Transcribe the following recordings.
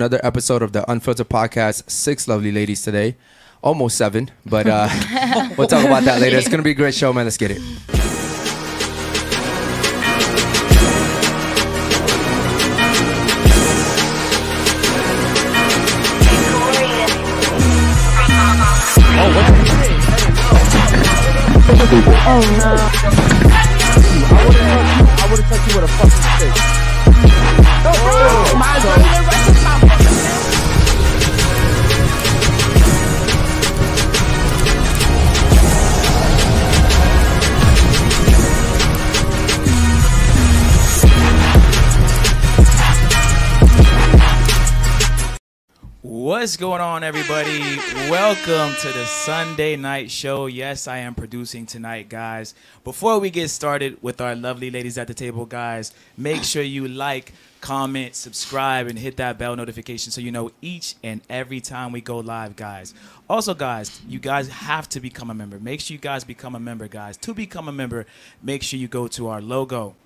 another episode of the Unfiltered Podcast. Six lovely ladies today, almost seven, but uh, we'll talk about that later. It's gonna be a great show, man. Let's get it. Oh no. I would have touched you with a fucking stick. What's going on, everybody? Welcome to the Sunday night show. Yes, I am producing tonight, guys. Before we get started with our lovely ladies at the table, guys, make sure you like, comment, subscribe, and hit that bell notification so you know each and every time we go live, guys. Also, guys, you guys have to become a member. Make sure you guys become a member, guys. To become a member, make sure you go to our logo.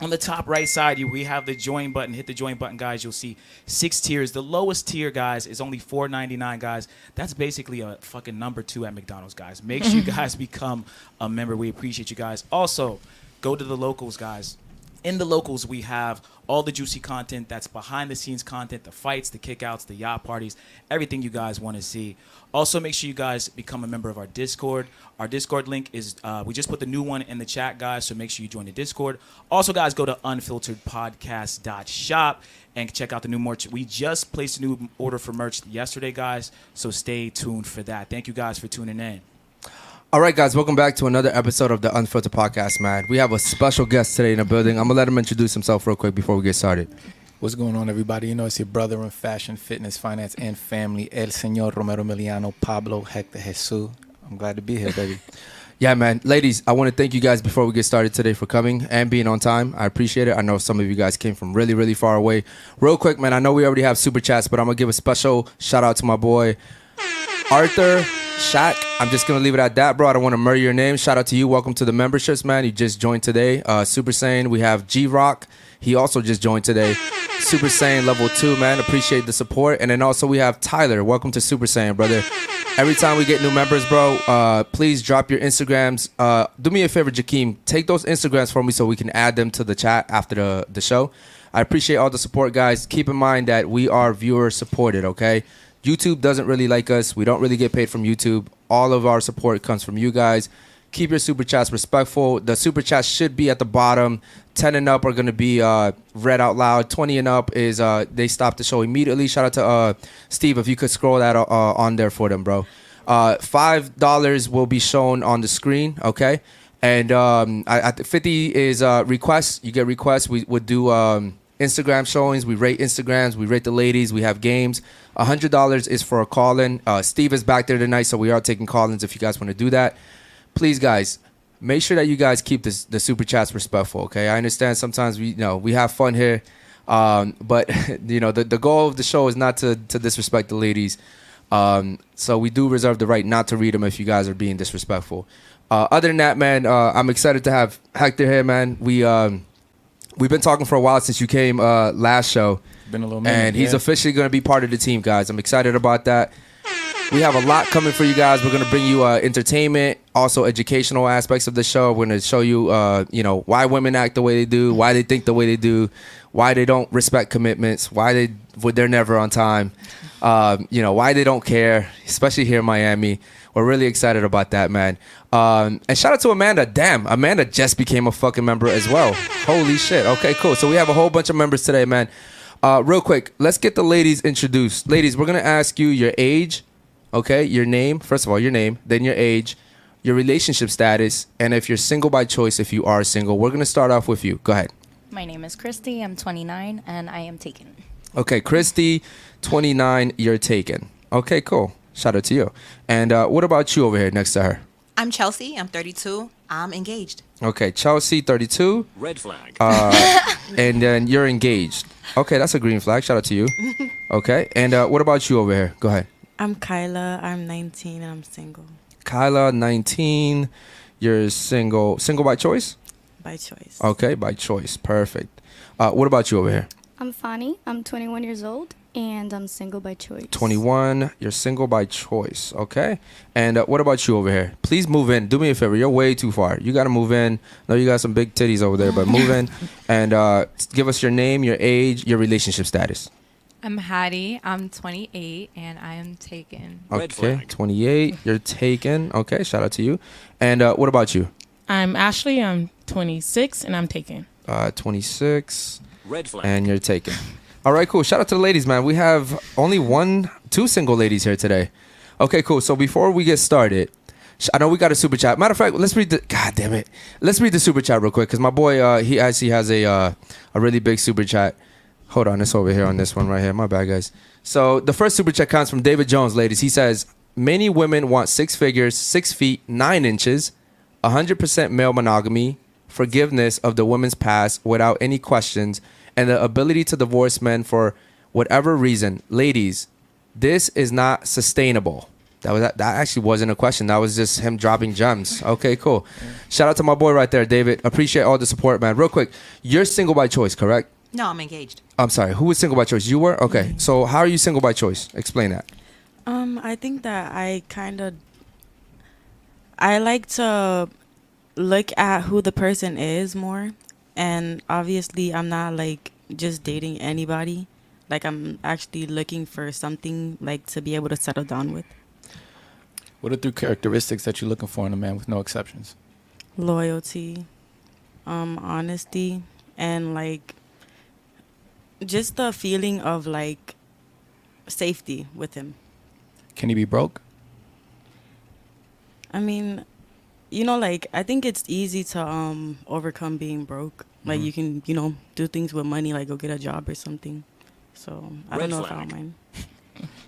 On the top right side, you, we have the join button. Hit the join button, guys. You'll see six tiers. The lowest tier, guys, is only four ninety nine, guys. That's basically a fucking number two at McDonald's, guys. Make sure you guys become a member. We appreciate you guys. Also, go to the locals, guys. In the locals, we have all the juicy content that's behind the scenes content, the fights, the kickouts, the yacht parties, everything you guys want to see. Also, make sure you guys become a member of our Discord. Our Discord link is, uh, we just put the new one in the chat, guys, so make sure you join the Discord. Also, guys, go to unfilterdpodcast.shop and check out the new merch. We just placed a new order for merch yesterday, guys, so stay tuned for that. Thank you guys for tuning in. All right, guys, welcome back to another episode of the Unfiltered Podcast, man. We have a special guest today in the building. I'm gonna let him introduce himself real quick before we get started. What's going on, everybody? You know, it's your brother in fashion, fitness, finance, and family, El Señor Romero Emiliano Pablo Hector Jesus. I'm glad to be here, baby. Yeah, man. Ladies, I want to thank you guys before we get started today for coming and being on time. I appreciate it. I know some of you guys came from really, really far away. Real quick, man, I know we already have super chats, but I'm going to give a special shout out to my boy, Arthur Shaq. I'm just to leave it at that, bro. I don't want to murder your name. Shout out to you. Welcome to the memberships, man. You just joined today. Uh, super Saiyan, we have G Rock. He also just joined today. Super Saiyan level two, man. Appreciate the support. And then also we have Tyler. Welcome to Super Saiyan, brother. Every time we get new members, bro, uh, please drop your Instagrams. Uh, do me a favor, Jakeem. Take those Instagrams for me so we can add them to the chat after the, the show. I appreciate all the support, guys. Keep in mind that we are viewer supported, okay? YouTube doesn't really like us. We don't really get paid from YouTube. All of our support comes from you guys. Keep your super chats respectful. The super chats should be at the bottom. 10 and up are going to be uh, read out loud. 20 and up is uh, they stop the show immediately. Shout out to uh, Steve if you could scroll that uh, on there for them, bro. Uh, $5 will be shown on the screen, okay? And um, I, I, 50 is uh, requests. You get requests. We would do um, Instagram showings. We rate Instagrams. We rate the ladies. We have games. $100 is for a call in. Uh, Steve is back there tonight, so we are taking call ins if you guys want to do that. Please, guys, make sure that you guys keep this, the super chats respectful, okay? I understand sometimes we you know we have fun here, um, but you know the, the goal of the show is not to, to disrespect the ladies. Um, so we do reserve the right not to read them if you guys are being disrespectful. Uh, other than that, man, uh, I'm excited to have Hector here, man. We um, we've been talking for a while since you came uh, last show, Been a little minute. and he's yeah. officially going to be part of the team, guys. I'm excited about that. We have a lot coming for you guys. We're going to bring you uh, entertainment, also educational aspects of the show. We're going to show you, uh, you know, why women act the way they do, why they think the way they do, why they don't respect commitments, why they would they're never on time, um, you know, why they don't care, especially here in Miami. We're really excited about that, man. Um, and shout out to Amanda. Damn, Amanda just became a fucking member as well. Holy shit. Okay, cool. So we have a whole bunch of members today, man. Uh, real quick, let's get the ladies introduced. Ladies, we're gonna ask you your age, okay, your name. First of all, your name, then your age, your relationship status, and if you're single by choice, if you are single. We're gonna start off with you. Go ahead. My name is Christy. I'm 29 and I am taken. Okay, Christy, 29, you're taken. Okay, cool. Shout out to you. And uh, what about you over here next to her? I'm Chelsea. I'm 32. I'm engaged. Okay, Chelsea, 32. Red flag. Uh, and then you're engaged. Okay, that's a green flag. Shout out to you. Okay, and uh, what about you over here? Go ahead. I'm Kyla. I'm 19 and I'm single Kyla, 19. You're single. Single by choice? by choice. Okay, by choice. Perfect. Uh, what about you over here? I'm Fani. I'm 21 years old And I'm single by choice. 21. You're single by choice. Okay. And uh, what about you over here? Please move in. Do me a favor. You're way too far. You got to move in. No, you got some big titties over there, but move in and uh, give us your name, your age, your relationship status. I'm Hattie. I'm 28 and I am taken. Okay. 28. You're taken. Okay. Shout out to you. And uh, what about you? I'm Ashley. I'm 26 and I'm taken. Uh, 26. Red flag. And you're taken. All right, cool. Shout out to the ladies, man. We have only one, two single ladies here today. Okay, cool. So before we get started, I know we got a super chat. Matter of fact, let's read the. God damn it. Let's read the super chat real quick because my boy, uh, he actually has a uh, a really big super chat. Hold on, it's over here on this one right here. My bad, guys. So the first super chat comes from David Jones, ladies. He says many women want six figures, six feet, nine inches, 100% male monogamy, forgiveness of the woman's past without any questions, and the ability to divorce men for whatever reason. Ladies, this is not sustainable. That was that actually wasn't a question. That was just him dropping gems. Okay, cool. Shout out to my boy right there, David. Appreciate all the support, man. Real quick, you're single by choice, correct? No, I'm engaged. I'm sorry. Who was single by choice? You were? Okay. So how are you single by choice? Explain that. Um, I think that I kind of I like to look at who the person is more, and obviously I'm not like just dating anybody. Like I'm actually looking for something like to be able to settle down with. What are three characteristics that you're looking for in a man with no exceptions? Loyalty, um, honesty, and like just the feeling of like safety with him. Can he be broke? I mean, you know, like I think it's easy to um overcome being broke. Like Mhm. you can, you know, do things with money, like go get a job or something. So I Red don't know if I flag. don't mind.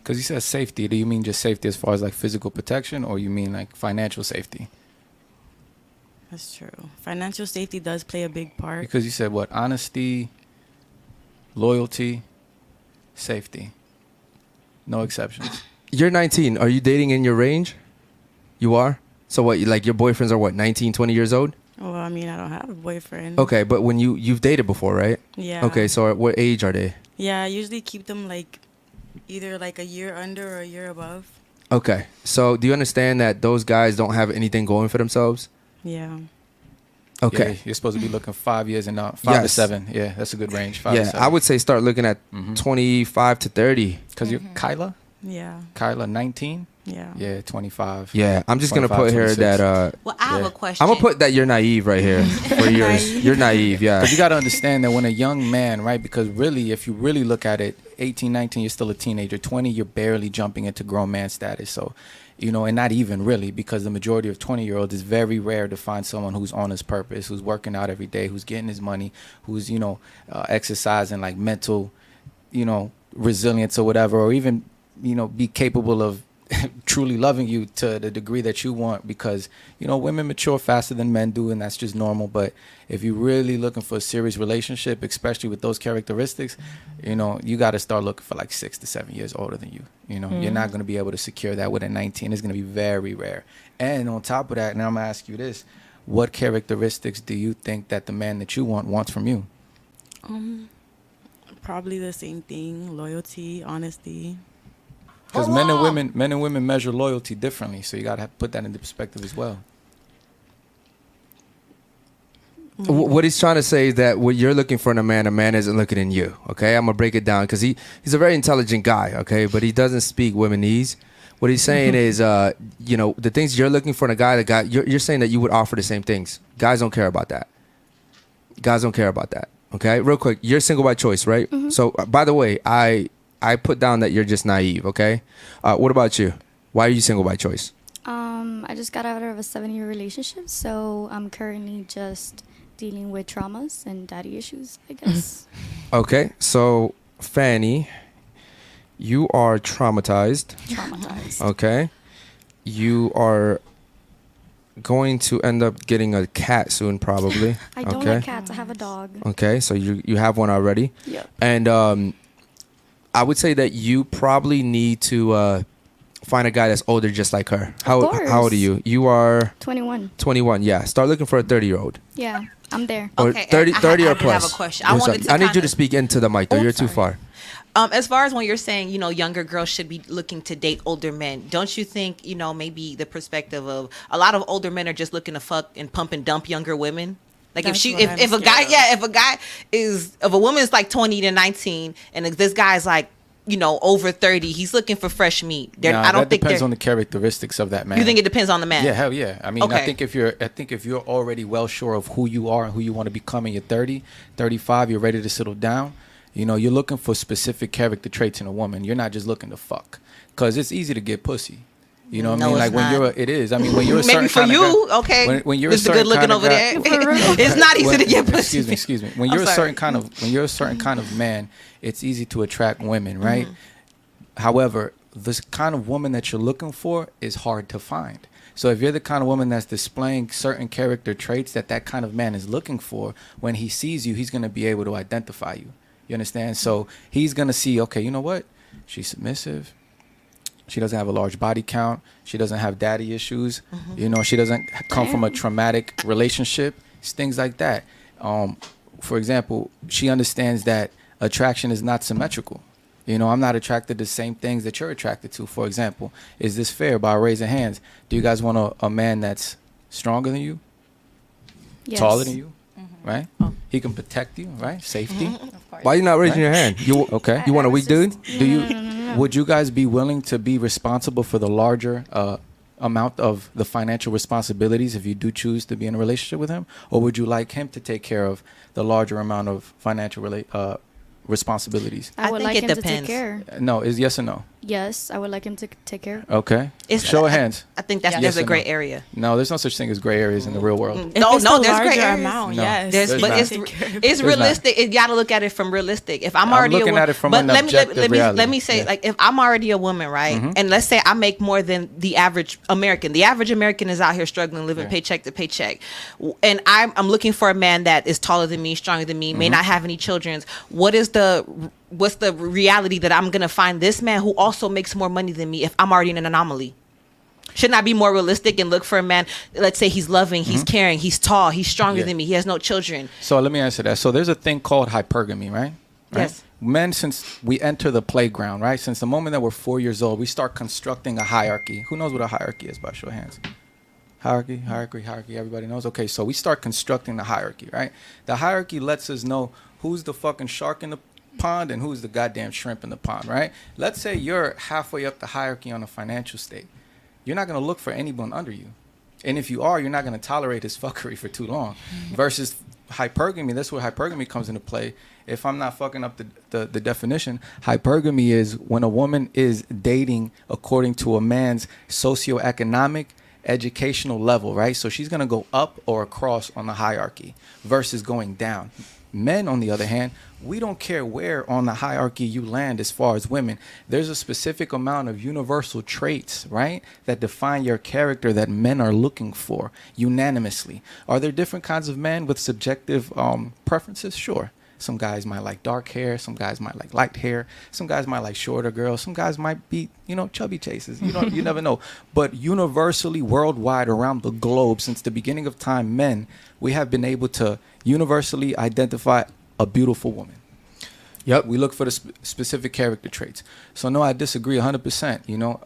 Because you said safety. Do you mean just safety as far as like physical protection, or you mean like financial safety? That's true. Financial safety does play a big part. Because you said what? Honesty, loyalty, safety. No exceptions. You're 19. Are you dating in your range? You are? So what, like your boyfriends are what, 19, 20 years old? Well, I mean, I don't have a boyfriend. Okay, but when you you've dated before, right? Yeah. Okay, so at what age are they? Yeah, I usually keep them like either like a year under or a year above. Okay. So do you understand that those guys don't have anything going for themselves? Yeah. Okay. Yeah, you're supposed to be looking five years and not five to Yes. seven. Yeah, that's a good range. Five to yeah, seven. I would say start looking at mm-hmm. 25 to 30. Because you're mm-hmm. Kyla? Yeah. Kyla, 19? Yeah. Yeah, 25. Yeah, I'm just gonna 25, put here that. uh Well, I have yeah. a question. I'm gonna put that you're naive right here for yours. You're naive, yeah. Because you got to understand that when a young man, right? Because really, if you really look at it, 18, 19, you're still a teenager. 20, you're barely jumping into grown man status. So, you know, and not even really, because the majority of 20 year olds is very rare to find someone who's on his purpose, who's working out every day, who's getting his money, who's, you know, uh, exercising like mental, you know, resilience or whatever, or even, you know, be capable of truly loving you to the degree that you want because you know women mature faster than men do and that's just normal. But if you're really looking for a serious relationship especially with those characteristics you know you got to start looking for like six to seven years older than you you know. You're not Mhm. going to be able to secure that with a 19 it's going to be very rare. And on top of that now i'm going to ask you this what characteristics do you think that the man that you want wants from you? Um, probably the same thing: loyalty, honesty. Because men and women men and women measure loyalty differently so you got to put that into perspective as well what he's trying to say is that what you're looking for in a man, a man isn't looking in you. Okay, I'm gonna break it down because he he's a very intelligent guy. Okay, but he doesn't speak womenese. What he's saying is, uh, you know, the things you're looking for in a guy, the guy you're, you're saying that you would offer the same things. Guys don't care about that. Guys don't care about that. Okay, real quick, you're single by choice, right? So, uh, by the way, I I put down that you're just naive. Okay, uh, what about you? Why are you single by choice? Um, I just got out of a seven-year relationship, so I'm currently just dealing with traumas and daddy issues, I guess. Okay, so Fanny, you are traumatized. Traumatized. Okay, you are going to end up getting a cat soon, probably. I don't okay. like cats. I have a dog. Okay, so you you have one already. Yep. And um, I would say that you probably need to uh, find a guy that's older, just like her. How how old are you? You are 21. 21. Yeah, start looking for a 30 year old. Yeah. I'm there. Or Okay, 30, I 30 I or did have plus. a question. I wanted to I need you kinda- to speak into the mic though. Oh, You're too far. Um, as far as when you're saying, you know, younger girls should be looking to date older men, don't you think, you know, maybe the perspective of a lot of older men are just looking to fuck and pump and dump younger women? Like if she, if, if a guy, of. yeah, if a guy is, if a woman's like 20 to 19 and this guy's like, you know, over 30, he's looking for fresh meat. They're, Nah, I don't that think depends on the characteristics of that man. you think it depends on the man? Yeah, hell yeah. I mean, I think if you're, I think if you're already well sure of who you are and who you want to become in your 30, 35, you're ready to settle down. You know, you're looking for specific character traits in a woman. You're not just looking to fuck, because it's easy to get pussy. You know what No, I mean? it's Like when not. you're, a, it is. I mean, when you're a certain Maybe for kind of you, guy- okay. When, when you're a Mr. certain Good looking kind of over guy- there. it's not easy when- to get pussy. Excuse me, excuse me. When I'm you're a sorry. certain kind of when you're a certain kind of man, it's easy to attract women, Mm-hmm. right? However, this kind of woman that you're looking for is hard to find. So if you're the kind of woman that's displaying certain character traits that that kind of man is looking for, when he sees you, he's going to be able to identify you. You understand? So he's going to see, okay, you know what? She's submissive. She doesn't have a large body count. She doesn't have daddy issues. You know, she doesn't come from a traumatic relationship. It's things like that. Um, for example, she understands that attraction is not symmetrical. You know, I'm not attracted to the same things that you're attracted to. For example, is this fair? By raising hands, do you guys want a, a man that's stronger than you, Yes. taller than you, right? He can protect you, right? Safety. Why you not raising your hand? You Okay. You want a weak dude? Do you? Would you guys be willing to be responsible for the larger uh, amount of the financial responsibilities if you do choose to be in a relationship with him, or would you like him to take care of the larger amount of financial rela- uh, responsibilities? I I would think like it him to depends. take care. No, is yes or no? Yes, I would like him to take care. Okay. It's- Show of I- hands. I think that's Yeah. there's a or gray no? area. No, there's no such thing as gray areas in the real world. If no, it's no, the there's gray areas. amount, No. yes. There's, There's but not. it's Take care of it's not. realistic. You got to look at it from realistic. If I'm I'm already looking a, wo- at it from but an let me let, let me let me say Yeah. Mm-hmm. like if I'm already a woman, right, and let's say I make more than the average American. The average American is out here struggling, living Yeah. paycheck to paycheck, and I'm I'm looking for a man that is taller than me, stronger than me, Mm-hmm. may not have any children. What is the what's the reality that I'm gonna find this man who also makes more money than me if I'm already in an anomaly? Shouldn't I be more realistic and look for a man? Let's say he's loving, he's Mm-hmm. caring, he's tall, he's stronger Yeah. than me, he has no children. So let me answer that. So there's a thing called hypergamy, right? Right? Yes. Men, since we enter the playground, right? Since the moment that we're four years old, we start constructing a hierarchy. Who knows what a hierarchy is? By show of hands. Hierarchy, hierarchy, hierarchy. Everybody knows. Okay, so we start constructing the hierarchy, right? The hierarchy lets us know who's the fucking shark in the pond and who's the goddamn shrimp in the pond, right? Let's say you're halfway up the hierarchy on a financial state. You're not gonna look for anyone under you. And if you are, you're not going to tolerate his fuckery for too long. Mm-hmm. Versus hypergamy, that's where hypergamy comes into play. If I'm not fucking up the, the, the definition, hypergamy is when a woman is dating according to a man's socioeconomic, educational level, right? So she's going to go up or across on the hierarchy versus going down. Men, on the other hand, we don't care where on the hierarchy you land as far as women. There's a specific amount of universal traits, right, that define your character that men are looking for unanimously. Are there different kinds of men with subjective um, preferences? Sure. Some guys might like dark hair. Some guys might like light hair. Some guys might like shorter girls. Some guys might be, you know, chubby chases. You don't, you never know. But universally, worldwide, around the globe, since the beginning of time, men, we have been able to universally identify a beautiful woman. Yep. We look for the sp- specific character traits. So no, I disagree 100%. You know,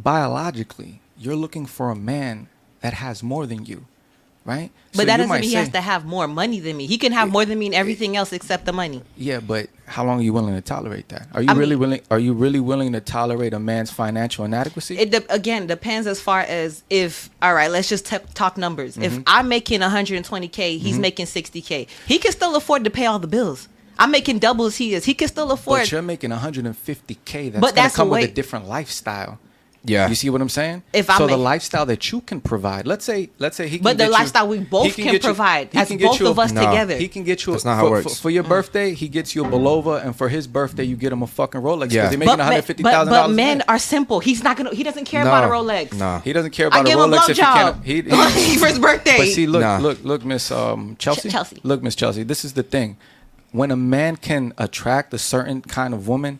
biologically, you're looking for a man that has more than you, right? But So that doesn't mean he say- has to have more money than me. He can have more than me in everything else except the money. Yeah, but how long are you willing to tolerate that? Are you I really mean- willing? Are you really willing to tolerate a man's financial inadequacy? It de- again depends as far as if all right, let's just t- talk numbers. Mm-hmm. If I'm making 120k, he's making 60k. He can still afford to pay all the bills. I'm making double as he is. He can still afford. but you're making 150k. That's But gonna that's come with a different lifestyle. Yeah. You see what I'm saying? If I so the lifestyle that you can provide, let's say, let's say he can But the get you- lifestyle we both he can get you- provide as can both you of us No. together. He can get you That's not how for, it works. For, for your birthday, he gets you a Bulova, and for his birthday, you get him a fucking Rolex. Yeah. Yeah, he's making but, one men- hundred fifty but, but men are simple. He's not gonna. He doesn't care No. about a Rolex. No. He doesn't care about a give him a Rolex if he can't. He, he, for his birthday. but see, look, Nah. look, look, Miss um, Chelsea. Ch- Chelsea. Look, Miss Chelsea. This is the thing. When a man can attract a certain kind of woman,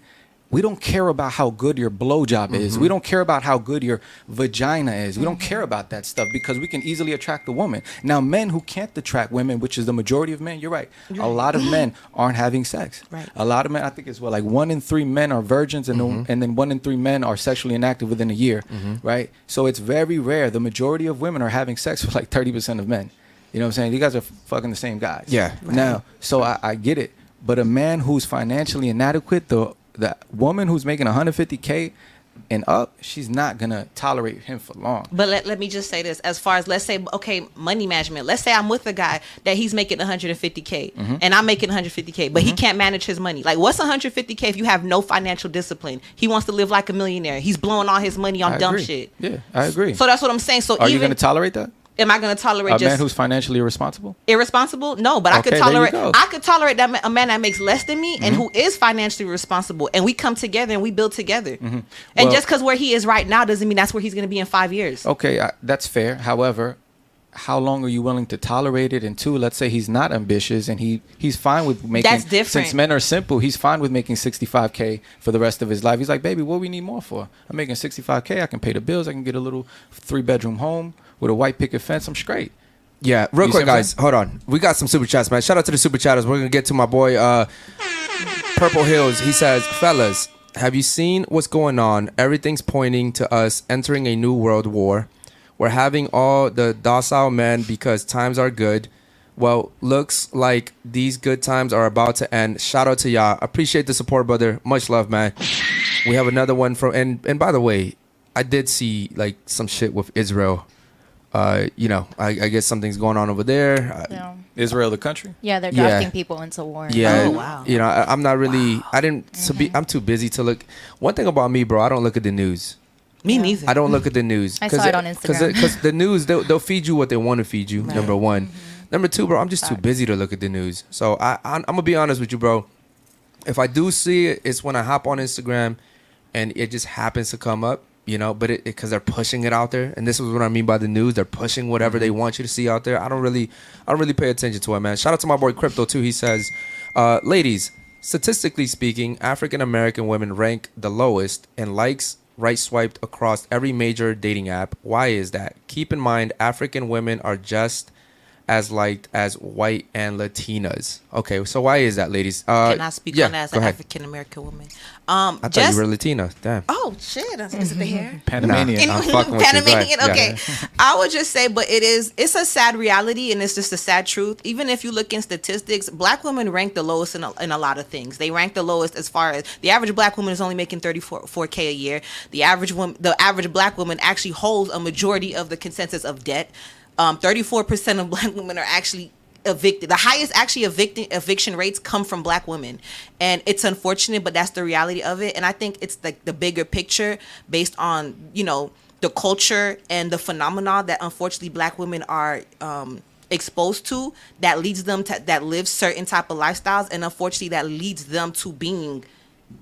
we don't care about how good your blowjob is. Mm-hmm. We don't care about how good your vagina is. We don't care about that stuff because we can easily attract a woman. Now, men who can't attract women, which is the majority of men, you're right. A lot of men aren't having sex. Right. A lot of men, I think it's what like one in three men are virgins, and Mm-hmm. then, and then one in three men are sexually inactive within a year. Right. So it's very rare. The majority of women are having sex with like thirty percent of men. You know what I'm saying? You guys are fucking the same guys. Yeah. Now, so I, I get it, but a man who's financially inadequate, the the woman who's making 150k and up, she's not gonna tolerate him for long. But let, let me just say this as far as let's say okay money management let's say I'm with a guy that he's making 150k Mm-hmm. and I'm making 150k but he can't manage his money like what's 150k if you have no financial discipline he wants to live like a millionaire he's blowing all his money on I dumb agree. shit Yeah, I agree. so that's what I'm saying so are you even gonna tolerate that? Am I going to tolerate A just man who's financially irresponsible? irresponsible no but I could tolerate. I could tolerate that a man that makes less than me Mm-hmm. and who is financially responsible and we come together and we build together and Mm-hmm. Well- just because where he is right now doesn't mean that's where he's going to be in five years Okay, I, that's fair. However, how long are you willing to tolerate it? And two, let's say he's not ambitious and he he's fine with making. That's different. Since men are simple, he's fine with making 65k for the rest of his life. He's like, baby, what we need more for? I'm making 65k. I can pay the bills. I can get a little three bedroom home with a white picket fence. I'm straight. Yeah, real You quick, guys. Hold on. We got some super chats, man. Shout out to the super chatters. We're gonna get to my boy, uh, Purple Hills. He says, "Fellas, have you seen what's going on? Everything's pointing to us entering a new world war. We're having all the docile men because times are good. Well, looks like these good times are about to end. Shout out to y'all. Appreciate the support, brother. Much love, man. We have another one from and and by the way, I did see like some shit with Israel. Uh, you know, I, I guess something's going on over there. Yeah. Israel, the country. Yeah, they're Yeah. drafting people into war. yeah, Oh, wow. you know, I, I'm not really. I didn't to be. I'm too busy to look. One thing about me, bro, I don't look at the news. me neither I don't look at the news. I saw it on Instagram. Because the news, they'll, they'll feed you what they want to feed you. Number one. Mm-hmm. Number two, bro, I'm just too busy to look at the news. So I, I, I'm gonna be honest with you, bro. If I do see it, it's when I hop on Instagram, and it just happens to come up. You know, but it because they're pushing it out there, and this is what I mean by the news. They're pushing whatever they want you to see out there. I don't really, I don't really pay attention to it, man. Shout out to my boy Crypto too. He says, uh, "Ladies, statistically speaking, African American women rank the lowest in likes right swiped across every major dating app. Why is that? Keep in mind, African women are just as liked as white and Latinas. Okay, so why is that, ladies? Uh, Can I speak yeah, on that as an ahead. African American woman? Um, I thought just you were Latina. Damn. oh shit, is it the hair? Panamanian. Nah. I'm fucking with you. Go. Panamanian. Yeah. Okay, I would just say, but it is it's a sad reality, and it's just a sad truth. Even if you look in statistics, black women rank the lowest in a, in a lot of things. They rank the lowest as far as the average black woman is only making 34 k a year. The average woman, the average black woman actually holds a majority of the consensus of debt. Um, 34% of black women are actually evicted. The highest actually evicting eviction rates come from black women. And it's unfortunate, but that's the reality of it. And I think it's like the bigger picture based on, you know, the culture and the phenomena that unfortunately black women are um exposed to that leads them to that live certain type of lifestyles and unfortunately that leads them to being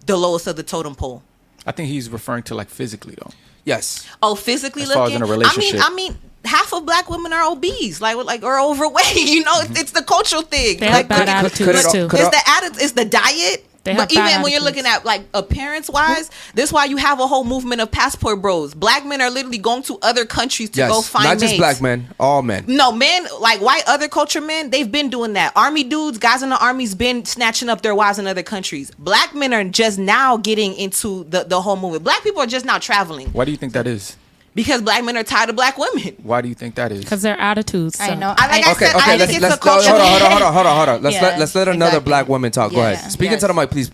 the lowest of the totem pole. I think he's referring to like physically though. Yes. Oh, physically As far as in a relationship. I mean, I mean, half of black women are obese, like like or overweight. You know, it's, it's the cultural thing. They like, have bad but- attitudes it- too. it's the attitude, it's the diet. They but have bad even when you're looking at like appearance wise, this is why you have a whole movement of passport bros. Black men are literally going to other countries to Yes. go find Not just mates. black men, all men. No, men like white other culture men, they've been doing that. Army dudes, guys in the army's been snatching up their wives in other countries. Black men are just now getting into the, the whole movement. Black people are just now traveling Why do you think that is? Because black men are tired of black women. Why do you think that is? Because their attitudes. I suck. know. I like I Okay, said, I okay, think let's it's let's a culture. hold on, hold on, hold on, hold on, hold on. Let's Yeah, let let's let another exactly. black woman talk. Go Yeah. ahead. Speak into the mic, please.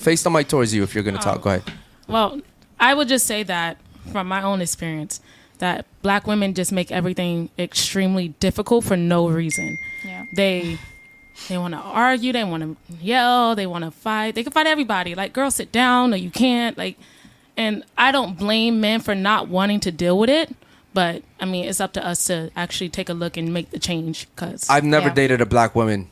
Face the mic towards you if you're gonna oh. talk. Go ahead. Well, I would just say that from my own experience, that black women just make everything extremely difficult for no reason. Yeah. They they want to argue, they want to yell, they want to fight. They can fight everybody. Like, girl, sit down. or you can't. Like, and I don't blame men for not wanting to deal with it. But I mean, it's up to us to actually take a look and make the change. Cause I've never Yeah. dated a black woman.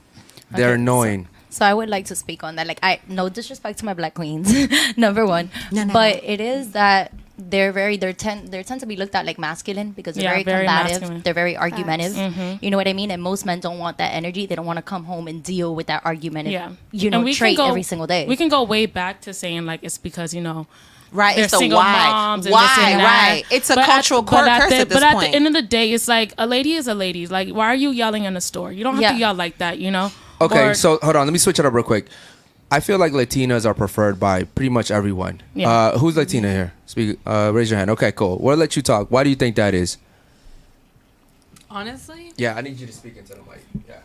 They're Okay, annoying. So I would like to speak on that. Like I no disrespect to my black queens, number one. No, no, but it is that they're very they're tend they tend to be looked at like masculine because they're Yeah, very, very combative. masculine. They're very argumentative. Mhm. You know what I mean? And most men don't want that energy. They don't want to come home and deal with that argumentative, Yeah. you know, And we can trait go- every single day. We can go way back to saying like it's because you know. Right, they're it's the single why. moms and Why, this and that. right. It's a But cultural but cur- curse the, at this But at the end of the day, it's like a lady is a lady. Like, why are you yelling in the store? You don't have Yeah. to yell like that, you know. Okay, Or- so hold on. Let me switch it up real quick. I feel like Latinas are preferred by pretty much everyone. Yeah. Uh, who's Latina here? Speak. Uh, raise your hand. Okay, cool. We'll let you talk. Why do you think that is? Honestly, Yeah, I need you to speak into the mic. Yeah.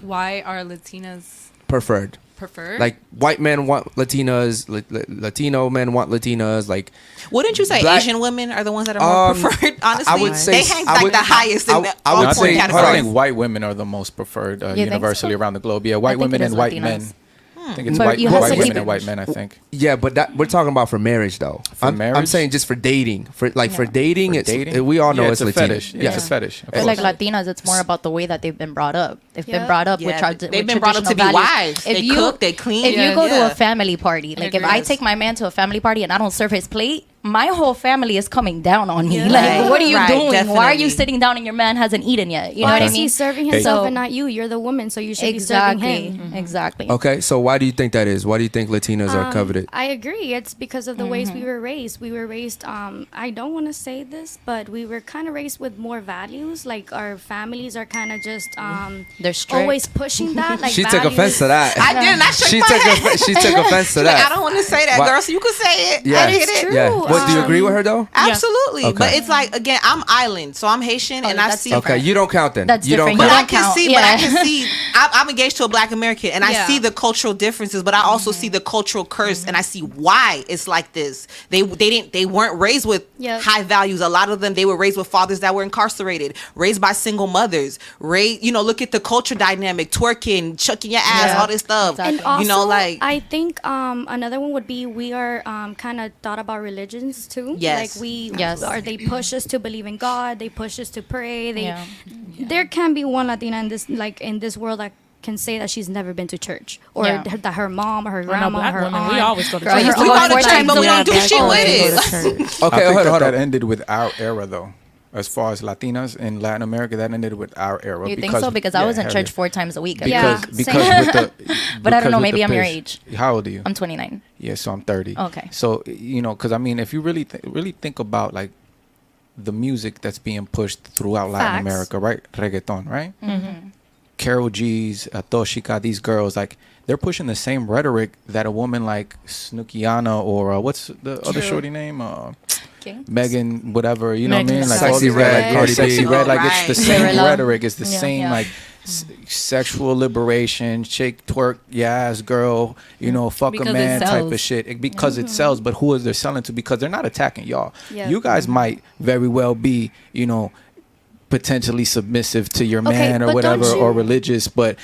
why are Latinas Preferred. Preferred? Like white men want Latinas, la- la- Latino men want Latinas. Like Wouldn't you say Black- Asian women are the ones that are more Um, preferred? Honestly, I would say they hang like would- the highest I- in the, I all would I four say- think, hold on. I think white women are the most preferred uh, You think universally so? around the globe. Yeah, white women and is white Latinas. men. I think it's But white, you have white to women keep- and white men. I think. yeah, but that we're talking about for marriage though. For I'm, I'm saying just for dating. For like for dating, For it's dating? we all know Yeah, it's, it's a Latina. fetish. Yeah. It's a fetish. of like. Latinas, it's more about the way that they've been brought up. They've Yeah. been brought up with, Yeah, tra- they've with been brought up to be traditional values. wives. They cook, they clean. If you go to a family party, like if I take my man to a family party and I don't serve his plate, my whole family is coming down on me. Yeah. Like, Right. what are you Right, doing? Why are you sitting down and your man hasn't eaten yet? You know Why what I is he mean? serving himself So- and not you? You're the woman, so you should Exactly. be serving him. Exactly. Okay, so why do you think that is? Why do you think Latinas are Um, coveted? I agree. It's because of the ways Mm-hmm. we were raised. We were raised. Um, I don't want to say this, but we were kind of raised with more values. Like our families are kind of just um, They're strict. always pushing that. Like she took offense to that. I didn't. I shook she my took head. offe- she took offense to Like, that. I don't want to say that, Why- girl. So you can say it. Yeah. I But get it's it. true. Yeah. What do you agree with her though? Absolutely. Okay. But it's like again, I'm island, so I'm Haitian, Oh, and I see. different. Okay, you don't count then. That's you different. don't But You. I don't can count. see, but I can see. I, I'm engaged to a Black American, and I Yeah. see the cultural differences. But I also see the cultural curse, and I see why it's like this. They they didn't they weren't raised with Yep. high values. A lot of them they were raised with fathers that were incarcerated, raised by single mothers. Raised, you know, look at the culture dynamic, twerking, chucking your ass, Yeah. all this stuff. Exactly. And also, you know, like I think um, another one would be we are um, kind of thought about religions too. Yes. Like we, Yes. or they push us to believe in God. They push us to pray. They, Yeah. there can be one Latina in this like in this world that can say that she's never been to church or Yeah. th- that her mom or her Or no, grandma, black her women, aunt. we always go to church. used we go go to church, but we don't do shit with it. go to church. Okay, I think hold on, that, hold that ended with our era though. As far as Latinas in Latin America, that ended with our era. You think so? Because I was in church yeah. four times a week. Yeah, Because because same. with the But I don't know, maybe I'm your age. How old are you? I'm 29. Yeah, so I'm 30. Okay. So you know, because I mean, if you really th- really think about like the music that's being pushed throughout Latin America, right? Reggaeton, right? Mm-hmm. Karol G's, uh, Tokischa, these girls, like they're pushing the same rhetoric that a woman like Sukihana or uh, what's the other shorty name? Uh, Megan, whatever, you know what I mean? Like Sexy all these Red, like, Cardi sexy B. red, like it's the same rhetoric, it's the Yeah. same Yeah. like s- sexual liberation, shake twerk, yeah, ass girl, you know, fuck Because a man type of shit. It- because it sells, but who is they selling to? Because they're not attacking y'all. Yeah. You guys might very well be, you know, potentially submissive to your Okay, man or whatever you- or religious, but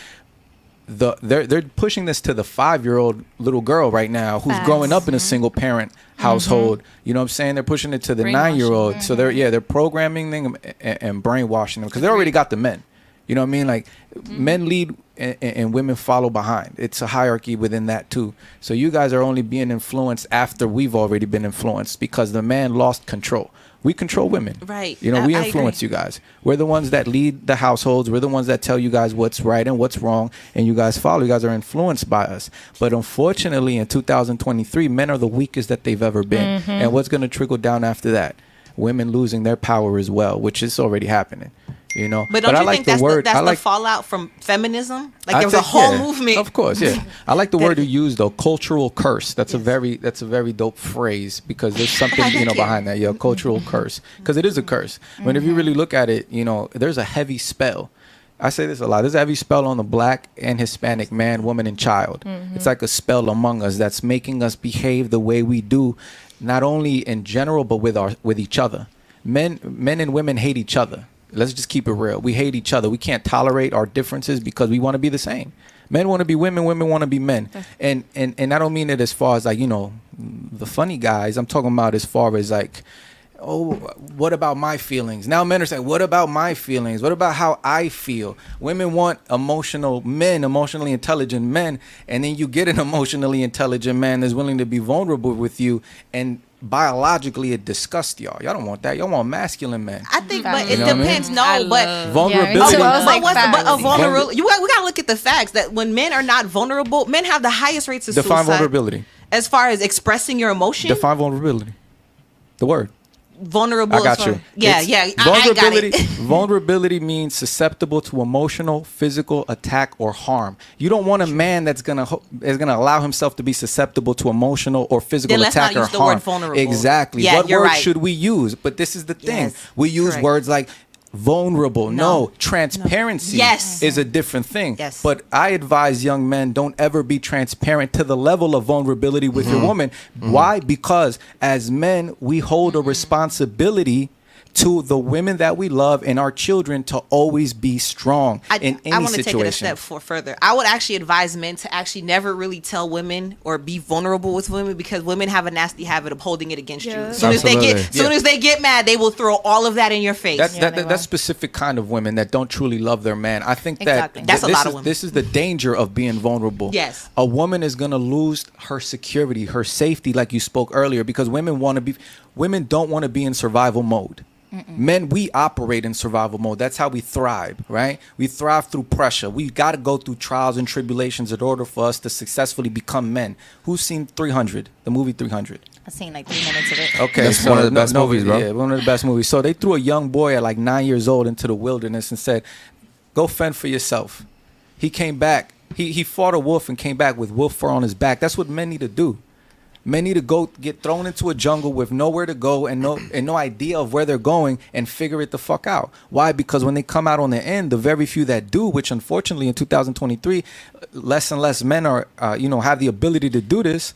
the they're they're pushing this to the five year old little girl right now who's Facts. growing up in a single parent household. Mm-hmm. You know what I'm saying? They're pushing it to the nine year old. So they're mm-hmm. yeah they're programming them and, and brainwashing them because they already got the men. You know what I mean? Like mm-hmm. men lead and, and women follow behind. It's a hierarchy within that too. So you guys are only being influenced after we've already been influenced because the man lost control. We control women. Right. You know, I- we influence you guys. We're the ones that lead the households. We're the ones that tell you guys what's right and what's wrong, and you guys follow. You guys are influenced by us. But unfortunately, in 2023, men are the weakest that they've ever been. Mm-hmm. And what's going to trickle down after that? Women losing their power as well, which is already happening. You know, But don't I you like think the that's, word. the, that's like the fallout from feminism? Like I there was a whole yeah, movement. Of course, yeah. I like the word you use though, cultural curse. That's a very that's a very dope phrase because there's something you know you. behind that. Yeah, cultural curse because it is a curse. I mean, if you really mm-hmm. look at it, you know, there's a heavy spell. I say this a lot. There's a heavy spell on the black and Hispanic man, woman, and child. Mm-hmm. It's like a spell among us that's making us behave the way we do, not only in general but with our with each other. Men, men and women hate each other. Let's just keep it real. We hate each other. We can't tolerate our differences because we want to be the same. Men want to be women, women want to be men. And and and I don't mean it as far as like, you know, the funny guys. I'm talking about as far as like oh, what about my feelings? Now men are saying, what about my feelings? What about how I feel? Women want emotional men, emotionally intelligent men, and then you get an emotionally intelligent man that's willing to be vulnerable with you and biologically it disgusts y'all. Y'all don't want that. Y'all want masculine men. I think, but You it know what I mean? depends. No, I but Vulnerability. Yeah, but, like what's but a facts. vulnerable? You got, we got to look at the facts that when men are not vulnerable, men have the highest rates of Define suicide. vulnerability. As far as expressing your emotion, Define vulnerability. The word. Vulnerable. I got you. Yeah, It's- yeah. I, I got vulnerability. it. vulnerability means susceptible to emotional, physical attack or harm. You don't want a man that's gonna is gonna allow himself to be susceptible to emotional or physical Then attack or use the harm. Exactly. Yeah, what word right. should we use? But this is the thing. Yes, we use correct. words like vulnerable. No, No. transparency Yes. is a different thing. Yes. But I advise young men don't ever be transparent to the level of vulnerability with Mm-hmm. your woman. Why? Because as men, we hold a responsibility to the women that we love and our children to always be strong I, in any I want to take it a step for further. I would actually advise men to actually never really tell women or be vulnerable with women because women have a nasty habit of holding it against you. Yeah. As soon as they get, Absolutely. soon Yeah. as they get mad, they will throw all of that in your face. That, that, that, that specific kind of women that don't truly love their man. I think Exactly. that That's a this lot of women. This is the danger of being vulnerable. Yes. A woman is gonna lose her security, her safety, like you spoke earlier, because women want to be. Women don't want to be in survival mode. Men, we operate in survival mode. That's how we thrive, right? We thrive through pressure. We got to go through trials and tribulations in order for us to successfully become men. Who's seen 300, the movie 300? I've seen like three minutes of it. Okay, That's one of the best movies, bro. Yeah, one of the best movies. So they threw a young boy at like nine years old into the wilderness and said, "Go fend for yourself." He came back. He he fought a wolf and came back with wolf fur on his back. That's what men need to do. Need to go get thrown into a jungle with nowhere to go and no and no idea of where they're going and figure it the fuck out. Why? Because when they come out on the end, the very few that do, which unfortunately in 2023, less and less men are, uh, you know, have the ability to do this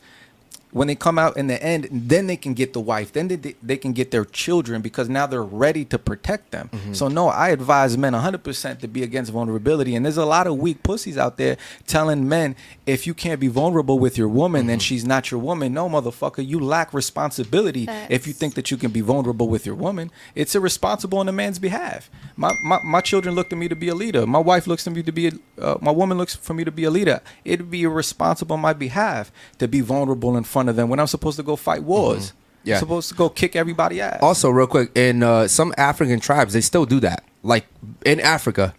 when they come out in the end, then they can get the wife, then they, they can get their children because now they're ready to protect them. So no, I advise men 100% to be against vulnerability. And there's a lot of weak pussies out there telling men if you can't be vulnerable with your woman, then she's not your woman. No, motherfucker, you lack responsibility if you think that you can be vulnerable with your woman. It's irresponsible on a man's behalf. My, my, my children look to me to be a leader. My wife looks to me to be a, uh, my woman looks for me to be a leader. It'd be irresponsible on my behalf to be vulnerable in front of them when I'm supposed to go fight wars. Yeah. I'm supposed to go kick everybody ass. Also, real quick, in uh, some African tribes, they still do that. Like in Africa,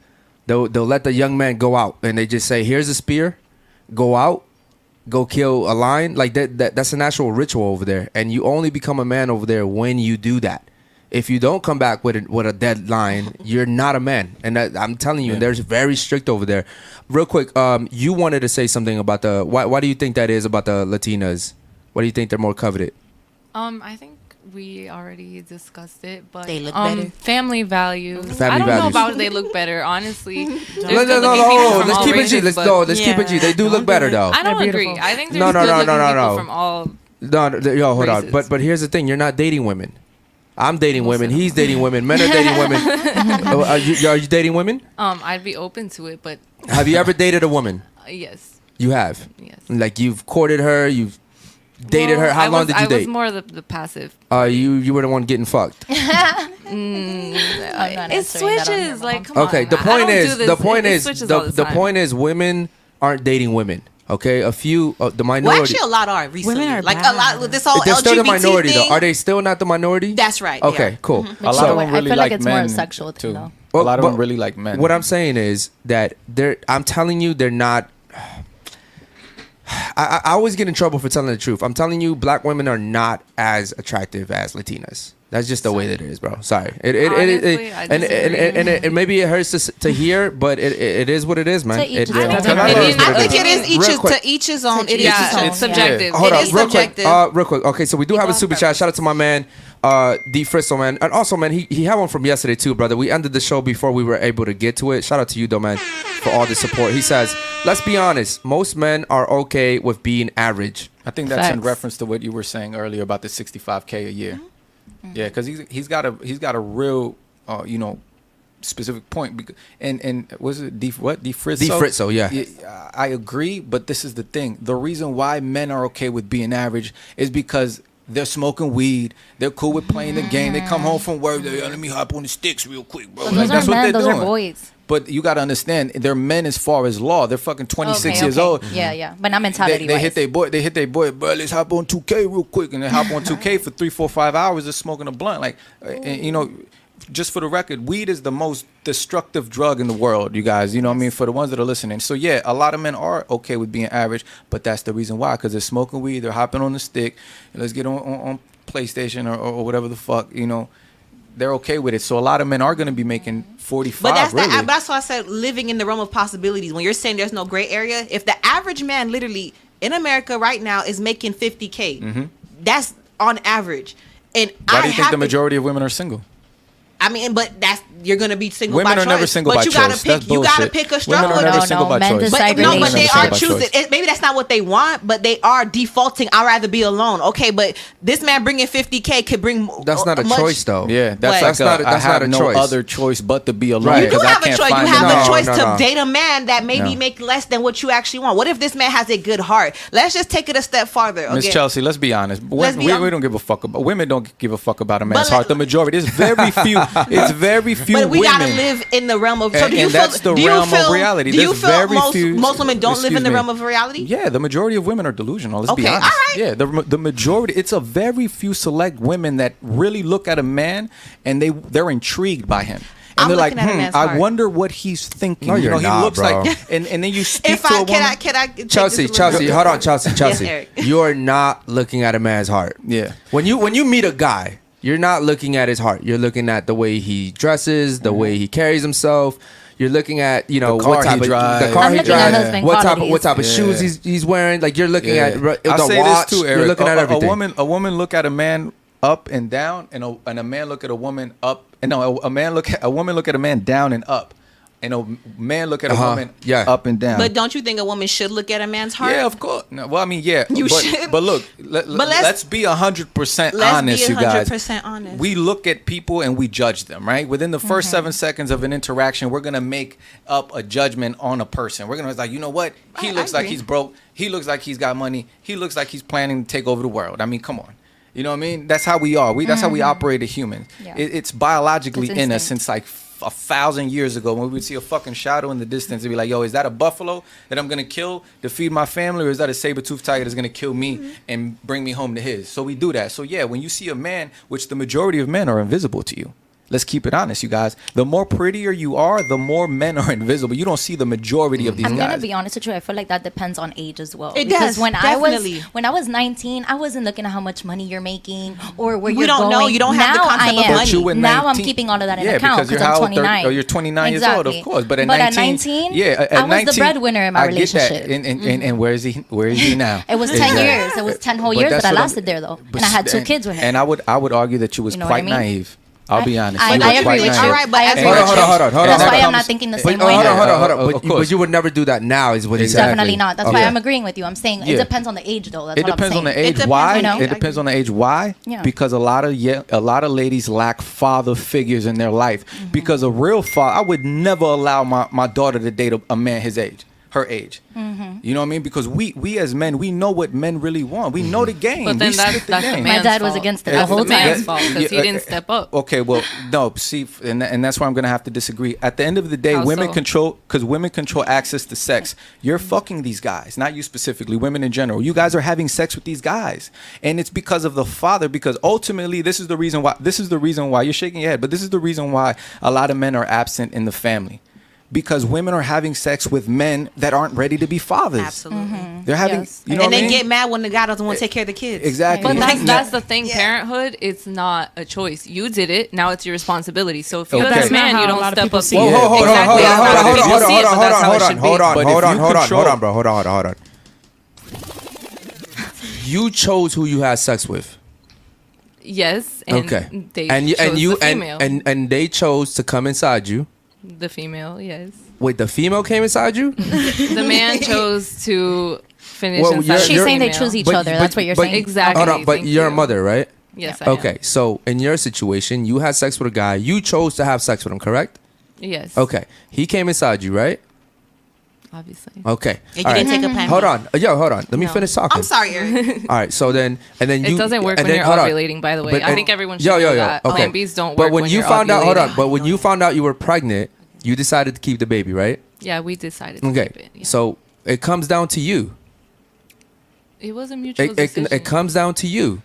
they'll they'll let the young man go out and they just say, "Here's a spear, go out, go kill a lion." Like that, that that's an actual ritual over there, and you only become a man over there when you do that. If you don't come back with a, with a dead lion, you're not a man, and that, I'm telling you, Yeah. they're very strict over there. Real quick, um, you wanted to say something about the why? Why do you think that is about the Latinas? Why do you think they're more coveted? Um, I think we already discussed it, but They look um, better. family values. Family I don't values. know about they look better, honestly. There's No, no, no, no, people hold on. from Let's all keep it G. Let's but go. Let's keep it G. They do look better though. I don't They're agree. beautiful. I think there's No, no, good no, no, no, people no. from all. No, no, yo, hold on. But but here's the thing: you're not dating women. I'm dating women. He's dating women. Men are dating women. Uh, are, you, are you dating women? Um, I'd be open to it, but Have you ever dated a woman? uh, yes, You have. yes. Like you've courted her. You've dated Well, her. How I long was, did you I date? was more the, the passive. uh, you you were the one getting fucked. I'm It answering that on here, switches. Like, come Okay. on. The I- I point don't is do this. the point It- it is switches the all the time. point is women aren't dating women. Okay, a few uh, the well, minority. actually, a lot are recently. Women are like a bad. lot with this whole they're still the minority thing. though. Are they still not the minority? That's right. they Okay, are. cool. a lot So- of them I feel like like it's more a sexual thing, too. though. Well, a lot of them really like men. What I'm saying is that they're. I'm telling you, they're not. I, I I always get in trouble for telling the truth. I'm telling you, black women are not as attractive as Latinas. That's just the way that it is, bro. Sorry. It, it, it, it, I and, and, and, and, it, and maybe it hurts to, to hear, but it, it, it is what it is, man. To each It- his it- own. it I think it is- I think it is each is, to each his own. It is each Yeah, his own, it's yeah. subjective. Hold on, is real quick. Uh, real quick. Okay, so we do have a super chat. Shout out to my man, uh, D Fristo, man, and also, man, he he had one from yesterday too, brother. We ended the show before we were able to get to it. Shout out to you, though, man, for all the support. He says, "Let's be honest. Most men are okay with being average." I think that's in reference to what you were saying earlier about the 65k a year. Mm-hmm. Yeah, because he's he's got a he's got a real uh, you know specific point. Because, and and was it D what D Fritzo? D. Fritzo, yeah. I agree, but this is the thing: the reason why men are okay with being average is because. They're smoking weed. They're cool with playing the game. They come home from work. They let me hop on the sticks real quick, bro. But Like, those that's are what men. they're Those doing. are boys. But you got to understand, they're men as far as law. They're fucking 26 Okay, years okay. old. Yeah, yeah. But not They, mentality they hit their boy. They hit their boy. Bro, let's hop on 2K real quick, and they hop on 2K for three, four, five hours of smoking a blunt. Like, and, you know, just for the record, weed is the most destructive drug in the world. You guys, you know, what I mean, for the ones that are listening. So yeah, a lot of men are okay with being average, but that's the reason why, because they're smoking weed, they're hopping on the stick. Let's get on on, on PlayStation or, or whatever the fuck, you know. They're okay with it. So a lot of men are going to be making 45. But that's really. the, but that's why I said living in the realm of possibilities. When you're saying there's no gray area, if the average man literally in America right now is making 50k, Mhm. that's on average. And Why I do you think the to- majority of women are single? I mean, but that's you're gonna be single. Women by are never choice. single but by you gotta choice. pick. That's you gotta pick a Women struggle. are never No, single no, by men choice. But no, but they are are never single by choosing. It, maybe that's not what they want, but they are defaulting. I'd rather be alone. Okay, but this man bringing 50k could bring. More That's not a much- choice, though. Yeah, that's like That's a, not a- I that's have not a no choice. other choice but to be alone. Right. You do because I have a can't choice. You have anyone. a choice no, to no. date a man that maybe No. make less than what you actually want. What if this man has a good heart? Let's just take it a step farther. Miss Chelsea, let's be honest. Let's be we, we don't give a fuck about women. Don't give a fuck about a man's heart. The majority. It's very few. it's very few But we women. gotta live in the realm of. So And- do you and feel? that's the do you realm of reality. Do you There's feel very most few- most women don't live in the me. realm of reality? Yeah, the majority of women are delusional. Let's be honest. all right. Yeah, the the majority. It's a very few select women that really look at a man and they they're intrigued by him. And I'm they're like, looking at a hmm, man's I heart. wonder what he's thinking. No, you you're know, not, he looks bro. like, and, and then you speak If to a I woman. can, I can I Chelsea, this a little Chelsea, hold on, Chelsea, Chelsea. Eric. You're not looking at a man's heart. Yeah. When you when you meet a guy, you're not looking at his heart. You're looking at the way he dresses, the way he carries himself. You're looking at you know what type of drives. the car I'm he drives, what type of what type of Yeah. shoes he's he's wearing. Like you're looking Yeah. at re- I'll say watch. this too, Eric. You're looking a, at everything. A woman, a woman look at a man up and down, and a, and a man look at a woman up. And no, a, a man look at a woman look at a man down and up, and a man look at a Uh-huh. woman Yeah. up and down. But don't you think a woman should look at a man's heart? yeah, of course. No, well, I mean, yeah. You but, should. But look, let, But let's- let's, be hundred percent Let's honest, be you guys. 100% honest. We look at people and we judge them, right? Within the 1st Mm-hmm. seven seconds of an interaction, we're gonna make up a judgment on a person. We're gonna be like, you know what? He I- I looks like he's broke. He looks like he's got money. He looks like he's planning to take over the world. I mean, come on. You know what I mean? That's how we are. We that's how we operate as humans. Yeah. It, it's biologically It's in us instinct. since like f- a thousand years ago when we would see a fucking shadow in the distance and be like, yo, is that a buffalo that I'm gonna kill to feed my family, or is that a saber-toothed tiger that's gonna kill me Mm-hmm. and bring me home to his? So we do that. So yeah, when you see a man, which the majority of men are invisible to you. Let's keep it honest, you guys. The more prettier you are, the more men are invisible. You don't see the majority of these I'm guys. gonna be honest with you. I feel like that depends on age as well. It because does, when definitely. I was when I was 19, I wasn't looking at how much money you're making or where We you're going. You don't going. know. You don't have the now concept I of am. money. But you were now I'm keeping all of that in yeah, account because you're I'm how old? 29. 30 oh, you're 29 years old, of course. But at But 19, at 19, yeah, at, I at was the breadwinner in my I get that. relationship. And, and, and, and mm-hmm. where is he? Where is he now? It was 10 Exactly. years. It was 10 whole But years that I what I'm- lasted there though, and I had two kids with him. And I would I would argue that you was You know what I quite naive. I'll be honest. I, You I agree with you. naive. All right, but I agree Hold on, with hold you. on, hold on, hold on. That's why I'm not thinking the But, same way. hold on, hold on, hold on. But, of you- course. but you would never do that now, is what he's saying. Definitely not. That's why I'm agreeing with you. I'm saying it depends on the age though. That's It what depends I'm on the age. Why? you know? It depends on the age. Why? Yeah. Because a lot of yeah, a lot of ladies lack father figures in their life. Mm-hmm. Because a real father, I would never allow my, my daughter to date a, a man his age, her age. Mm-hmm. You know what I mean? Because we we as men, we know what men really want. We know the game. But we then that's, the that's the game. man's My dad was against it the whole the man's fault because Yeah, he didn't step up. Okay, well, no, see, and, and that's where I'm gonna have to disagree. At the end of the day, How women so? control because women control access to sex. You're fucking these guys, not you specifically, women in general. You guys are having sex with these guys, and it's because of the father. Because ultimately, this is the reason why. This is the reason why you're shaking your head, but this is the reason why a lot of men are absent in the family. Because women are having sex with men that aren't ready to be fathers. Absolutely. Mm-hmm. They're having, Yes. you know, and what I mean? get mad when the guy doesn't want to eh, take care of the kids. exactly. But that's that's the thing. Parenthood, it's not a choice. You did it. Now it's your responsibility. So if you're Okay. a man, you don't step up. see to it. it. Whoa, hold on, hold on, Exactly. hold on, hold on, hold on, people hold on, see it, hold but on, that's hold on, hold on, hold on, hold on, hold on, bro, hold on, hold on, hold on. You chose who you had sex with. Yes. And Okay. They and you and you the and, female. and and they chose to come inside you. The female. Yes. Wait, the female came inside you? The man chose to finish Well, inside. you're- the She's saying they female. choose each But- other. but- That's what you're but- saying. Exactly. Hold on, but Thank you're a you. mother, right? Yes. I am. Okay, so in your situation, you had sex with a guy. You chose to have sex with him, correct? Yes. Okay, he came inside you, right? Obviously. Okay. And you All didn't right. take a plan. Hold on, Uh, yo, hold on. Let me No. finish talking. I'm sorry, Eric. All right, so then and then you It doesn't work and when then- you're hold on. ovulating. By the way, But- I and- think everyone should yo, yo, know that. Okay. Plan Bs don't But work when, when you you're found out, hold on. But when you found out you were pregnant, You decided to keep the baby, right? Yeah, we decided to Okay. keep it. Yeah. So it comes down to you. It was a mutual It, it, decision. it comes down to you.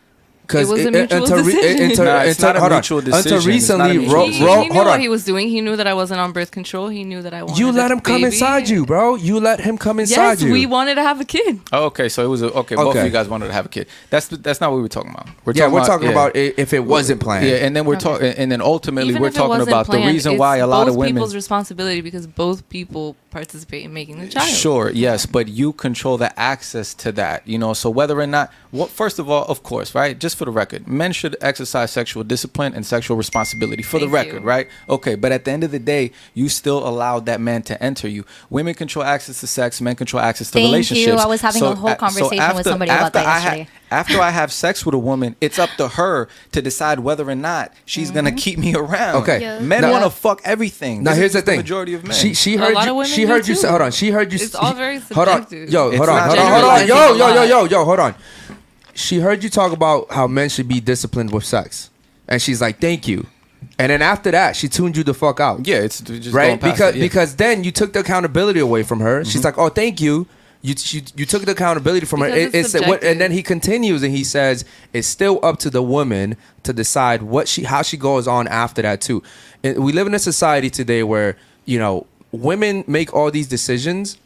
It was a mutual decision. until, Nah, it's until- not a hold on. mutual Until decision. It's not a recently, mutual ro- he, ro- he knew hold what on. he was doing. He knew that I wasn't on birth control. He knew that I wanted You let him come baby. inside you, bro. You let him come inside you. Yes, you. we wanted to have a kid. Oh, okay, so it was a, okay. Both of you guys wanted to have a kid. That's that's not what we were talking about. We're yeah, we're talking yeah. about if it wasn't planned. Yeah, and then we're talking, and then ultimately Even we're talking wasn't about the reason why a lot of women. people's responsibility because both people participate in making the child. Sure, yes, but you control the access to that, you know. So whether or not, what first of all, of course, right? Just for the record, men should exercise sexual discipline and sexual responsibility. For the record, you. right? Okay, but at the end of the day, you still allowed that man to enter you. Women control access to sex, men control access to Thank you. I was having a whole a- conversation with somebody about that I ha- after I have sex with a woman, it's up to her to decide whether or not she's gonna Mm-hmm. keep me around. Okay. Yeah. men Now- want to fuck everything. Now This here's the thing. majority of men. She she A heard lot you. of women She heard you. Say, too. hold on. She heard you. It's all very Hold on. subjective. Yo, hold on. not Hold on. Hold on. Yo, yo, yo, yo, yo. Hold on. She heard you talk about how men should be disciplined with sex, and she's like, "Thank you." And then after that, she tuned you the fuck out. yeah, it's just right? past Because it, yeah. because then you took the accountability away from her. She's mm-hmm. like, "Oh, thank you." You, you, you took the accountability from her. It- it's what, and then he continues and he says it's still up to the woman to decide what she how she goes on after that too. And we live in a society today where you know women make all these decisions,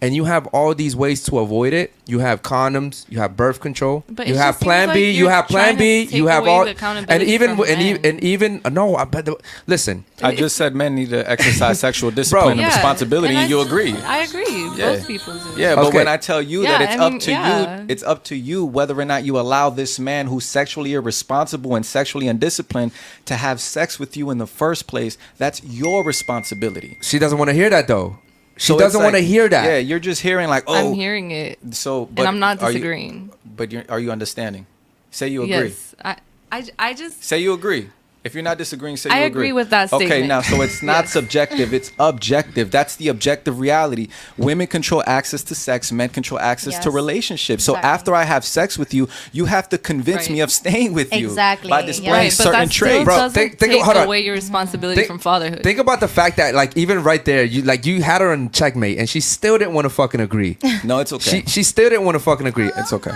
and you have all these ways to avoid it. You have condoms, you have birth control, But you have Plan B, you you're have Plan B, you have all and even and, even and even uh, no. I but the, listen. I just said men need to exercise sexual discipline and Yeah, responsibility, and, I- you agree. I agree. Yeah. Both people do. Yeah, but Okay. when I tell you that it's I mean, up to yeah. you, it's up to you whether or not you allow this man who's sexually irresponsible and sexually undisciplined to have sex with you in the first place. That's your responsibility. She doesn't want to hear that though. She So doesn't want to hear that. Yeah, you're just hearing like, oh, I'm hearing it, so, but and I'm not are you- disagreeing. but you're, are you understanding? Say you agree. Yes, I, I, I just Say you agree. If you're not disagreeing, say I you agree with that Okay, now so it's not Yes. subjective; it's objective. That's the objective reality. Women control access to sex; men control access to Yes. relationships. So after I have sex with you, you have to convince Right. me of staying with you Exactly, by yeah. displaying right, but certain that still traits. Bro, think- think- take hold on. away your responsibility Think- from fatherhood. Think about the fact that like even right there, you like you had her in checkmate, and she still didn't want to fucking agree. no, it's okay. She she still didn't want to fucking agree. it's okay.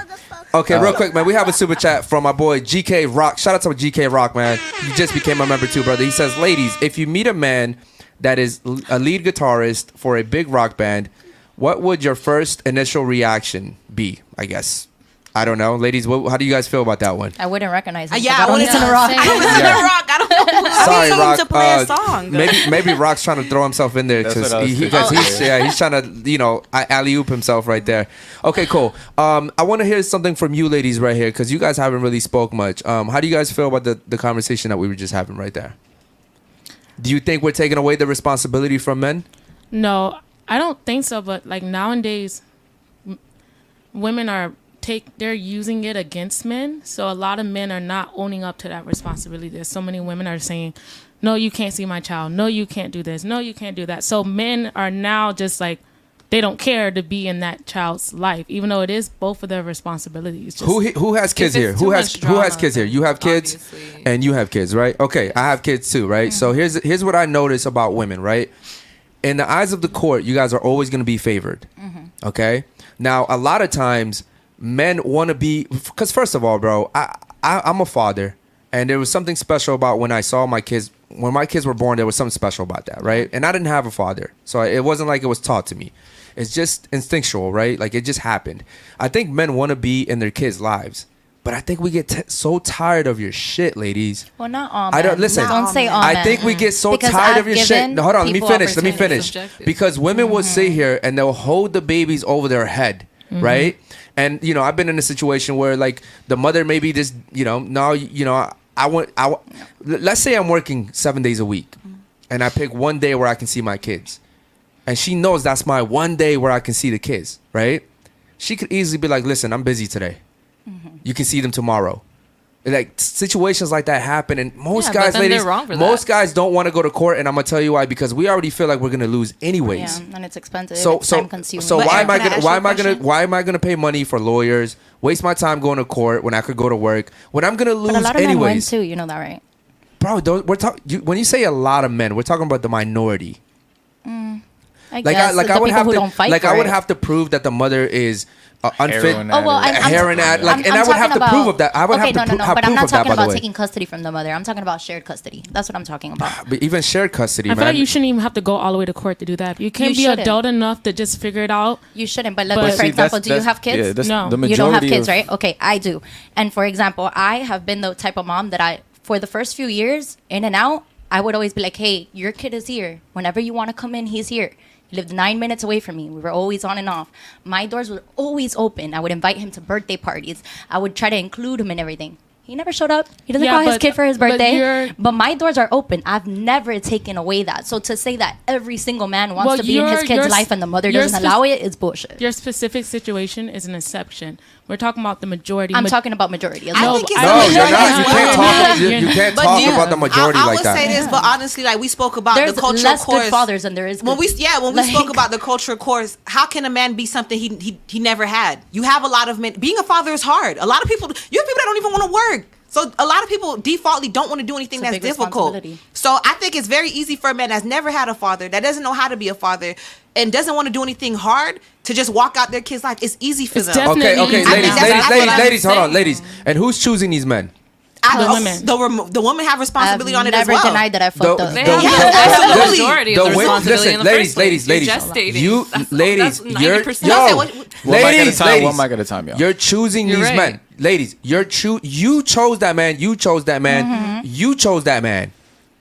Okay, Uh, real quick, man. We have a super chat from my boy GK Rock. Shout out to GK Rock, man. Just became a member too, brother. He says, ladies, if you meet a man that is a lead guitarist for a big rock band, what would your first initial reaction be? I guess. I don't know, ladies. What, how do you guys feel about that one? I wouldn't recognize it. Uh, 'cause yeah, I I don't listen to Yeah, rock. same. I listen Yeah. to rock. I don't know. Sorry, him Rock. to play a uh, song. Maybe maybe Rock's trying to throw himself in there because what he, thinking. because he's yeah he's trying to you know alley oop himself right there. Okay, cool. Um, I want to hear something from you ladies right here because you guys haven't really spoke much. Um, how do you guys feel about the the conversation that we were just having right there? Do you think we're taking away the responsibility from men? No, I don't think so. But like nowadays, m- women are take they're using it against men. So a lot of men are not owning up to that responsibility. There's so many women are saying, "No, you can't see my child. No, you can't do this. No, you can't do that." So men are now just like they don't care to be in that child's life, even though it is both of their responsibilities. Just, Who who has kids here? Who has much who has kids here? You have kids, obviously. and you have kids, right? Okay, I have kids too, right? So mm-hmm. here's here's what I notice about women, right? In the eyes of the court, you guys are always going to be favored. Mm-hmm. Okay. Now, a lot of times, men want to be because first of all, bro, I, I I'm a father, and there was something special about when I saw my kids. When my kids were born, there was something special about that, right? And I didn't have a father, so it wasn't like it was taught to me. It's just instinctual, right? Like it just happened. I think men want to be in their kids' lives, but I think we get t- so tired of your shit, ladies. Well, not all. I don't men. listen. Don't say all. I think we get so Because tired I've of your shit. No, hold on, let me finish. Let me finish. Because women will sit Mm-hmm. here and they'll hold the babies over their head, right? And you know, I've been in a situation where like the mother maybe just you know, now you know, I, I want I let's say I'm working seven days a week, Mm-hmm. and I pick one day where I can see my kids, and she knows that's my one day where I can see the kids, right? She could easily be like, "Listen, I'm busy today. Mm-hmm. You can see them tomorrow." Like situations like that happen, and most Yeah, guys, ladies, they're wrong for most guys don't want to go to court, and I'm gonna tell you why because we already feel like we're gonna lose anyways. Yeah, and it's expensive. So it's so so But why am I gonna why am I gonna why am I gonna pay money for lawyers? Waste my time going to court when I could go to work. When I'm gonna but lose a lot of men win anyways, too. You know that, right? bro. Those, we're talking. When you say a lot of men, we're talking about the minority. Mm, I like I guess. like The I would have to like I would have to prove that the mother is uh, unfit. Heroin Oh well, I'm, a I'm heroin ta- ad, like, I'm- and I'm I would have to talking prove about- of that. I would okay, have to no, no, pro- no, have but I'm not of that, talking about taking custody from the mother. I'm talking about shared custody. That's what I'm talking about. But even shared custody, I man. feel like you shouldn't even have to go all the way to court to do that. You can't You be shouldn't. adult enough to just figure it out. You shouldn't. But, like, But for see, example, that's- do you have kids? yeah, No. the you don't have kids, of- right? Okay, I do. And for example, I have been the type of mom that I, for the first few years, in and out, I would always be like, "Hey, your kid is here. Whenever you want to come in, he's here." Lived nine minutes away from me. We were always on and off. My doors were always open. I would invite him to birthday parties. I would try to include him in everything. He never showed up. He doesn't Yeah, call his kid for his uh, birthday. you're- But, my doors are open. I've never taken away that. So to say that every single man wants Well, to be in his kid's life and the mother doesn't allow it is bullshit. Your specific situation is an exception. We're talking about the majority. I'm Ma- talking about majority. as I well. think it's no, you're not. You can't talk. You, You're- can't But talk you- about the majority I, I like would say this, but honestly, like we spoke about There's the cultural less course. good fathers than there is when we yeah when we like- spoke about the cultural course, how can a man be something he he he never had? You have a lot of men. Being a father is hard. A lot of people. You have people that don't even want to work. So a lot of people defaultly don't want to do anything that's difficult. So I think it's very easy for a man that's never had a father, that doesn't know how to be a father, and doesn't want to do anything hard to just walk out their kid's life. It's easy for It's them. definitely Okay, okay, easy. I ladies, ladies, ladies, ladies, hold on, ladies. And who's choosing these men? I, The women. The, rem- the women have responsibility I've on it as well I never denied that I fucked up. They The- have Yeah, the- absolutely. the majority The of the women- responsibility listen, in the ladies, first place. ladies, ladies, You're you, That's- ladies, that's you're yo, Okay, what- One mic at a ladies, time, ladies, one mic at a time, y'all. You're choosing You're these right. men, ladies. You're choo- You chose that man. You chose that man. Mm-hmm. You chose that man.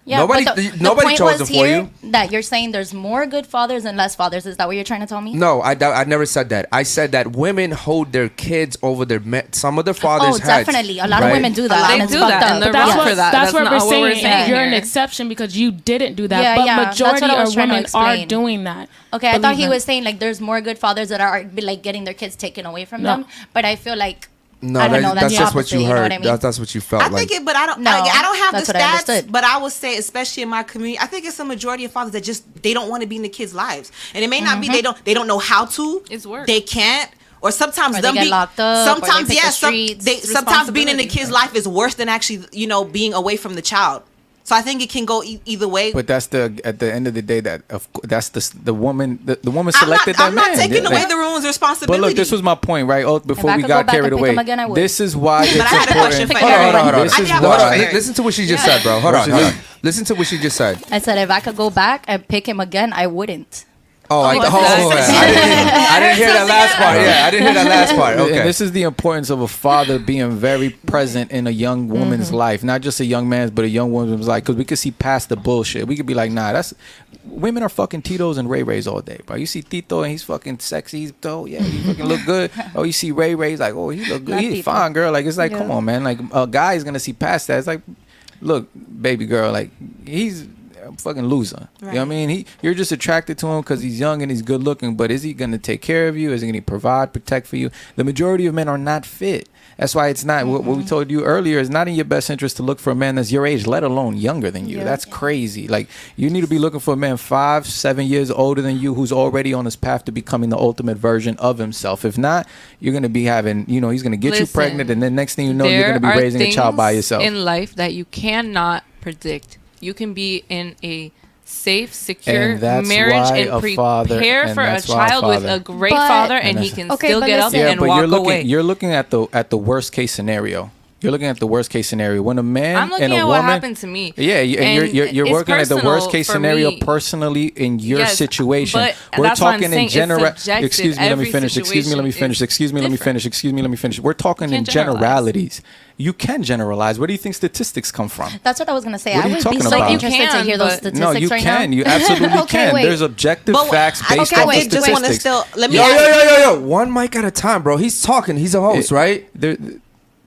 Yeah, nobody, the, the nobody point chose was him for here you. that you're saying there's more good fathers and less fathers. Is that what you're trying to tell me? No, I, I never said that. I said that women hold their kids over their men. Some of the fathers. Oh, definitely. A lot of women do that. They do that, and they're that's wrong what, for that. That's, That's what not we're what saying. we're saying You're an exception because you didn't do that. Yeah, but yeah, that's majority what I was of women are doing that. Okay, I thought he me. was saying like there's more good fathers that are like getting their kids taken away from No. them. But I feel like No, I don't that- know. that's That's, just the what you opposite, heard. know what I mean? that's, that's what you felt I like. think it, but I don't. No, I, I don't have that's the what I stats, but I would say, especially in my community, I think it's a majority of fathers that just they don't want to be in the kids' lives, and it may not be Mm-hmm. they don't they don't know how to. It's work. They can't. Or sometimes Or they them get be, locked up, Sometimes, pick yeah. the Some, they, sometimes being in the kid's life is worse than actually, you know, being away from the child. So I think it can go e- either way. But that's the at the end of the day that of cou- that's the the woman the, the woman I'm not, selected that I'm not man. taking Yeah, away like- the rules But responsibility. look, this was my point, right? Oh, before we could got go carried away. again, This is why it's I had a question important. for Hold on, hold on, hold on. This is Hold on. why. Listen to what she just said, bro. Hold on, hold on. Listen to what she just said. I said if I could go back and pick him again, I wouldn't. Oh, I, oh, what's oh, that? oh, I, didn't, I didn't hear that last part. Yeah, I didn't hear that last part. And Okay. this is the importance of a father being very present in a young woman's Mm-hmm. life, not just a young man's, but a young woman's life. Because we could see past the bullshit. We could be like, nah, that's women are fucking Tito's and Ray Rays all day, bro. You see Tito and he's fucking sexy, he's dope, yeah, he fucking look good. Oh, you see Ray Ray's like, oh, he look good, Not he's Tito. fine, girl. Like it's like, Yeah. come on, man. Like a guy is gonna see past that. It's like, look, baby girl, like he's a fucking loser. You know what I mean? He, you're just attracted to him because he's young and he's good looking. But is he gonna take care of you? Is he gonna provide, protect for you? The majority of men are not fit. That's why it's not what, what we mm-hmm. told you earlier. It's not in your best interest to look for a man that's your age, let alone younger than you. Yeah. That's crazy. Like you need to be looking for a man five, seven years older than you, who's already on his path to becoming the ultimate version of himself. If not, you're gonna be having, you know, he's gonna get you pregnant, and then next thing you know, you're gonna be raising a child by yourself. in life that you cannot predict. You can be in a safe, secure And marriage why and a prepare father- and for a that's why a child with a great But- father, and, And he can Okay, still but get up yeah, and but walk you're looking away. you're looking at the at the worst case scenario. You're looking at the worst case scenario when a man I'm looking and a at woman. what happened to me. Yeah, you, and, you're you're, you're working at the worst case scenario me. personally in your Yes, situation. but We're that's what I'm talking in it's general. Excuse me, let me finish. Excuse me, let me finish. Excuse me, let me finish. Excuse me, let me finish. We're talking in Can't generalize. generalities. You can generalize. Where do you think statistics come from? That's what I was gonna say. What I are you would be talking so about? interested You to can, hear those but- statistics No, you right can. now. You absolutely Okay, can. wait. There's objective But facts I- based okay, off wait, of just wanna still let me Yo, yo, yo, yo, yo. One mic at a time, bro. He's talking. He's a host, It- right? There,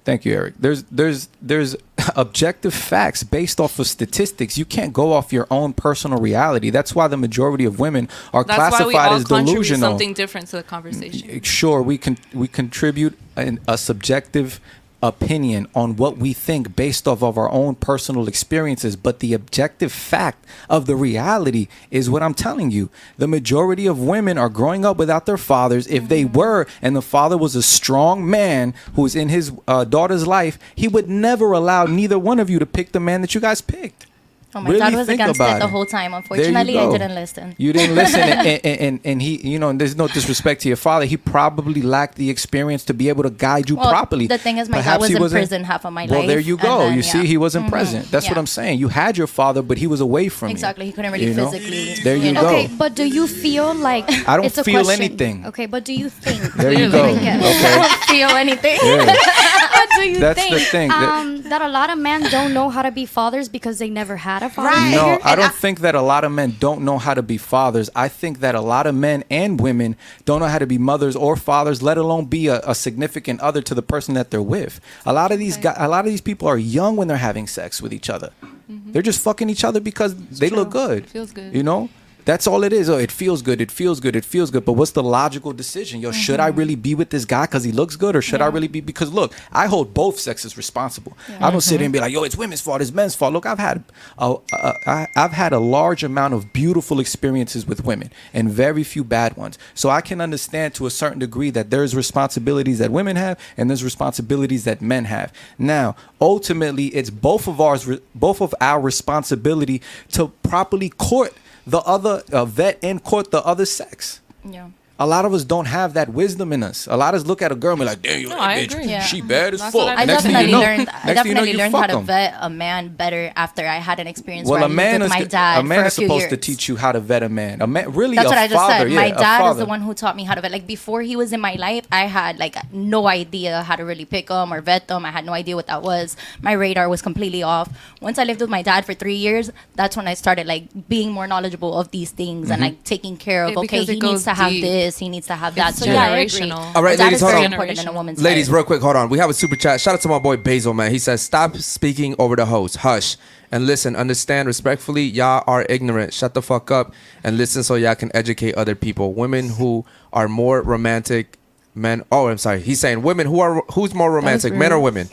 thank you, Eric. There's there's there's objective facts based off of statistics. You can't go off your own personal reality. That's why the majority of women are That's why we classified all as contribute delusional. something different to the conversation. Sure, we can we contribute an, a subjective opinion on what we think based off of our own personal experiences but the objective fact of the reality is what I'm telling you. The majority of women are growing up without their fathers. If they were and the father was a strong man who was in his uh, daughter's life he would never allow neither one of you to pick the man that you guys picked Oh, my really dad was think against about it the whole time. Unfortunately, I didn't listen. You didn't listen, and, and, and, and he, you know, and there's no disrespect to your father. He probably lacked the experience to be able to guide you Well, properly. the thing is, my dad was in wasn't- prison half of my well, life. Well, there you go. then, you see, he wasn't Mhm. present. That's what I'm saying. You had your father, but he was away from Exactly. you. Exactly. He couldn't really you know? physically. There you know. go. Okay, but do you feel like I don't it's a feel question. anything. Okay, but do you think? There you go. Okay. Okay. I don't feel anything. Yeah. but do you That's think the thing, that- Um, that a lot of men don't know how to be fathers because they never had a father? No. I don't think that a lot of men don't know how to be fathers. I think that a lot of men and women don't know how to be mothers or fathers, let alone be a, a significant other to the person that they're with. A lot of these guys, a lot of these people are young when they're having sex with each other. They're just fucking each other because they look good. Feels good. You know? That's all it is. Oh, it feels good. It feels good. It feels good. But what's the logical decision? Yo, should I mm-hmm. really be with this guy because he looks good, or should I really be? Because look, I hold both sexes responsible. I don't sit here and be like, yo, it's women's fault, it's men's fault. Look, I've had, a, a, I, I've had a large amount of beautiful experiences with women and very few bad ones. So I can understand to a certain degree that there's responsibilities that women have and there's responsibilities that men have. Now, ultimately, it's both of ours, both of our responsibility to properly court the other uh, vet and court the other sex. Yeah. A lot of us don't have that wisdom in us. A lot of us look at a girl and be like, "Damn, you No, that I bitch, agree. Yeah. she bad as That's fuck." I Next thing you definitely know, learned. next I thing you know, you learned how to to 'em. vet a man better after I had an experience Well, where a I man lived is with my dad a man for is few supposed years. to teach you how to vet a man. A man, really, That's a what I just father, said. yeah, my dad is the one who taught me how to vet. Like before he was in my life, I had like no idea how to really pick them or vet them. I had no idea what that was. My radar was completely off. Once I lived with my dad for three years, that's when I started like being more knowledgeable of these things and Mhm. like taking care of. Yeah, Okay, he it needs to have deep. This. He needs to have that. It's so yeah, I agree. All right, My ladies, is hold very on. important in a woman's Ladies, life. real quick, hold on. We have a super chat. Shout out to my boy Basil, man. He says, "Stop speaking over the host. Hush and listen. Understand respectfully. Y'all are ignorant. Shut the fuck up and listen so y'all can educate other people. Women who are more romantic, men. Oh, I'm sorry. He's saying women who are who's more romantic, men or women.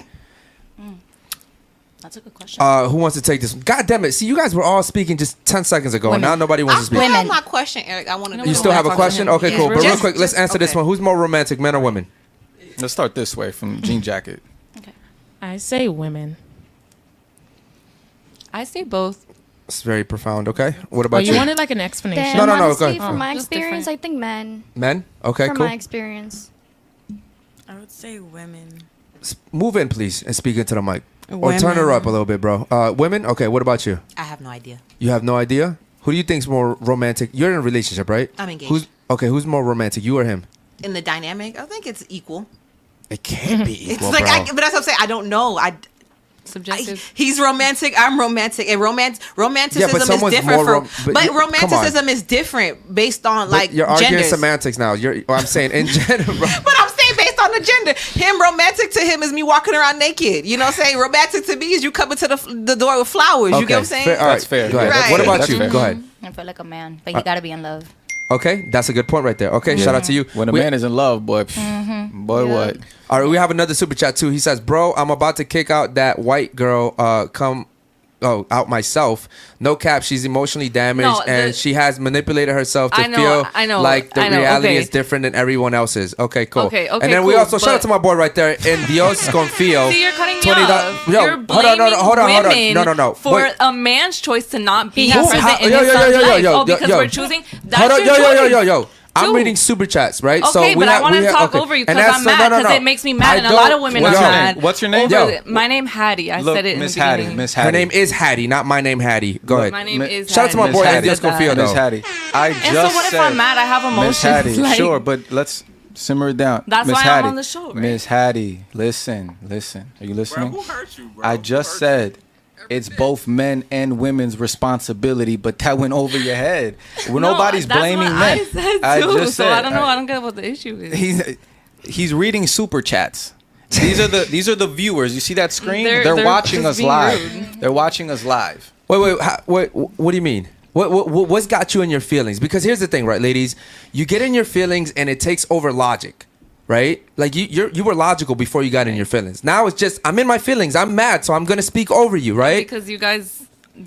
That's a good question. Uh, who wants to take this? God damn it! See, you guys were all speaking just ten seconds ago, and now nobody wants to speak. I have my question, Eric. I want to. You still have a question? Okay, cool. But real quick, let's answer this one. Who's more romantic, men or women? Let's start this way from jean jacket. Okay. I say women. I say both. It's very profound. Okay. What Oh, about you you? wanted like an explanation? Damn, No, no, no, honestly, go ahead. From my experience. I think men. Men. Okay, from cool. my experience. I would say women. S- Move in, please, and speak into the mic. Or turn her up a little bit, bro. Uh, women. Okay. What about you? I have no idea. You have no idea. Who do you think's more romantic? You're in a relationship, right? I'm engaged. Who's okay? Who's more romantic, you or him? In the dynamic, I think it's equal. It can't be It's like, bro. I, but that's what I'm saying. I don't know. I. Subjective. he's romantic. I'm romantic, and romance romanticism is different. more For, rom- but but you- romanticism is different based on But like you're arguing genders. semantics now. You're. Well, I'm saying in general. But I'm saying based on the gender, him romantic to him is me walking around naked. You know what I'm saying? Romantic to me is you coming to the, the door with flowers. You get what I'm saying? fair- all right, That's fair. Go ahead. Right. What about That's you? fair. Go ahead. I feel like a man, but he Uh, got to be in love. Okay, that's a good point right there. Okay, Yeah. shout out to you. When a We- man is in love, boy, pff, Mm-hmm. boy, what? All right, we have another super chat too. He says, "Bro, I'm about to kick out that white girl. Uh, come." Oh, out myself. No cap. She's emotionally damaged, No, and she has manipulated herself to I know, feel I know, like the know, reality okay. is different than everyone else's. Okay, cool. Okay, okay, And then we cool, also shout out to my boy right there in Dios Confio. See, you're cutting me $20 off. Yo, you're hold on, no, no, hold on, hold on. No, no, no. for Wait. a man's choice to not be present in his son's life. oh, because we're choosing. That's Hold on, yo, yo, yo, yo, yo. I'm reading super chats, right? Okay, we but I wanna we talk okay. over you because I'm no, mad, no, no, 'cause no. it makes me mad, and a lot of women are mad. What's your name? Yo. my name Hattie. I Look, said it in Miss the Hattie, beginning. Miss Hattie. Her name is Hattie, not my name Hattie. Go ahead. My name Mi- is. Shout out to my Hattie. boy Miss Andy Hattie. Escofio, Miss though. Hattie. I And so just what if I'm mad? I have emotions. Miss emotions. Hattie, Like- sure, but let's simmer it down. That's Miss why I'm Hattie, on the show, right? Miss Hattie, listen, listen. Are you listening? who hurt you, bro? I just hurt said it's both men and women's responsibility, but that went over your head. Well, No, nobody's that's blaming what men. I said too. just so said. I don't know. I don't get what the issue is. He's he's reading super chats. These are the these are the viewers. You see that screen? They're- They're, they're watching us live. rude. They're watching us live. Wait, wait, how, wait. What do you mean? What, what what- what's got you in your feelings? Because here's the thing, right, ladies? You get in your feelings and it takes over logic, right? Like you you're, you were logical before you got in your feelings. Now it's just I'm in my feelings. I'm mad, so I'm gonna speak over you, right? Because you guys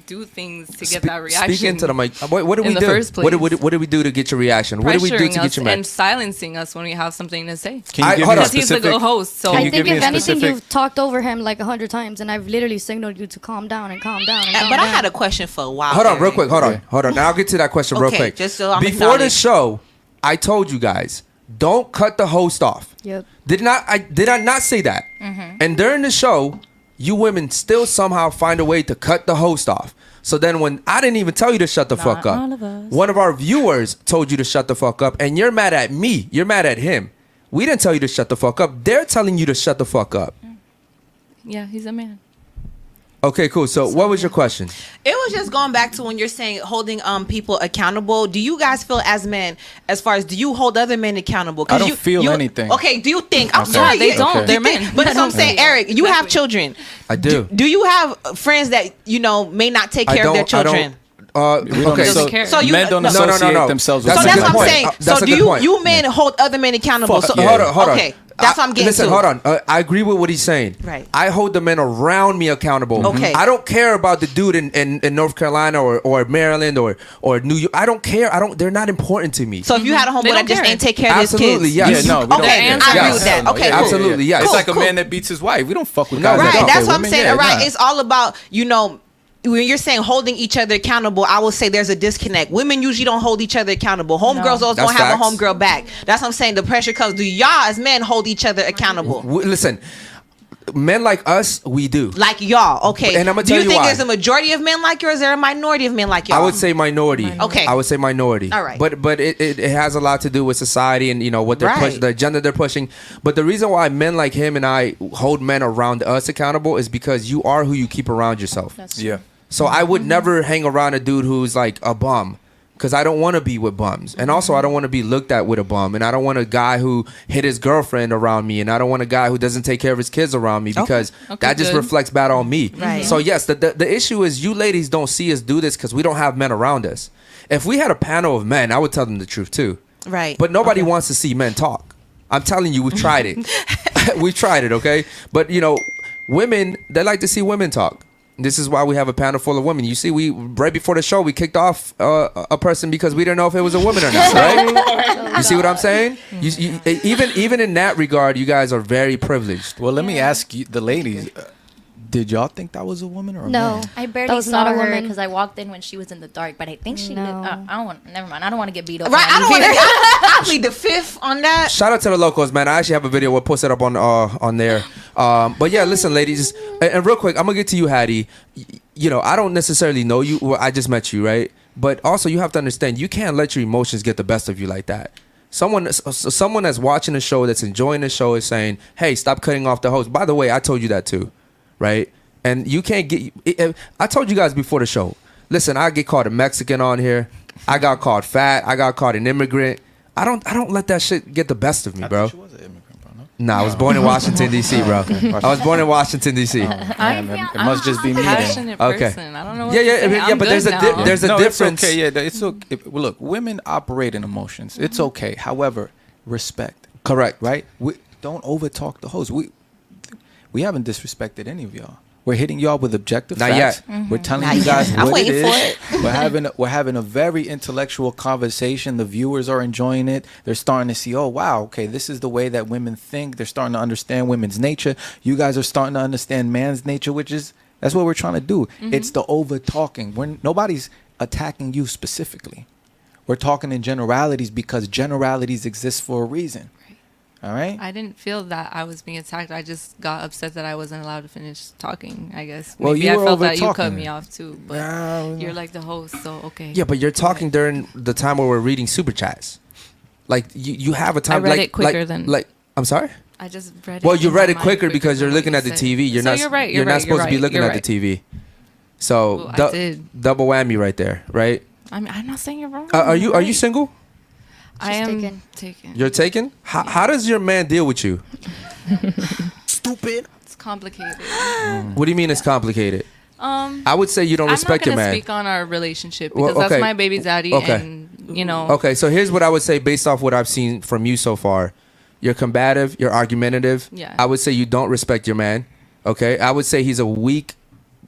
do things to get that reaction. Speak into the mic. What, what did in we the do? first What did, place. what, did, what did we do to get your reaction? What did we do to get us your man? and silencing us when we have something to say. Can you I- give hold me a because he's the host. So I think if anything, specific- you've talked over him like a hundred times, and I've literally signaled you to calm down and calm down. And Uh, calm But I had a question for a while. Hold on, real quick. Hold on, hold on. Now I'll get to that question real Okay, quick. just so I'm Before the show, I told you guys don't cut the host off. Yep. Did not I did I not say that? Mhm. And during the show, you women still somehow find a way to cut the host off. So then when I didn't even tell you to shut the fuck up, of us. one of our viewers told you to shut the fuck up, and you're mad at me. You're mad at him. We didn't tell you to shut the fuck up. They're telling you to shut the fuck up. yeah, he's a man. Okay, cool. So what was your question? It was just going back to when you're saying holding um people accountable. Do you guys feel as men, as far as do you hold other men accountable? 'Cause I don't you, feel you- anything. Okay, do you think? I'm Okay. sorry, they don't. you They're men. But that's what I'm Okay. saying, Eric. You have children. I do. Do you have friends that you know may not take care of their children? Uh, We don't okay, asso- so, So you- men don't no, no, no, no, no. themselves That's so that's what I'm saying. Uh, so do you point. you men hold other men accountable? Fuck So yeah. Hold on, hold on. okay, that's what I'm getting Listen, to. hold on. Uh, I agree with what he's saying. Right. I hold the men around me accountable. Okay. I don't care about the dude in, in, in North Carolina or, or Maryland or or New York. I don't care. I don't. They're not important to me. So if you had a They homeboy that just care. ain't take care of his Absolutely, kids, yes. Yeah, no, we don't okay, care. I agree Yes. with that. Okay, Yeah, cool. Absolutely, yes. It's Cool, like a man that beats his wife. We don't fuck with No, guys. we that. Right, don't that's what I'm women. saying. Yeah, right, nah. it's all about you know when you're saying holding each other accountable. I would say there's a disconnect. Women usually don't hold each other accountable. Homegirls always That's gonna have facts. a homegirl back. That's what I'm saying. The pressure comes. Do y'all as men hold each other accountable? W- listen, men like us, we do. Like y'all, okay. And I'ma Do tell you you think why. there's a majority of men like yours? Or a minority of men like y'all? I would say minority. Okay. I would say minority. All right. But but it, it, it has a lot to do with society and you know what they're Right. pushing, the agenda they're pushing. But the reason why men like him and I hold men around us accountable is because you are who you keep around yourself. Yeah. So I would mm-hmm. never hang around a dude who's like a bum. Cause I don't want to be with bums, and also I don't want to be looked at with a bum, and I don't want a guy who hit his girlfriend around me, and I don't want a guy who doesn't take care of his kids around me oh, because Okay, that just good. reflects bad on me. Mm-hmm. Right. So yes, the, the the issue is you ladies don't see us do this because we don't have men around us. If we had a panel of men, I would tell them the truth too. right. But nobody wants to see men talk. I'm telling you, we've tried it. we've tried it, okay? But you know, women they like to see women talk. This is why we have a panel full of women. You see, we right before the show we kicked off uh, a person because we didn't know if it was a woman or not. Right? you see what I'm saying? You, you, even even in that regard, you guys are very privileged. Well, let me ask you, the ladies. uh, Did y'all think that was a woman or a No. man? I That barely was saw not a her woman. because I walked in when she was in the dark, but I think she. No. Did, uh, I don't want. Never mind. I don't want to get beat up. right. I don't when want to. leave. I, I plead the fifth on that. Shout out to the locals, man. I actually have a video. We'll post it up on uh, on there. Um, but yeah, listen, ladies, and, and real quick, I'm gonna get to you, Hattie. Y- You know, I don't necessarily know you. Well, I just met you, right? But also, you have to understand, you can't let your emotions get the best of you like that. Someone, s- s- someone that's watching the show, that's enjoying the show, is saying, "Hey, stop cutting off the host." By the way, I told you that too, right? And you can't get. it- it- I told you guys before the show. Listen, I get called a Mexican on here. I got called fat. I got called an immigrant. I don't. I don't let that shit get the best of me, bro. She was an immigrant, bro. No? Nah, I was born in Washington D.C., bro. I was born in Washington D.C. Oh, Man, it, it must just be me. then. Passionate Okay. person. I don't know. What Yeah, to yeah, say. yeah, but there's good a di- now. there's a no, difference. It's okay. Yeah, it's okay. Look, women operate in emotions. It's okay. However, respect. Correct. Right? We don't overtalk the host. We we haven't disrespected any of y'all. We're hitting y'all with objective Not facts. yet. We're telling Not you guys yet. I'm what it waiting for is. we're having a, we're having a very intellectual conversation. The viewers are enjoying it. They're starting to see, oh wow, okay, this is the way that women think. They're starting to understand women's nature. You guys are starting to understand man's nature, which is that's what we're trying to do. Mm-hmm. It's the over talking. When nobody's attacking you specifically. We're talking in generalities because generalities exist for a reason. All right? I didn't feel that I was being attacked. I just got upset that I wasn't allowed to finish talking. I guess. Well, Maybe you I were felt that you cut me off too, but Yeah. you're like the host, so okay. Yeah, but you're talking during the time where we're reading super chats. Like you, you have a time. I read like, it quicker like, than- like. I'm sorry. I just read it. Well, you read it quicker because you're looking what at the. TV. You're so not. You're right. You're, You're, not supposed you're to be looking you're at the TV. So did. double whammy right there, right? I mean, I'm not saying you're wrong. Uh, are you are you Right. Single? I am taken. taken. You're taken. How, how does your man deal with you? Stupid. It's complicated. What do you mean it's complicated? Um, I would say you don't respect I'm your not gonna man. speak on our relationship Well, because okay. that's my baby daddy, Okay. and you know. Okay, so here's what I would say based off what I've seen from you so far. You're combative, you're argumentative. Yeah. I would say you don't respect your man. Okay? I would say he's a weak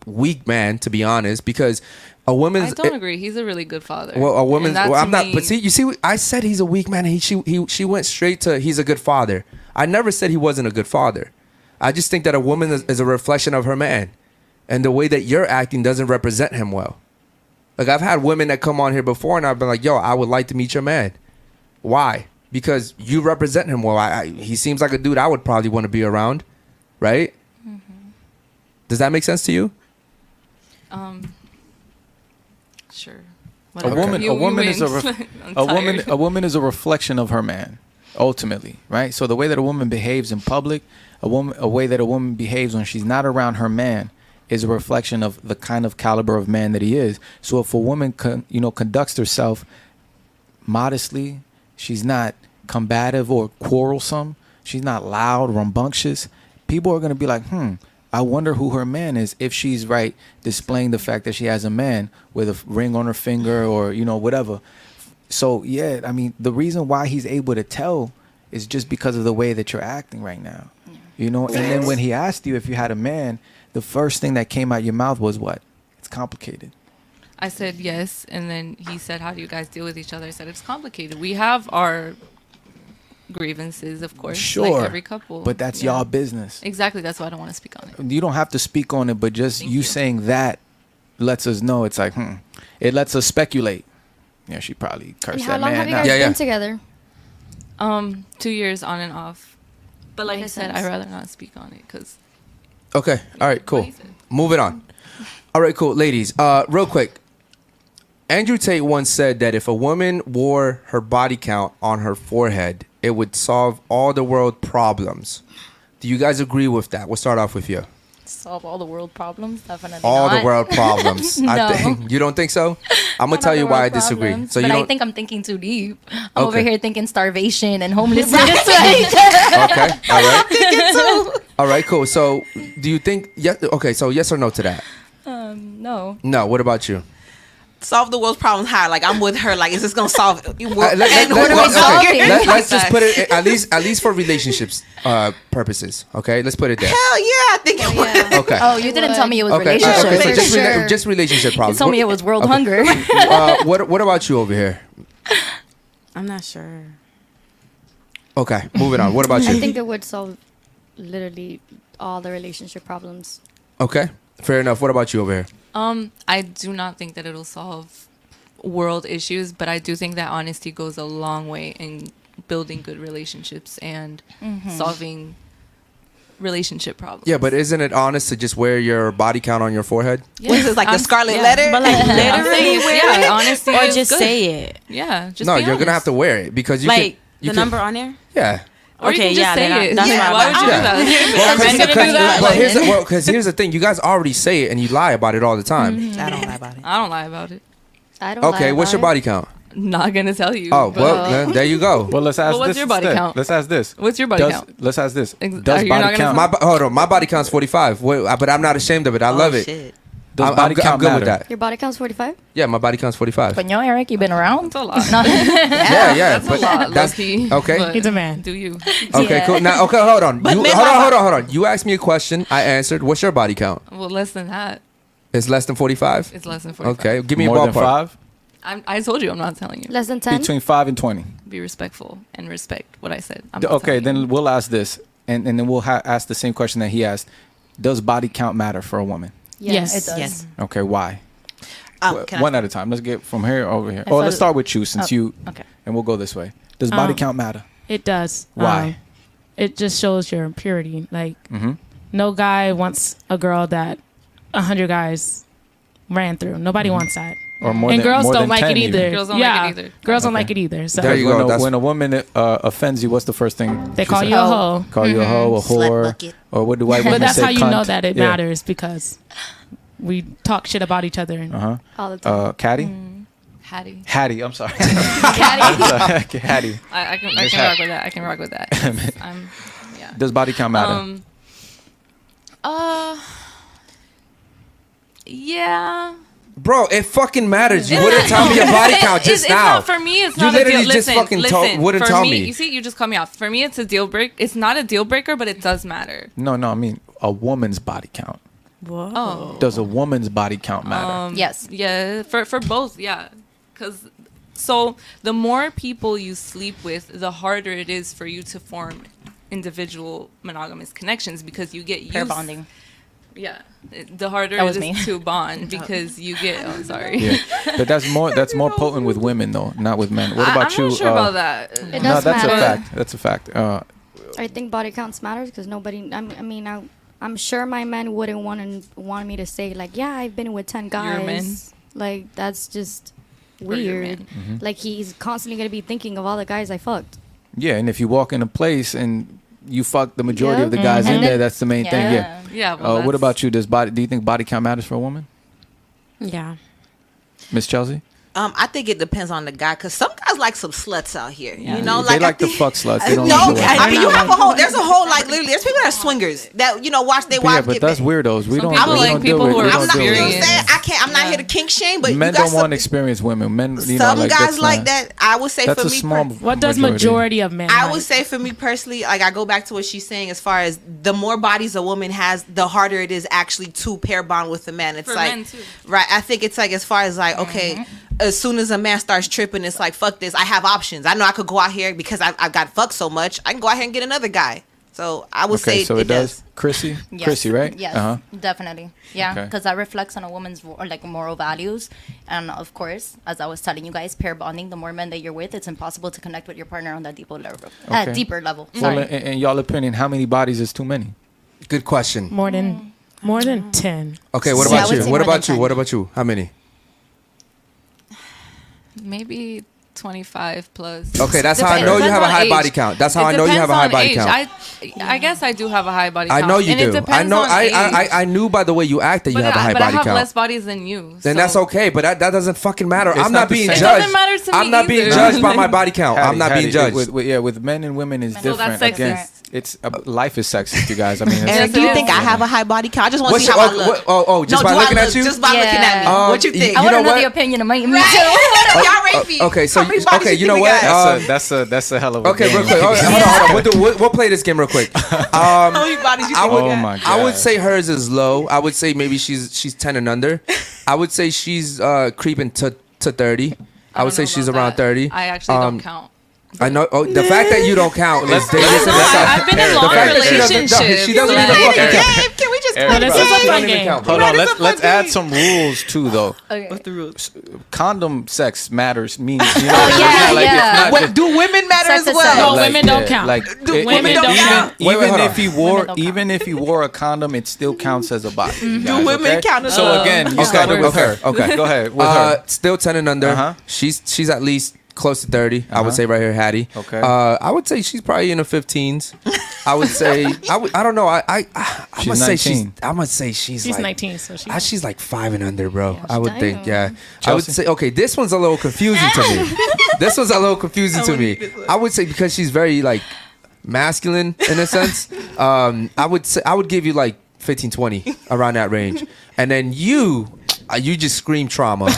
weak man, to be honest, because a I woman's. I don't agree. He's a really good father. Well, a woman. And that Well, I'm not. me- But see, you see, I said he's a weak man. He, she, he, she went straight to he's a good father. I never said he wasn't a good father. I just think that a woman is, is a reflection of her man, and the way that you're acting doesn't represent him well. Like I've had women that come on here before, and I've been like, "Yo, I would like to meet your man." Why? Because you represent him well. I, I, he seems like a dude I would probably want to be around, right? Does that make sense to you? Um. A woman, You- a woman is a, ref- a woman, a woman is a reflection of her man, ultimately, right? So the way that a woman behaves in public, a woman, a way that a woman behaves when she's not around her man, is a reflection of the kind of caliber of man that he is. So if a woman, con, you know, conducts herself modestly, she's not combative or quarrelsome, she's not loud, rambunctious. People are gonna be like, hmm. I wonder who her man is if she's right displaying the fact that she has a man with a ring on her finger or you know whatever. So yeah, I mean the reason why he's able to tell is just because of the way that you're acting right now. You know, and then when he asked you if you had a man, the first thing that came out your mouth was what? It's complicated. I said yes, and then he said, "How do you guys deal with each other?" I said, "It's complicated. We have our grievances, of course, Sure, like every couple. but that's Yeah. y'all business. Exactly. That's why I don't want to speak on it. You don't have to speak on it, but just you, saying that lets us know. It's like, hmm, it lets us speculate. Yeah, she probably cursed And cursed how that long man. have you out. guys been together? Um, two years on and off. But like I said, sense. I'd rather not speak on it because Okay. All right. Cool. Moving on. All right. Cool. Ladies, uh, real quick. Andrew Tate once said that if a woman wore her body count on her forehead, it would solve all the world problems. Do you guys agree with that? We'll start off with you. Solve all the world problems, definitely. All the world problems. no. I think you don't think so. I'm gonna Not tell you why I disagree. problems, So you but I don't. think I'm thinking too deep. I'm over here thinking starvation and homelessness. okay. All right. All right. Cool. So, do you think? Yes. Okay. So, yes or no to that? Um, no. No. What about you? Solve the world's problems how? Like I'm with her. Like is this gonna solve? Uh, let, let, and let, what are we let, solving? okay, let, us just put it at least at least for relationships uh, purposes. Okay, let's put it there. Hell yeah, I think it would. Okay. Oh, you didn't tell me it was Okay, uh, relationship. okay, so just, rela- Sure. just relationship You problems. told me it was world okay. hunger. uh, what What about you over here? I'm not sure. Okay, moving on. What about you? I think it would solve literally all the relationship problems. Okay, fair enough. What about you over here? Um, I do not think that it'll solve world issues, but I do think that honesty goes a long way in building good relationships and Mhm. solving relationship problems. Yeah, but isn't it honest to just wear your body count on your forehead? What is this, like the I'm- scarlet yeah. letter? But like literally wear yeah, it, honesty or just good. say it. Yeah, just no, be you're gonna have to wear it because you like can. You the can- number on there. Yeah. Or you okay, can just yeah, say then I- it. that's Yeah, what why would you do that? Well, because- gonna do because- that? well, here's the, here's the thing. You guys already say it and you lie about it all the time. Mm-hmm. I don't lie about it. I don't lie about it. I don't. Okay, lie what's your body count? Not gonna tell you. Oh, well, then there you go. Well, let's ask But what's this your body instead. count? Let's ask this. What's your body Does- count? Let's ask this. Does are body count? My hold on, my body count's 45. Wait, uh, but I'm not ashamed of it. I love it. shit. Does I'm, I'm body good- I'm count good with that. Your body count's 45. Yeah, my body count's 45. But yo, Eric, you've been around? That's a lot. No. yeah, yeah. That's but a lot. that's low-key, okay. He's a man. Do you? Okay, Yeah. cool. Now, okay, hold on. But You, hold on, hold on, hold on. You asked me a question. I answered. What's your body count? Well, less than that. It's less than 45. It's less than 45. Okay, give me More a than ballpark. five? I'm, I told you I'm not telling you. Less than 10. Between five and twenty. Be respectful and respect what I said. I'm Okay, telling you. then we'll ask this, and, and then we'll ha- ask the same question that he asked. Does body count matter for a woman? Yes. It does. Yes. Okay, why? Um, Wh- can I- One at a time. Let's get from here over here. I Oh, let's start with you since Oh, you, okay. and we'll go this way. Does body Um, count matter? It does. Why? Um, it just shows your purity. Like Mm-hmm. no guy wants a girl that a hundred guys ran through. Nobody wants that. Or more and than girls more don't than like 10 it even. either. Girls don't yeah, like it either. Girls don't Okay. like it either. So There you when go, A, that's- when a woman uh, offends you, what's the first thing they she call says? you a hoe. Call you a hoe, a Slut whore, bucket. or what do white women But that's say? how you know cunt? that it Yeah. matters because we talk shit about each other. Uh All the time. Uh, Caddy, Mm. Hattie. Hattie. I'm sorry. Hattie. Okay, Hattie. I, I can, I Miss can Hat- rock with that. I can rock with that. Yes, I'm, yeah. Does body count matter? Um, uh, yeah. Bro, it fucking matters. You wouldn't tell me your body count just it's now. not- for me, it's You not a literally deal. just fucking listen, told- wouldn't for tell me, me. You see, you just cut me off. For me, it's a deal break. It's not a deal breaker, but it does matter. no, no. I mean a woman's body count. Whoa. Oh. Does a woman's body count matter? Um, Yes. Yeah, for for both, yeah. Cuz so the more people you sleep with, the harder it is for you to form individual monogamous connections because you get used. Pair used bonding. Yeah. The harder That it was is me. to bond because you get oh sorry. yeah, but that's more that's more potent with women though, not with men. What about I'm you? not sure uh, about that. It no, does that's a fact. That's a fact. Uh, I think body counts matters because nobody. I'm, I mean, I, I'm sure my men wouldn't want to want me to say like, yeah, I've been with ten You're a man. guys. Like that's just Or you're a weird. man. Mhm. Like he's constantly gonna be thinking of all the guys I fucked. yeah, and if you walk in a place and you fuck the majority Yeah. of the guys Mhm. in And there, that's the main thing. Yeah. Yeah, well, uh, what about you? Does body? Do you think body count matters for a woman, Yeah. Miss Chelsea? Um, I think it depends on the guy because some guys like some sluts out here. You know, they like I like to think- fuck sluts. They don't no, enjoy. I mean you have a whole. There's a whole like literally. There's people that are swingers that you know watch their But yeah, but that's weirdos. We don't. people we like don't people who are I'm not. You know what. I'm saying? I can't. I'm not here to kink shame, but Men you don't some, want experienced women. Men, you know, some like guys like not- that. I would say That's for a me. small. per- What does majority of men? I like? would say for me personally, like I go back to what she's saying as far as the more bodies a woman has, the harder it is actually to pair bond with a man. It's like right. I think it's like as far as like okay, as soon as a man starts tripping, it's like fuck this. I have options. I know I could go out here because I've, I've got fucked so much. I can go out here and get another guy. So I would Okay, say so it, does. Chrissy, Yes. Chrissy, right? Yes, Uh-huh. definitely. Yeah, Okay. because that reflects on a woman's like moral values, and of course, as I was telling you guys, pair bonding. The more men that you're with, it's impossible to connect with your partner on that deeper level. Uh, deeper level. Well, Sorry. in, in y'all opinion, how many bodies is too many? Good question. more than more than ten. Okay, what about would you? What about you? 10. What about you? How many? Maybe 25 plus. Okay, that's how I know you have a high age. body count. That's how It I know you have a depends high on body age. count. I, I guess I do have a high body count. I count. know you and It do. I depends know. on I, age. I I I knew by the way you act that you but have a I, high body count. but body I have count. less bodies than you. then that's okay, but that, that doesn't fucking matter. It's I'm not not being same. It judged. doesn't matter to me. I'm me not being judged by my body count. I'm not Hattie, being judged. With, with, yeah, with men and women is No, different. that's Again, sexist. It's uh, life is sexist, you guys. I mean, it's, Eric, do you think I have a high body count? I just want to see your- how I oh, look. what- oh, oh, just no, by do I looking at you? Just by looking at me. Um, what you think? I you want know to know what? the opinion of my me Right. too. Y'all rate me. Okay, so you- okay, you think know what? got? Uh, that's a that's a that's a hell of a Okay, game. real quick. All right, hold on, hold on. We'll, do, we'll, we'll play this game real quick. Um, How many bodies you I think would, Oh got? my I would say hers is low. I would say maybe she's she's ten and under. I would say she's uh, creeping to to thirty. I, would say she's around thirty. I actually Um, don't count. I know. Oh, the fact that you don't count is Let's- dangerous. No. I, I've been in The long fact that she doesn't- no. She doesn't like- even fucking count. Game, can we just Eric, play this is a game? fun even game. count. Hold on, let's let's add some rules too, though. Okay. What's the rules? Condom sex matters. Means you know, Oh, yeah, like yeah. not What, do women matter Sex as well? No, like, women don't count. Like Do it- women even, don't even, count? Wait, wait, even if he wore even if he wore a condom, it still counts as a body. Do women count as So again, you Okay, started with her. okay. go ahead with Uh, her. still ten and under. Uh-huh. She's she's at least close to 30 I Uh-huh. would say right here, Hattie. Okay. Uh, I would say she's probably in her 15s. I would say I would. I don't know. I I I She's must say she's. 19. I must say she's. She's like, 19, so she. Ah, she's like five and under, bro. I would think, Damn. yeah. I would say, okay, this one's a little confusing to me. this one's a little confusing to me. I would say because she's very like masculine in a sense. Um, I would say I would give you like 15, 20 around that range, and then you, uh, you just scream trauma.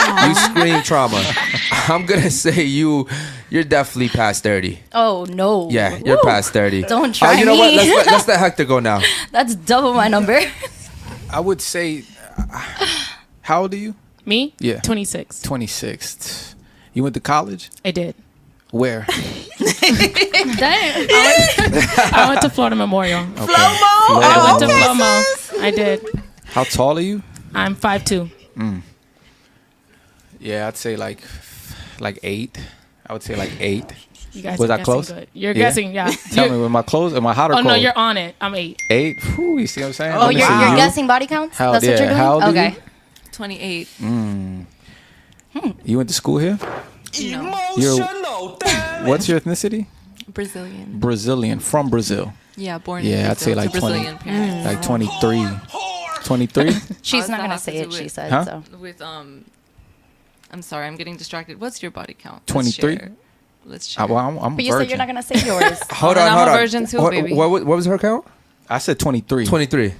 you scream trauma. I'm gonna say you, you're definitely past 30. Oh no. Yeah, you're Woo. past 30. Don't Uh, try you know what? me. Let's let, let's let Hector go now. That's double my number. I would say, uh, how old are you? Me? Yeah. 26. Twenty six. You went to college? I did. Where? Damn. I went to Florida Memorial. Okay. Oh, I went to okay, Flomo. I did. How tall are you? I'm 5'2. Yeah, I'd say like like eight. I would say like eight. You guys Was I close? Good. You're Yeah? guessing, yeah. Tell You're- me, am I close? Am I hot or oh, cold? no, you're on it. I'm 8. eight. Whew, you see what I'm saying? Oh, Let you're, you're guessing body counts? How- That's yeah, what you're doing? how old are you? okay. 28. Mm. You went to school here? No. You're, what's your ethnicity? Brazilian. Brazilian, from Brazil. Yeah, born in Yeah, I'd say like 20, Brazilian like 23. 23? She's not gonna say it. She said Huh? so. With um, I'm sorry, I'm getting distracted. What's your body count? 23? Let's share. Uh, well, I'm, I'm But you virgin. said you're not gonna say yours. Hold then on, I'm hold a on. virgin too, what, baby. What, what was her count? I said 23. 23.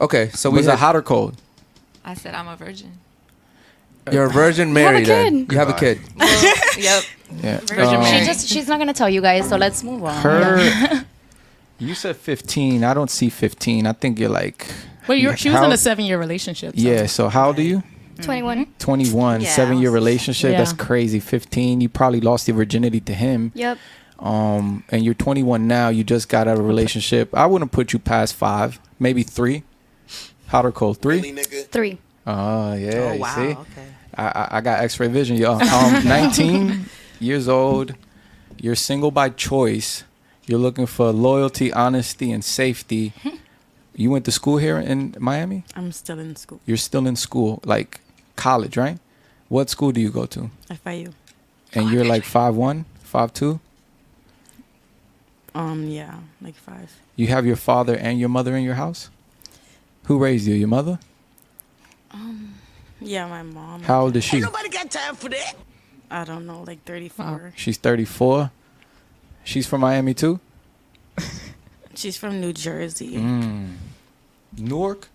Okay, so we Was it hot or cold? I said I'm a virgin. You're a virgin You have a married. then. kid. You have a kid. yep. Yeah. Virgin Um, she just she's not gonna tell you guys. So let's move on. Her, you said 15. I don't see 15. I think you're like, Well, you're, she was How- in a seven year relationship. so- Yeah. So how old are you? 21. 21, Yeah. seven year relationship. That's crazy. 15, you probably lost your virginity to him. Yep. Um, and you're 21 now. You just got out of a relationship. I wouldn't put you past five, maybe three. Hot or cold? Three. Three. Oh yeah. Oh, you wow, See? okay. I, I I got X-ray vision. Yo, um, 19 years old. You're single by choice. You're looking for loyalty, honesty, and safety. You went to school here in Miami. I'm still in school. You're still in school, like college, right? What school do you go to? FIU. And you're like five one, five two. Um, yeah, like five. You have your father and your mother in your house. Who raised you? Your mother. Um, yeah, my mom. How old is she? Nobody got time for that. I don't know, like 34. She's 34. She's from Miami too. She's from New Jersey. Mm. Newark.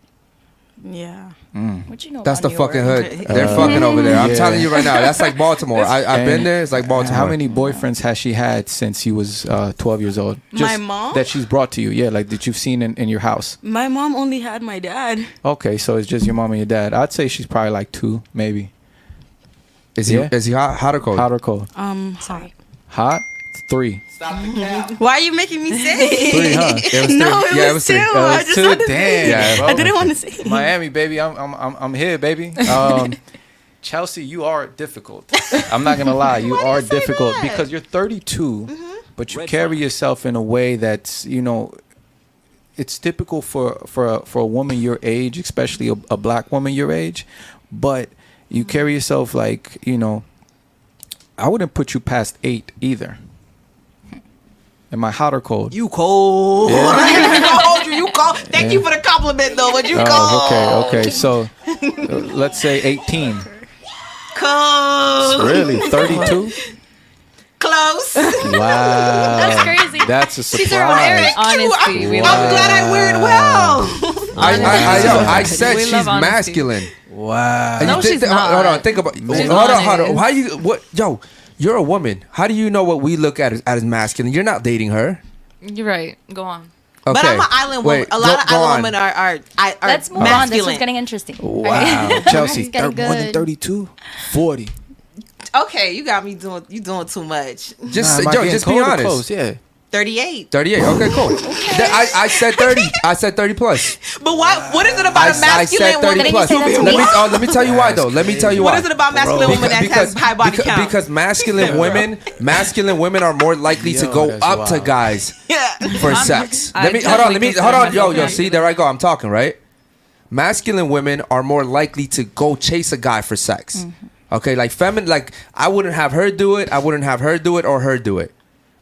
Yeah. Mm. What you know That's the about fucking New hood. York? They're Uh, fucking over there. I'm yeah. telling you right now. That's like Baltimore. I, I've been there. It's like Baltimore. How many boyfriends has she had since she was uh, 12 years old? Just My mom? That she's brought to you. Yeah, like that you've seen in, in your house. My mom only had my dad. Okay, so it's just your mom and your dad. I'd say she's probably like two, maybe. Is he is he hot, hot or cold? Hot or cold? Um, sorry. Hot? Three. Why are you making me say? Three, huh? It was no, it Yeah, it was, was two. three. It I just two. to Damn, say. bro. I didn't want to say. Miami, baby, I'm I'm I'm, I'm here, baby. Um, Chelsea, you are difficult. I'm not gonna lie, you are difficult because you're 32, but you carry yourself in a way that's you know. It's typical for for a, for a woman your age, especially a, a black woman your age, but you carry yourself like you know. I wouldn't put you past eight either. Am I hot or cold? You cold. Yeah. I'm not even gonna hold you. You cold. Thank you for the compliment, though. But you cold. Oh, okay, okay. So uh, let's say 18. Cold. Really? 32? Close. Wow. That's crazy. That's a She's surprise. Honestly, I'm, we I'm glad I wear it well. I, I, I, yo, I said We she's masculine. Wow. And No, you she's thi- not. Hold on, think about. She's hold on, hold on. honest. How you? What? Yo, you're a woman. How do you know what we look at as, as masculine? You're not dating her. You're right. Go on. Okay. But I'm an island woman. Wait, a lot go- of go island on. women are are, are, are Let's move masculine. on. This is getting interesting. Wow. Chelsea, It's thir- more than 32? 40. Okay, you got me doing you doing too much. Just, Nah, am yo, just be honest. close? Yeah. 38. 38. Okay, cool. Th- I, I said 30. I said 30 plus. But what what is it about I, a I masculine said 30 woman? plus. say that to Let me? me, oh, uh, let me tell you why, though. Let me tell you What why. is it about masculine women that has high body because, count? because masculine women, masculine women are more likely to go that's up to wild. guys yeah. for sex. I Let me hold on. Let me hold on. Yo, yo. See, there I go. I'm talking right. Masculine women are more likely to go chase a guy for sex. Mm-hmm. Okay, like feminine. Like I wouldn't have her do it. I wouldn't have her do it or her do it.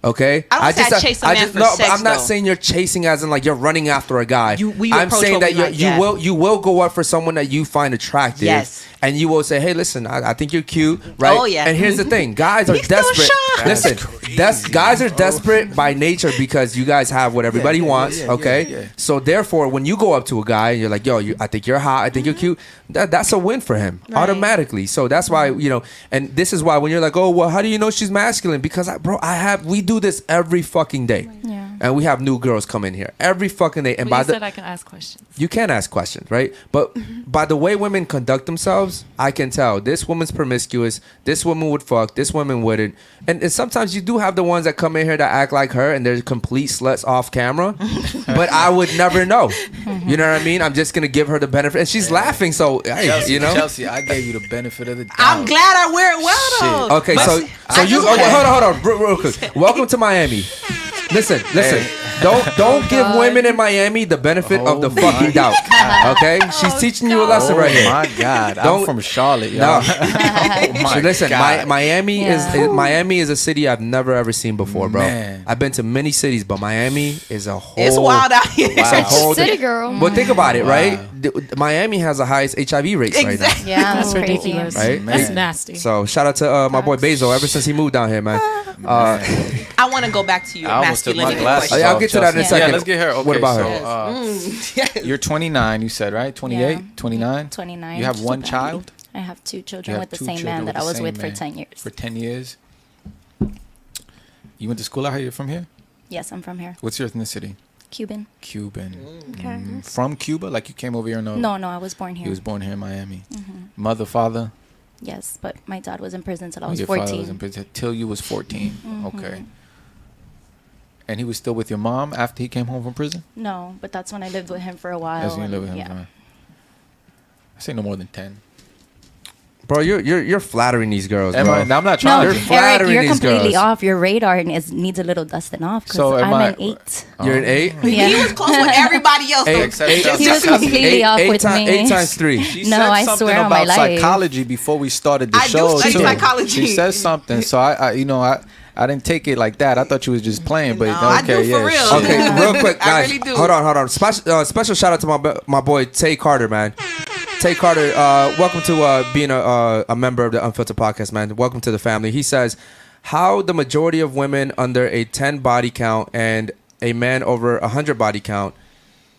Okay, I don't say I chase a man for no, but sex, I'm not though. saying you're chasing as in like you're running after a guy. You- we I'm saying that you like, you yeah. will you will go up for someone that you find attractive. Yes. and you will say, hey, listen, I, I think you're cute, right? Oh, yeah. And here's the thing, guys are He's still desperate. shocked. Listen, des- guys are desperate by nature because you guys have what everybody yeah, wants. yeah, okay, yeah, yeah. so therefore, when you go up to a guy and you're like, "Yo, you, I think you're hot. I think you're mm-hmm. cute," that, that's a win for him Right. automatically. So that's why mm-hmm. you know, and this is why when you're like, "Oh, well, how do you know she's masculine?" Because I, bro, I have we do this every fucking day, Yeah. and we have new girls come in here every fucking day, and But by you the said I can ask questions. you can ask questions, right? But mm-hmm. by the way women conduct themselves, I can tell this woman's promiscuous. This woman would fuck. This woman wouldn't. And, and sometimes you do have the ones that come in here that act like her and they're complete sluts off camera. but I would never know. Mm-hmm. You know what I mean? I'm just gonna give her the benefit, and she's laughing. So hey, Chelsea, you know. Chelsea, I gave you the benefit of the doubt. I'm glad I wear it well though. Okay, But so so I you okay, hold on, hold on, real, real quick. Welcome to Miami. Listen, listen. Don't don't give women in Miami the benefit of the Oh my fucking doubt. Okay, she's teaching you a lesson Oh right here. my God. Don't- I'm from Charlotte, No. y'all. oh my So listen, God. Mi- Miami Yeah. is Miami is a city I've never ever seen before, bro. Man. I've been to many cities, but Miami is a whole. It's wild out here. It's a whole City girl. But think about it, Wow. right? D- Miami has the highest HIV rates right now. Yeah, that's Oh, ridiculous. Right? That's nasty. So shout out to uh, my boy Basil. Ever since he moved down here, man. Uh, I want to go back to your I almost took my masculinity question. Oh, I'll off, get to that in a Chelsea. second. Yeah, let's get her. Okay, What about so, her? Uh, Mm, yes. You're 29, you said, right? 28, Yeah. 29? 29. You have one about. child? I have two children have with the same man that I was with for 10 years. For 10 years? You went to school out here? You're from here? yes, I'm from here. What's your ethnicity? Cuban. Cuban. Okay. Mm, From Cuba? Like you came over here? No. No, no, I was born here. He was born here in Miami. Mhm. Mother, father. Yes, but my dad was in prison till I was Your 14. father was in prison till you was 14. Mhm. Okay. And he was still with your mom after he came home from prison? No, but that's when I lived with him for a while. That's when you lived with him. yeah. huh? I say no more than 10. Bro, you're you're you're flattering these girls, Am bro. I- I'm not No, trying You're to. Eric, flattering you're these completely girls. off. Your radar is, needs a little dusting off because So am I'm I- an eight. Oh. You're an eight. Yeah. He was close with everybody else. Eight, though. Except eight, that- He was completely eight- off eight with ti- me. Eight times three. She No, said I something swear on my about life. psychology before we started the I do show. study too. psychology. She said something, so I, I, you know, I, I didn't take it like that. I thought you was just playing, but No, I okay, yeah. real. Okay, real quick, guys. really. Hold on, hold on. Special uh, special shout out to my my boy Tay Carter, man. Tay Carter, uh, welcome to uh, being a uh, a member of the Unfilterd Podcast, man. Welcome to the family. He says, "How the majority of women under a ten body count and a man over a hundred body count,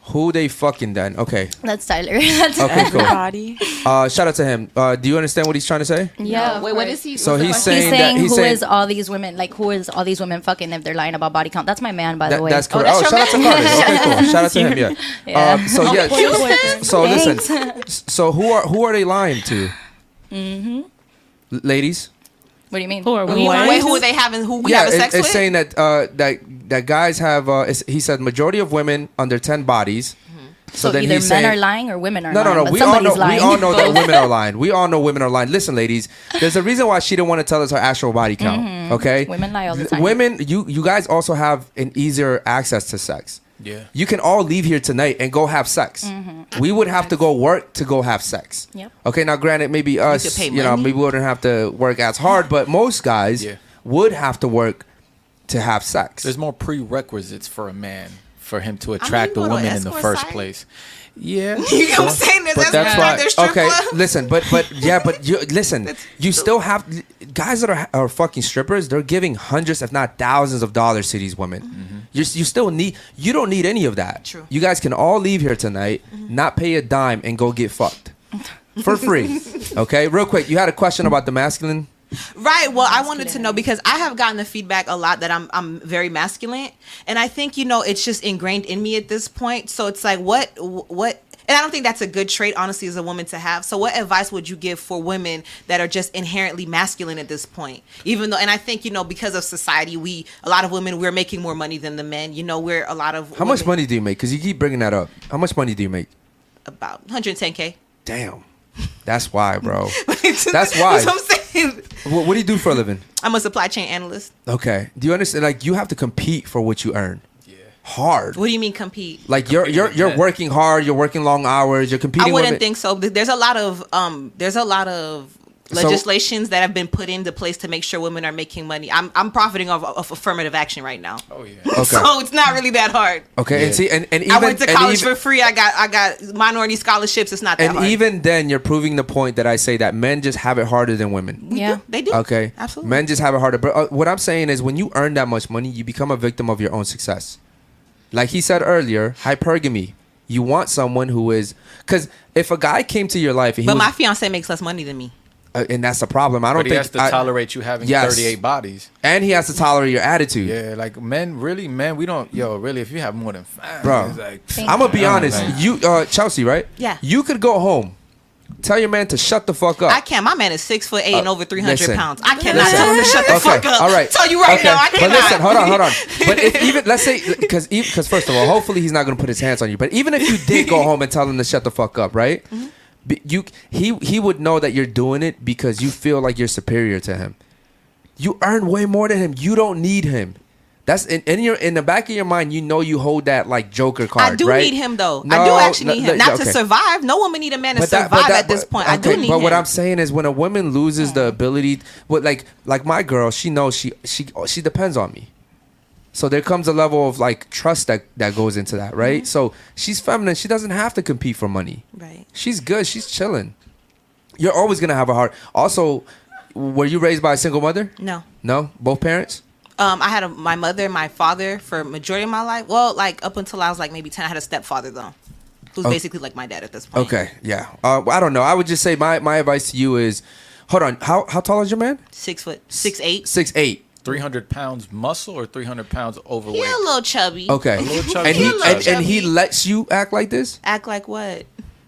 who they fucking then?" Okay, That's Tyler. That's okay, cool. Everybody. Uh, shout out to him. Uh, do you understand what he's trying to say? Yeah. Wait, what is he? So what's the he's question? saying He's that- saying he's who saying- is all these women like who is all these women fucking if they're lying about body count? That's my man, by That- the way. that's correct. that's Oh, your shout out to man. Carter. Okay, cool. Shout out to him. Yeah. Yeah. Um, so yeah. boyfriend. So listen. So who are who are they lying to? mm-hmm. L- Ladies. What do you mean? Who are we? Wait, lying? who are they having? Who we yeah, having it- sex it's with? saying that uh, that that guys have. Uh, it's, he said majority of women under ten bodies. So, then either men he's saying, are lying or women are lying. No, no, no. We all know. lying. We all know that women are lying. We all know women are lying. Listen, ladies. There's a reason why she didn't want to tell us her actual body count. Mhm. Okay. Women lie all the time. Women, you you guys also have an easier access to sex. Yeah. You can all leave here tonight and go have sex. Mhm. We would have to go work to go have sex. Yep. Okay, now granted, maybe us, could you know, maybe we wouldn't have to work as hard, but most guys Yeah. would have to work to have sex. There's more prerequisites for a man for him to attract go a woman in the first site. place. Yeah. You know what I'm saying? There's but that's escort, why. there's okay, stripper. listen, but but yeah, but you listen. You still have guys that are are fucking strippers. They're giving hundreds, if not thousands, of dollars to these women. Mm-hmm. Mm-hmm. You you still need. You don't need any of that. True. You guys can all leave here tonight, mm-hmm. not pay a dime, and go get fucked for free. Okay, real quick. You had a question about the masculine. Right. Well, I wanted to know because I have gotten the feedback a lot that I'm I'm very masculine, and I think you know it's just ingrained in me at this point. So it's like what what. And I don't think that's a good trait, honestly, as a woman to have. So, what advice would you give for women that are just inherently masculine at this point? Even though, and I think you know, because of society, we a lot of women we're making more money than the men. You know, we're a lot of How much money do you make? Because you keep bringing that up. How much money do you make? About 110k. Damn. That's why, bro. That's That's why. What What, what do you do for a living? I'm a supply chain analyst. Okay. Do you understand? Like you have to compete for what you earn. Yeah. Hard. What do you mean compete? Like you're you're you're working hard. You're working long hours. You're competing. I wouldn't with think so. There's a lot of um there's a lot of So- legislations that have been put into place to make sure women are making money. I'm I'm profiting off of affirmative action right now. Oh yeah. Okay. so it's not really that hard. Okay, and see, and, and even I went to college even, for free. I got I got minority scholarships. It's not that hard. and hard. even then, you're proving the point that I say that men just have it harder than women. Yeah. they do. Okay, Absolutely. Men just have it harder. But uh, what I'm saying is, when you earn that much money, you become a victim of your own success. Like he said earlier, hypergamy. You want someone who is because if a guy came to your life and he But was, my fiance makes less money than me. Uh, and that's the problem. I don't But he think has to I- tolerate you having Yes. 38 bodies. and he has to tolerate your attitude. Yeah, like men, really, man, we don't. Yo, really, if you have more than five, Bro, like, I'm gonna be you. honest. Like- You, uh, Chelsea, right? Yeah. You could go home, tell your man to shut the fuck up. I can't. My man is six foot eight and Uh, over three hundred pounds. I cannot Listen. tell him to shut the okay. fuck up. All right. Tell you right okay. now, I can't tell you. But cannot. listen, hold on, hold on. But if even let's say because because first of all, hopefully he's not gonna put his hands on you. But even if you did go home and tell him to shut the fuck up, right? Mm-hmm. You he he would know that you're doing it because you feel like you're superior to him. You earn way more than him. You don't need him. That's in, in your in the back of your mind. You know you hold that like Joker card. I do right? need him though. I do actually no, need no, him. Not okay. to survive. No woman need a man to that- survive that- at this but- point. I do need But him. what I'm saying is, when a woman loses the ability, what like like my girl, she knows she she she depends on me. So there comes a level of like trust that that goes into that, right? Mm-hmm. So she's feminine. She doesn't have to compete for money. right. She's good. She's chilling. You're always gonna have a heart. Also, were you raised by a single mother? No. No, both parents. Um, I had a, my mother and my father for majority of my life. Well, like up until I was like maybe ten, I had a stepfather though, who's Oh. basically like my dad at this point. Okay, yeah. Uh, I don't know. I would just say my my advice to you is, hold on. How how tall is your man? Six foot, six eight. Six eight. 300 pounds muscle or 300 pounds He overweight? a little chubby. Okay. A little chubby. And he He a and, and he lets you act like this, Act like what?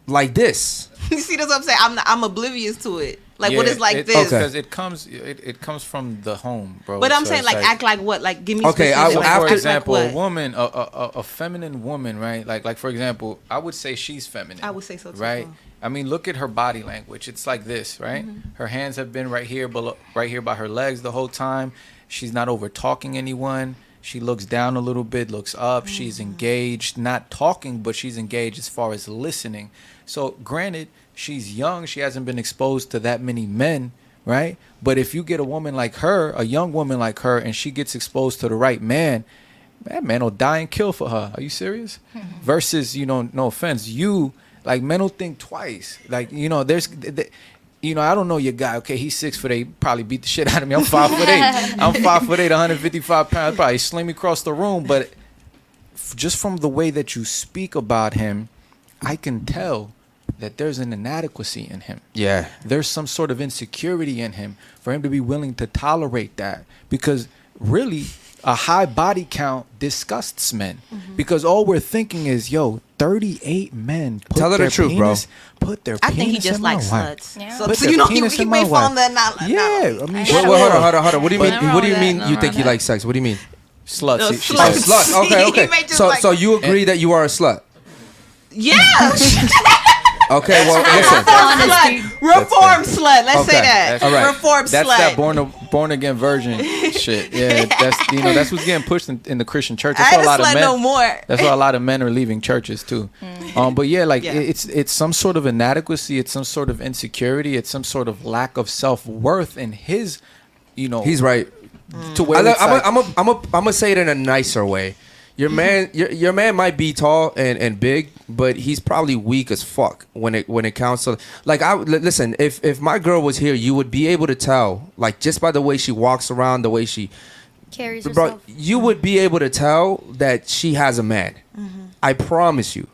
like this. you see, that's what I'm saying. I'm I'm oblivious to it. Like what Yeah, is like it- this? Okay. Because it comes, it, it comes from the home, bro. But I'm So saying it's like, act like what? Like give me Okay, I- like, after- for example, like a woman, a, a, a- a feminine woman, right? Like, like for example, I would say she's feminine. I would say so too. right? Paul. I mean, look at her body language. It's like this, right? Mm-hmm. Her hands have been right here, below, right here by her legs the whole time. She's not over talking anyone. She looks down a little bit, looks up. Mm-hmm. She's engaged, not talking, but she's engaged as far as listening. So, granted, she's young. She hasn't been exposed to that many men, right? But if you get a woman like her, a young woman like her, and she gets exposed to the right man, that man will die and kill for her. Are you serious? Versus, you know, no offense, you like men will think twice. Like, you know, there's, th- th- you know, I don't know your guy. Okay, he's six foot eight, probably beat the shit out of me. I'm five foot eight. I'm five foot eight, 155 pounds, probably sling me across the room. But f- just from the way that you speak about him, I can tell that there's an inadequacy in him Yeah. there's some sort of insecurity in him for him to be willing to tolerate that because really a high body count disgusts men Mm-hmm. because all we're thinking is yo 38 men put Tell her the their truth, bro. put their I think he just likes sluts. Yeah. So, Put so you know he, he may my fall in that. Not, not, yeah i mean Wait, wait, sure. hold on, hold on, hold on. What do you mean? What do you mean? that, You think he likes sex? What do you mean? sluts No, he- she Oh, sluts. Okay, okay. So, like- so you agree that you are a slut? Yeah. Okay. Well, listen. slut. Reform slut. Let's Okay. say that. All right. Reform that's slut. that born born again virgin shit yeah that's you know that's what's getting pushed in, in the christian church I that's ain't why a a lot of slut men no more. That's why a lot of men are leaving churches too. Um, but yeah, like Yeah. it- it's it's some sort of inadequacy, it's some sort of insecurity, it's some sort of lack of self worth in his, you know, He's right. to where I'm it's like- I'm I'm I'm I'm gonna say it in a nicer way. Your man, your, your man might be tall and, and big, but he's probably weak as fuck when it when it counts to like I listen. If if my girl was here, you would be able to tell like just by the way she walks around, the way she, Carries bro, herself. you would be able to tell that she has a man. Mm-hmm. I promise you.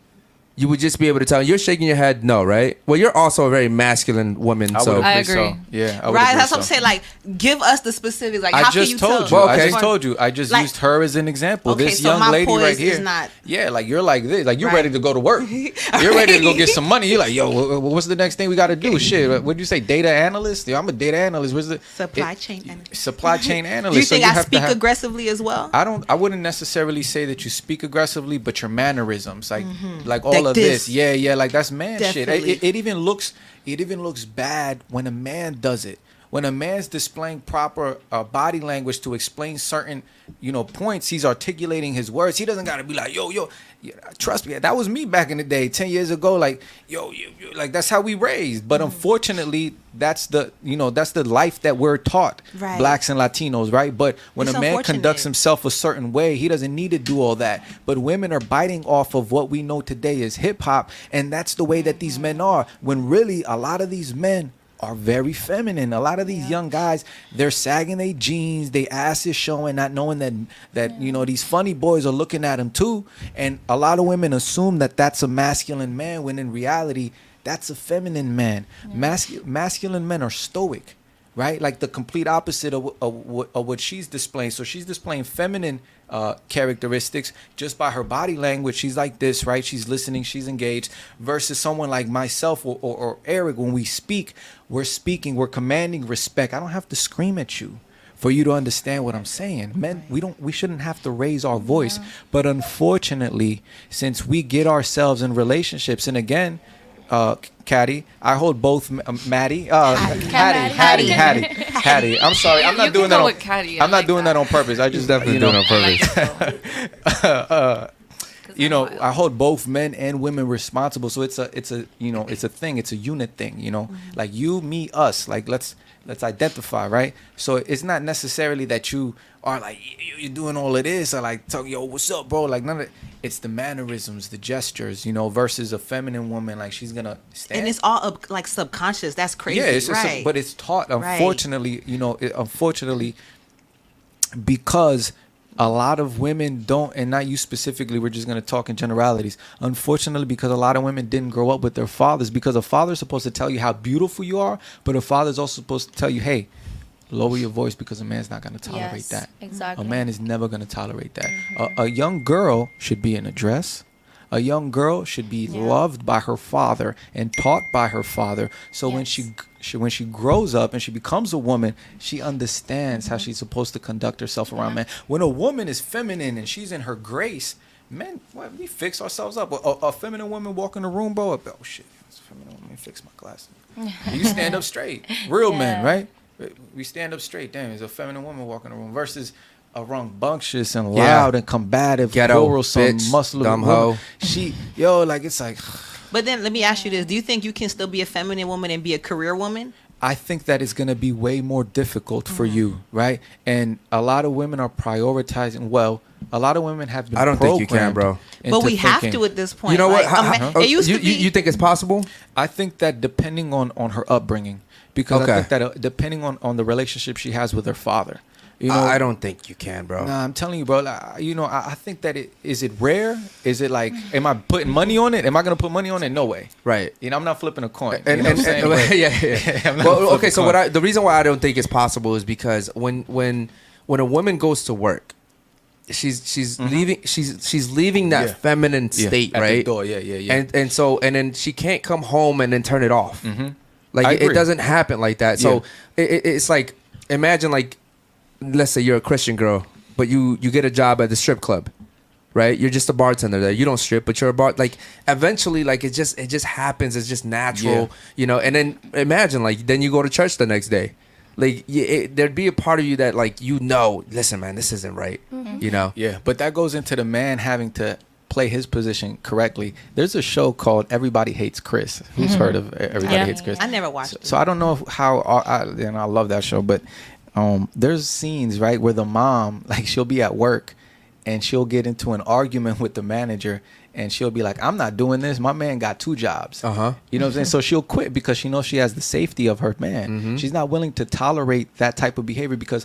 You would just be able to tell. You're shaking your head, no, right? Well, you're also a very masculine woman, I so I agree. So. Yeah, I Right. agree That's what I'm saying. Like, give us the specifics. Like, I how can just you told tell? you. Well, I just told you. I just Like- used her as an example. Okay, this so young my lady poise right is here. not- yeah, like you're like this. Like you're Right. ready to go to work. You're ready to go get some money. You're like, yo, wh- wh- what's the next thing we got to do? Shit, what'd you say? Data analyst? Yo, I'm a data analyst. Where's the Supply it- chain analyst. Supply chain analyst. Do you So think I have to speak have- aggressively as well? I don't. I wouldn't necessarily say that you speak aggressively, but your mannerisms, like mm-hmm. like all Like of this. yeah, yeah, like that's man shit. It, it, it even looks. It even looks bad when a man does it. When a man's displaying proper uh, body language to explain certain, you know, points, he's articulating his words. He doesn't gotta be like, yo, yo, yeah, trust me, that was me back in the day, ten years ago. Like, yo, yo, yo like that's how we raised. But unfortunately, that's the, you know, that's the life that we're taught, Right. blacks and Latinos, right? But when It's a man conducts himself a certain way, he doesn't need to do all that. But women are biting off of what we know today is hip hop, and that's the way that these men are. When really a lot of these men are very feminine. A lot of these young guys, they're sagging their jeans, their ass is showing, not knowing that that you know these funny boys are looking at them too. And a lot of women assume that that's a masculine man, when in reality, that's a feminine man. Mascu- masculine men are stoic right? Like the complete opposite of, of, what- of what she's displaying. So she's displaying feminine uh, characteristics just by her body language. She's like this, right? She's listening, she's engaged. Versus someone like myself or, or, or Eric, when we speak, we're speaking, we're commanding respect. I don't have to scream at you. For you to understand what I'm saying, men, we don't, we shouldn't have to raise our voice. But unfortunately, since we get ourselves in relationships, and again, uh, Caddy. I hold both M- um, Maddie, uh, Hattie, Hattie, Hattie, Hattie. I'm sorry, I'm not can doing that. On, Caddy, I I'm not doing that. on purpose. I just definitely you know, doing it on purpose. uh, you know, I hold both men and women responsible. So it's a, it's a, you know, it's a thing. It's a unit thing. You know, like you, me, us. Like let's let's identify, right? So it's not necessarily that you are like you- you're doing all of this or like talk, yo, what's up, bro? Like none of it's the mannerisms, the gestures, you know, versus a feminine woman. Like she's gonna stand. And it's all up, like subconscious. That's crazy. Yeah, it's, right. but it's taught. Right. Unfortunately, you know, it, unfortunately, because a lot of women don't, and not you specifically. We're just gonna talk in generalities. Unfortunately, because a lot of women didn't grow up with their fathers, because a father's supposed to tell you how beautiful you are, but a father's also supposed to tell you, hey. Lower your voice because a man's not going to tolerate Yes, that. exactly. A man is never going to tolerate that. A, mm-hmm. a young girl should be in a dress. A young girl should be loved by her father and taught by her father. So when she, she when she grows up and she becomes a woman, she understands how mm-hmm. she's supposed to conduct herself around men. When a woman is feminine and she's in her grace, men, what, we fix ourselves up. A, a feminine woman walk in the room, bro. Oh shit, it's a feminine woman. Fix my glasses. you stand up straight. Real men, right? We stand up straight. Damn, there's a feminine woman walking the room versus a rambunctious and Yeah. loud and combative, Ghetto, quarrelsome, bitch, muscular dumb woman. hoe. She, yo, like it's like. But then let me ask you this: Do you think you can still be a feminine woman and be a career woman? I think that is going to be way more difficult for Mm-hmm. you, right? And a lot of women are prioritizing. Well, a lot of women have been. I don't think you can, bro. But into we have thinking- to at this point. You know what? Like, a How- ma- how- it used you, to be. you, you think it's possible? I think that depending on on her upbringing, because Okay. I think that uh, depending on on the relationship she has with her father, you know, I don't think you can, bro. Nah, I'm telling you, bro. Like, you know, I, I think that it is it rare. Is it like, am I putting money on it? Am I gonna put money on it? No way. Right. You know, I'm not flipping a coin. And, you know and, what I'm and- saying? But- yeah, yeah. Well, okay. So what I the reason why I don't think it's possible is because when when when a woman goes to work, she's she's leaving she's she's leaving that Mm-hmm. Yeah. feminine Yeah, state, at the right? door, yeah, yeah, yeah. And and so and then she can't come home and then turn it off. Mhm. Like I it, it doesn't happen like that. So it, it, it's like imagine like let's say you're a Christian girl, but you you get a job at the strip club. Right, you're just a bartender there. You don't strip, but you're a bar. Like eventually, like it just it just happens. It's just natural, Yeah. you know. And then imagine like then you go to church the next day, like y it, there'd be a part of you that like you know, listen, man, this isn't right, mm-hmm. you know. Yeah, but that goes into the man having to play his position correctly. There's a show called Everybody Hates Chris. Who's Mhm. heard of Everybody Yeah. Hates Chris? I never watched So, it. so I don't know how I, I and I love that show, but um, there's scenes right where the mom like she'll be at work and she'll get into an argument with the manager and she'll be like, "I'm not doing this. My man got two jobs." Uh huh. You know what I'm saying? So she'll quit because she knows she has the safety of her man. Mhm. She's not willing to tolerate that type of behavior because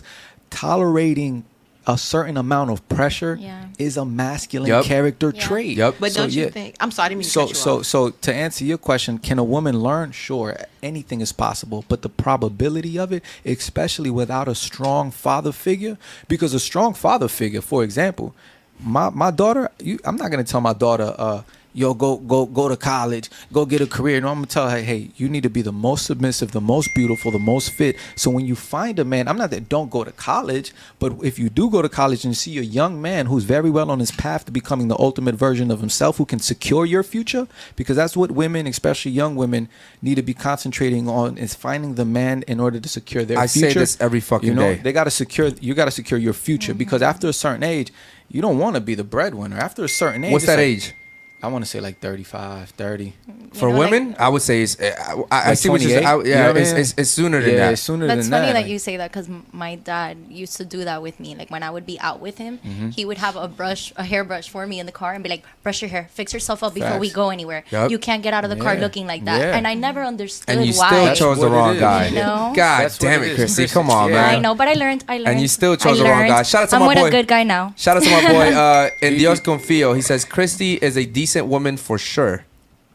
tolerating a certain amount of pressure Yeah. is a masculine Yup. character Yeah. trait. Yep. But So, don't you yeah. think? I'm sorry, I didn't mean to So cut you so off. so to answer your question, can a woman learn? Sure, anything is possible, but the probability of it, especially without a strong father figure, because a strong father figure, for example, my my daughter, you, I'm not gonna tell my daughter, uh, yo, go go go to college, go get a career. No, I'm gonna tell her, hey, you need to be the most submissive, the most beautiful, the most fit. So when you find a man, I'm not that don't go to college, but if you do go to college and see a young man who's very well on his path to becoming the ultimate version of himself, who can secure your future, because that's what women, especially young women, need to be concentrating on is finding the man in order to secure their I say future. this every fucking you know, day. They gotta secure. You gotta secure your future mm-hmm. because after a certain age, you don't want to be the breadwinner. After a certain age, What's that like- age I want to say like 35, 30. for know, like- women? I would say it's. I, I, I Like see what you're 28? saying. I- You know yeah, what I it's, mean? it's, it's sooner than yeah, that. it's sooner That's than funny that. that you say that because my dad used to do that with me. Like when I would be out with him, Mm-hmm. he would have a brush, a hairbrush for me in the car, and be like, "Brush your hair, fix yourself up before we Facts. go anywhere. Yup. You can't get out of the car Yeah. looking like that." Yeah. And I never understood and you why. still That's chose the what it wrong is. guy. You know? God That's what damn it it, is. Chrissy. Chris, Come on, yeah. man. I know, but I learned. I learned. And you still I chose the wrong learned. guy. Shout out to I'm my with boy. a good guy now. Shout out to my boy, uh, En Dios Confío. He says, Christy is a decent woman for sure.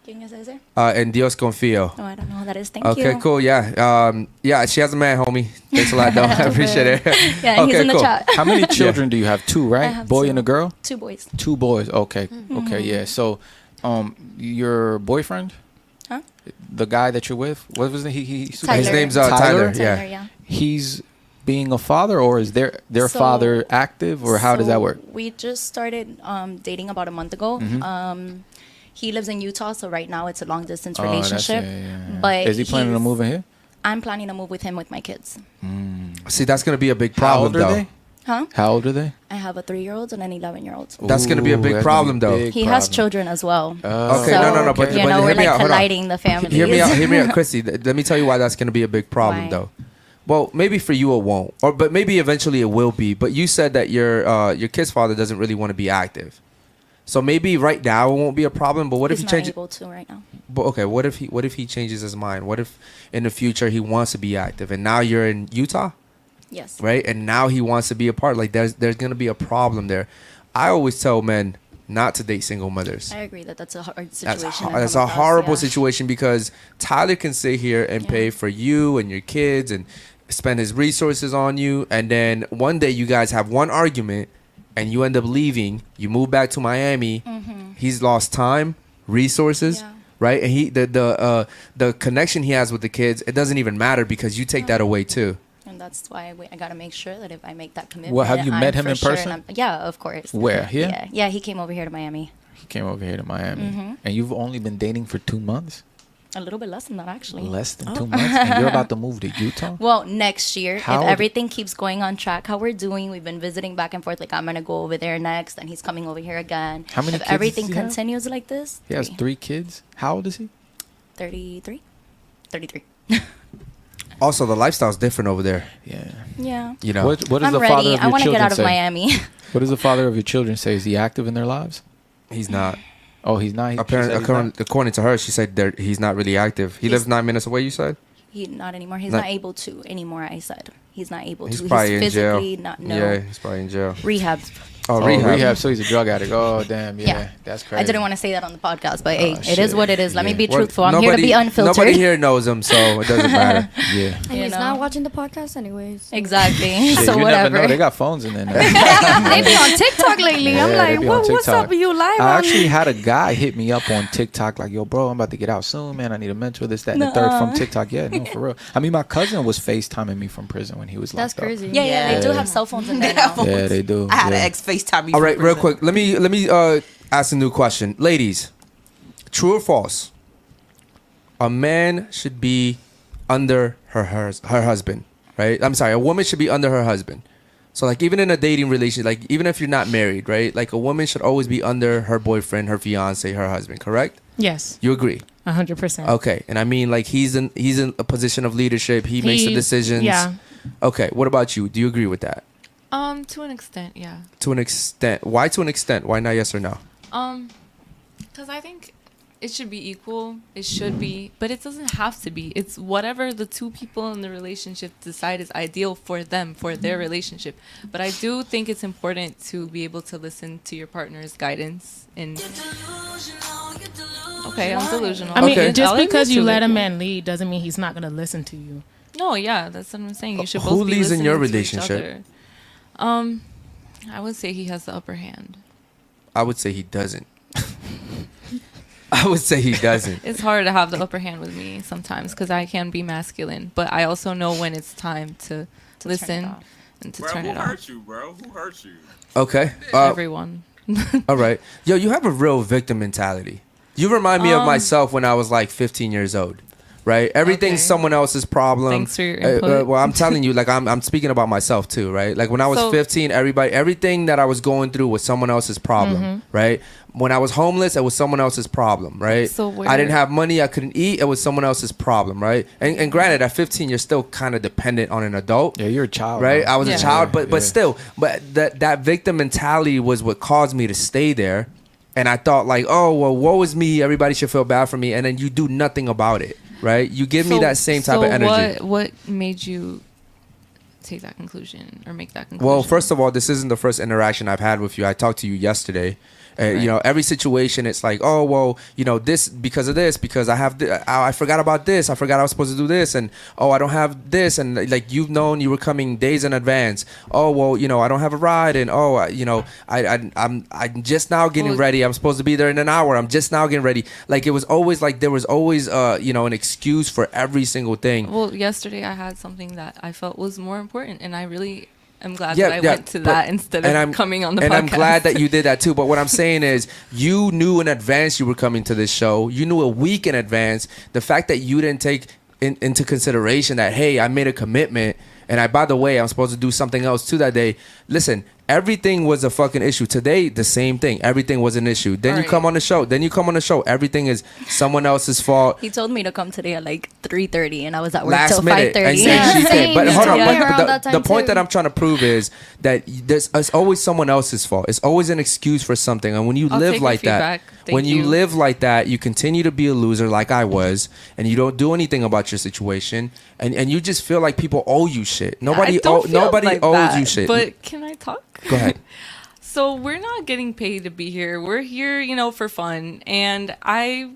¿Quién? Uh, en Dios Confío. No, I don't know who that is. Thank Okay, you. cool. Yeah. Um, yeah, she has a man, homie. Thanks a lot, though. I appreciate it. Yeah, okay, he's in the cool. chat. How many children do you have? Two, right? have Boy two. and a girl. Two boys. Two boys. Okay. Mm-hmm. Okay. Yeah. So, um, your boyfriend, Huh? the guy that you're with, what was the, he? he Tyler. His name's uh, Tyler. Tyler? Yeah. Tyler, yeah. He's being a father, or is their their So- father active, or how does that work? We just started um, dating about a month ago. Mhm. Um, he lives in Utah, so right now it's a long distance Oh, relationship. yeah, yeah, yeah. But is he planning to he's- move in here? I'm planning to move with him with my kids. See, that's going to be a big How problem, old are though. they? Huh? How old are they? I have a three-year-old and an eleven-year-old. That's gonna be a big problem, though. big He has children as well. Oh, Okay, no, no, no, but- you but know hear we're me like out, hold on. colliding the families. Hear me out, hear me out, Chrissy. th- Let me tell you why that's going to be a big problem, Why? though. Well, maybe for you it won't, or but maybe eventually it will be. But you said that your uh, your kid's father doesn't really want to be active, so maybe right now it won't be a problem. But what He's if he changes? able to right now. But okay, what if he what if he changes his mind? What if in the future he wants to be active, and now you're in Utah, Yes. right? And now he wants to be a part. Like there's there's going to be a problem there. I always tell men not to date single mothers. I agree that that's a hard situation. That's, ho- that's a across, horrible yeah. situation because Tyler can sit here and Yeah. pay for you and your kids and spend his resources on you, and then one day you guys have one argument, and you end up leaving. You move back to Miami. He's lost time, resources. Right, and he the the uh, the connection he has with the kids, it doesn't even matter because you take that away too. And that's why I, I got to make sure that if I make that commitment. Well, have you I'm met him in sure person? and yeah, of course. Where? Here? Yeah, yeah. He came over here to Miami. He came over here to Miami, Mhm. and you've only been dating for two months, A little bit less than that, actually. less than Oh. two months, and you're about to move to Utah. Well, next year, How if everything keeps going on track, how we're doing, we've been visiting back and forth. Like I'm gonna go over there next, and he's coming over here again. How many If kids does everything he have? continues like this, He has three kids. How old is he? 33, 33. Also, the lifestyle's different over there. Yeah. Yeah. You know. What, what does I'm the ready. father of I your wanna get out of say? Miami. what does the father of your children say? Is he active in their lives? He's not. Oh, he's not. Apparently, said he's according, not? according to her, she said that he's not really active. He He's- lives nine minutes away. You said. He not anymore. He's Not- not, able to anymore. I said he's not able He's to. probably in jail. physically not. No. Yeah, he's probably in jail. Rehab. Oh, Oh, rehab. rehab. So he's a drug addict. Oh, damn. Yeah, Yeah. that's crazy. I didn't want to say that on the podcast, but hey, Oh, it is what it is. Let me Yeah. be Well, truthful. I'm here to be unfiltered. Nobody here knows him, so it doesn't matter. Yeah. And You he's know? not watching the podcast anyways. Exactly. Shit, so you whatever. never know. They got phones in there. Now. they be on TikTok lately. I'm like, they be on what, what's up with you live I on actually had a guy hit me up on TikTok, like, "Yo, bro, I'm about to get out soon, man. I need a mentor, this, that, and the third from TikTok." Yeah, no, for real. I mean, my cousin was FaceTiming me from prison when he was That's locked up. That's crazy. Yeah, yeah, they do have cell phones in there now. Yeah, they do. I had an ex FaceTime me. All from right, real prison. quick. Let me let me uh, ask a new question, ladies. True or false? A man should be under her her, her husband, right? I'm sorry, a woman should be under her husband. So like even in a dating relationship, like even if you're not married, right? Like a woman should always be under her boyfriend, her fiance, her husband. Correct? Yes, You agree? hundred percent. Okay, and I mean like he's in he's in a position of leadership. He, makes the decisions. yeah. Okay. What about you? Do you agree with that? Um, to an extent, yeah. To an extent. Why to an extent? Why not yes or no? Um, because I think it should be equal. It should be, but it doesn't have to be. It's whatever the two people in the relationship decide is ideal for them, for their relationship. But I do think it's important to be able to listen to your partner's guidance and. Okay, I'm delusional. I mean, Okay. just because you let a man lead doesn't mean he's not gonna listen to you. No, yeah, that's what I'm saying. You should Who both be leads in your listening to each relationship? Other. Um, I would say he has the upper hand. I would say he doesn't. I would say he doesn't. It's hard to have the upper hand with me sometimes because I can be masculine, but I also know when it's time to, To listen and to Bro, turn it off. Who hurt you, bro? Who hurt you? Okay. Uh, Everyone. all right. Yo, you have a real victim mentality. You remind me of Um, myself when I was like 15 years old. Right? Everything's Okay. someone else's problem. Thanks for your Uh, uh, well, I'm telling you, like I'm, I'm speaking about myself too, right? Like when I was So- 15, everybody, everything that I was going through was someone else's problem, Mm-hmm. right? When I was homeless, it was someone else's problem, right? So weird. I didn't have money, I couldn't eat, it was someone else's problem, right? And, and granted, at 15, you're still kind of dependent on an adult. Yeah, you're a child, right? bro. I was Yeah. a child, but but still, but that that victim mentality was what caused me to stay there. And I thought like, oh well, woe is me. Everybody should feel bad for me, and then you do nothing about it, right? You give me that same type so of energy. What, what made you take that conclusion or make that conclusion? Well, first of all, this isn't the first interaction I've had with you. I talked to you yesterday. Uh, Right. You know, every situation, it's like, oh, well, you know, this because of this, because I have, th- I, I forgot about this, I forgot I was supposed to do this, and oh, I don't have this, and like you've known you were coming days in advance. Oh, well, you know, I don't have a ride, and oh, I, you know, I, I, I'm, I'm just now getting Well- ready. I'm supposed to be there in an hour. I'm just now getting ready. Like it was always like there was always, uh, you know, an excuse for every single thing. well, yesterday I had something that I felt was more important, and I really am glad that I went to but- that instead and of I'm- coming on the and podcast. I'm glad that you did that too. But what I'm saying is, you knew in advance you were coming to this show. You knew a week in advance. The fact that you didn't take in, into consideration that hey, I made a commitment, and I by the way, I'm supposed to do something else too that day. Listen, everything was a fucking issue. Today, the same thing. Everything was an issue. Then you come on the show. Then you come on the show. Everything is someone else's fault. He told me to come today at like 3:30, and I was at work last till minute 5:30. and Yeah, she same. But hold on, Yeah. but Around the, the point too. that I'm trying to prove is that there's it's always someone else's fault. It's always an excuse for something. And when you I'll live like that, when you you. live like that, you continue to be a loser like I was, and you don't do anything about your situation, and, and you just feel like people owe you shit. Nobody I don't owe, feel nobody like owes that, you shit. But can I talk? Go ahead. So we're not getting paid to be here. We're here, you know, for fun. And I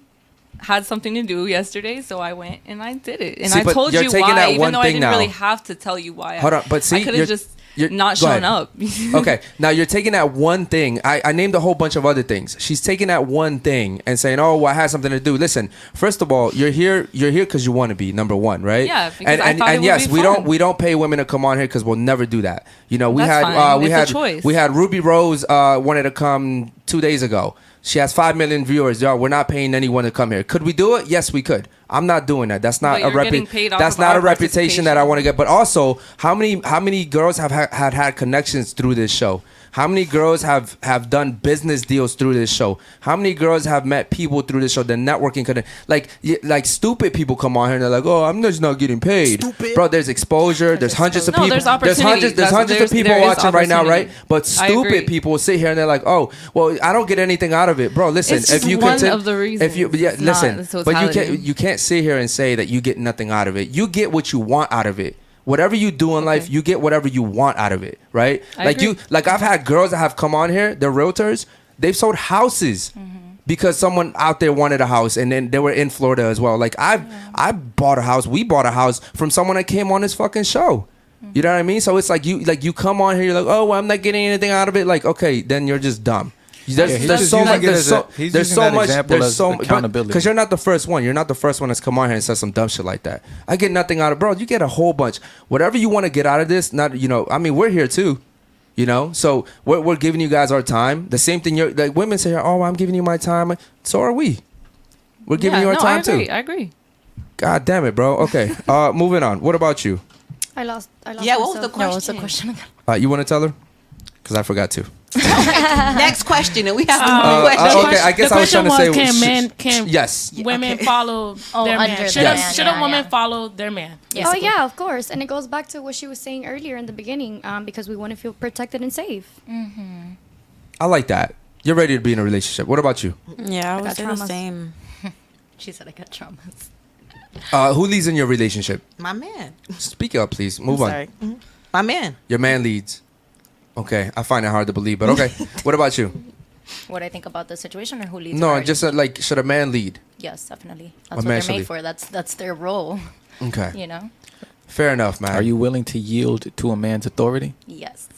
had something to do yesterday, so I went and I did it. And See, I told you why, even though I didn't really have to tell you why. Hold on, but see, I could have just you're- not showing up. okay, now you're taking that one thing. I, I named a whole bunch of other things. She's taking that one thing and saying, "Oh, well, I had something to do." Listen, first of all, you're here. You're here because you want to be number one, right? Yeah, and and, and yes, we fun. don't we don't pay women to come on here because we'll never do that. You know, we That's had uh, we It's had choice. we had Ruby Rose uh, wanted to come two days ago. She has five million viewers. Y'all, we're not paying anyone to come here. Could we do it? Yes, we could. I'm not doing that. That's not a repu- That's not a reputation that I want to get. But also, how many how many girls have ha- had had connections through this show? How many girls have have done business deals through this show? How many girls have met people through this show? The networking could like like stupid people come on here and they're like, oh, I'm just not getting paid, bro. There's exposure. There's hundreds of No, people. there's hundreds. There's That's- hundreds there's- of people watching right now, right? But stupid people sit here and they're like, oh, well, I don't get anything out of it, bro. Listen, It's if you one continue, of the reasons. if you yeah, It's listen, but you can't you can't sit here and say that you get nothing out of it. You get what you want out of it. Whatever you do in life, you get whatever you want out of it, right? I like you like I've had girls that have come on here, they're realtors, they've sold houses mm-hmm. because someone out there wanted a house and then they were in Florida as well. Like I I bought a house, we bought a house from someone that came on this fucking show. Mm-hmm. You know what I mean? So it's like you like you come on here, you're like, oh, well, I'm not getting anything out of it. Like, okay, then you're just dumb. There's, Yeah, there's so much. There's so, a- there's so much. There's as so accountability. because you're not the first one. You're not the first one that's come on here and said some dumb shit like that. I get nothing out of, bro. You get a whole bunch. Whatever you want to get out of this, not you know. I mean, we're here too. You know, so we're, we're giving you guys our time. The same thing. You're like women say, "Oh, I'm giving you my time." So are we. We're giving Yeah, you our no, time I agree. too. I agree. God damn it, bro. Okay, uh, moving on. What about you? I lost. I lost Yeah, what was myself. the No, what's the question? question? Uh, you want to tell her? Because I forgot to. Next question, and we have to Uh, move questions. uh, okay, I guess the I was trying to say. can men can yes. women follow Oh, their under man? the Should, man, a, should yeah, a woman yeah. follow their man? Oh yeah, of course, and it goes back to what she was saying earlier in the beginning, um, because we want to feel protected and safe. I like that. You're ready to be in a relationship. What about you? Yeah, I would got say the same. She said I got traumas. Uh, who leads in your relationship? My man. Speak up, please. Move on. Sorry. My man. Your man leads. Okay, I find it hard to believe, but okay. what about you? What I think about the situation or who leads? No, already? just uh, like should a man lead? yes, definitely. A That's what man they're made lead. for. That's that's their role. Okay, You know. fair enough, man. Are you willing to yield to a man's authority? Yes.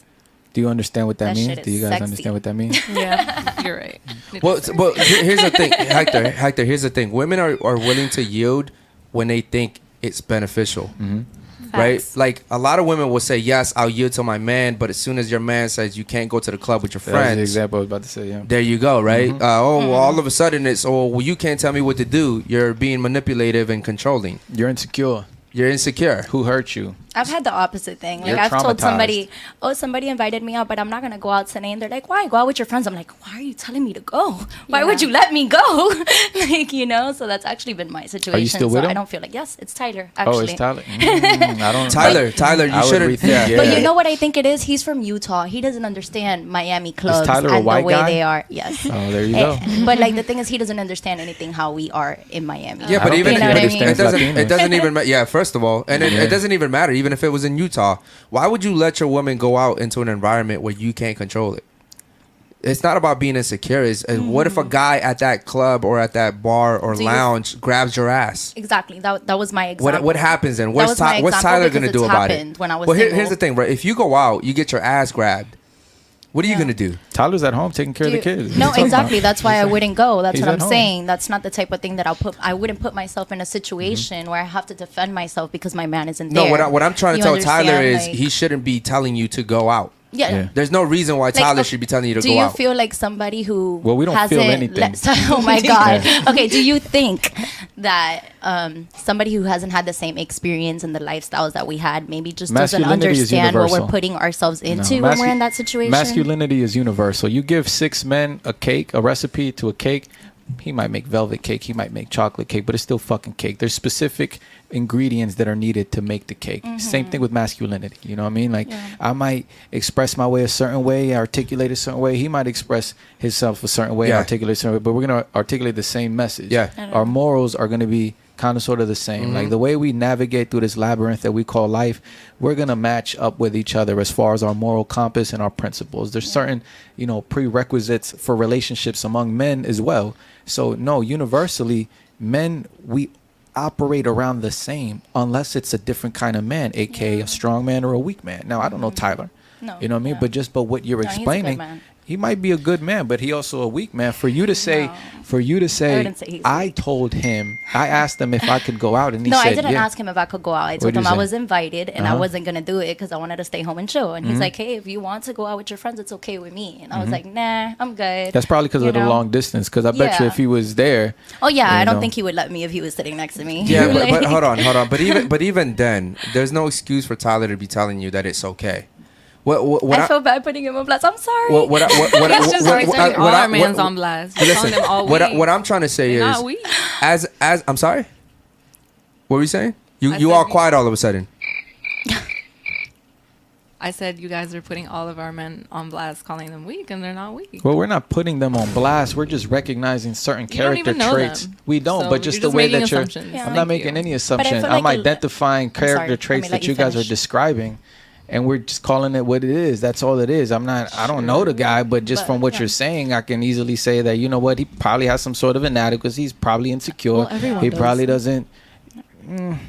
Do you understand what that, That means? shit Do you guys sexy. understand what that means? Yeah, you're right. It Well, well, here's the thing, Hector. Hector, here's the thing. Women are, are willing to yield when they think it's beneficial, hmm right? Like a lot of women will say, "Yes, I'll yield to my man," but as soon as your man says you can't go to the club with your That was the friends, example I was about to say. Yeah. There you go, right? Mhm. Uh, oh, well, all of a sudden it's oh, well, you can't tell me what to do. You're being manipulative and controlling. You're insecure. You're insecure. Who hurt you? I've had the opposite thing. Like You're I've told somebody, "Oh, somebody invited me out, but I'm not gonna go out today." And they're like, "Why? Go out with your friends." I'm like, "Why are you telling me to go? Why would you let me go?" like you know. So that's actually been my situation. Are you still so with I don't feel like yes, it's Tyler. Actually. Oh, it's Tyler. Mm, I don't. Tyler, Tyler, you shouldn't. rethink, Yeah. yeah. But you know what I think it is? He's from Utah. He doesn't understand Miami clubs Tyler a and white the way guy? they are. Yes. Oh, there you Eh, go. but like the thing is, he doesn't understand anything how we are in Miami. Yeah, but even think he it, understands it doesn't. It doesn't even. Ma- yeah, first of all, and it, it doesn't even matter. Even if it was in Utah, why would you let your woman go out into an environment where you can't control it? It's not about being insecure. Is what if a guy at that club or at that bar or Mm. Do you- lounge grabs your ass? Exactly. That, that was my example. What what happens then? What's, Ty- what's Tyler gonna do about it? When I was well, here, here's the thing, right? If you go out, you get your ass grabbed. What are you gonna do? Tyler's at home taking care Do of the kids. No, What are you exactly. about? That's why I wouldn't go. That's He's what I'm saying. That's not the type of thing that I'll put. I wouldn't put myself in a Mm-hmm. situation where I have to defend myself because my man isn't No, there. what, I, what I'm trying to You tell Tyler is Like- he shouldn't be telling you to go out. Yeah. Yeah. There's no reason why Tyler okay, should be telling you to go out. do go you feel like somebody who Well, we don't feel hasn't anything. let- oh my god Yeah. okay do you think that um, somebody who hasn't had the same experience and the lifestyles that we had maybe just doesn't understand what we're putting ourselves No. into when Mascu- we're in that situation Masculinity is universal. You give six men a cake, a recipe to a cake. He might make velvet cake. He might make chocolate cake, but it's still fucking cake. There's specific ingredients that are needed to make the cake. Same mm-hmm. thing with masculinity. You know what I mean? Like I might express my way a certain way, articulate a certain way. He might express himself a certain way, Yeah. articulate a certain way. But we're gonna articulate the same message. Yeah. Our morals are gonna be kind of sort of the same. Like mm-hmm. the way we navigate through this labyrinth that we call life, we're gonna match up with each other as far as our moral compass and our principles. There's certain, you know, prerequisites for relationships among men as well. So no, universally, men we operate around the same unless it's a different kind of man, aka a strong man or a weak man. Now I don't know mm-hmm. Tyler. No, you know what I mean? But just but what you're No, he's a good explaining. He might be a good man, but he also a weak man. For you to say, for you to say, wouldn't say I told him, I asked him if I could go out, and he no, said, I didn't yeah. ask him if I could go out. I told you him I was invited and I Uh-huh. wasn't gonna do it because I wanted to stay home and chill. And he's Mhm. like, "Hey, if you want to go out with your friends, it's okay with me." And I was Mhm. like, "Nah, I'm good." That's probably because You of the long distance. Because I bet you if he was there, Oh yeah, I don't know. think he would let me if he was sitting next to me. Yeah, but, but hold on, hold on. But even but even then, there's no excuse for Tyler to be telling you that it's okay. What what, what I, feel bad putting him on blast. I'm sorry. what what I- what what It's what- what- what- what all I- our mans what- on blast. Listen, calling them all what I- weak. what I'm trying to say They're is not weak. as as I'm sorry. What were you saying? You I you all quiet all of a sudden. I said you guys are putting all of our men on blast, calling them weak, and they're not weak. Well, we're not putting them on blast. We're just recognizing certain You don't character even know traits. them. We don't, So but just you're the way that you're. Yeah. I'm Thank not making you. any But I assumption. feel I'm like identifying I'm sorry, character traits that you you guys are describing, and we're just calling it what it is. That's all it is. I'm not. I don't know the guy, but just But, from what yeah. you're saying, I can easily say that you know what he probably has some sort of inadequacy. He's probably insecure. Well, he does. probably doesn't. Mm,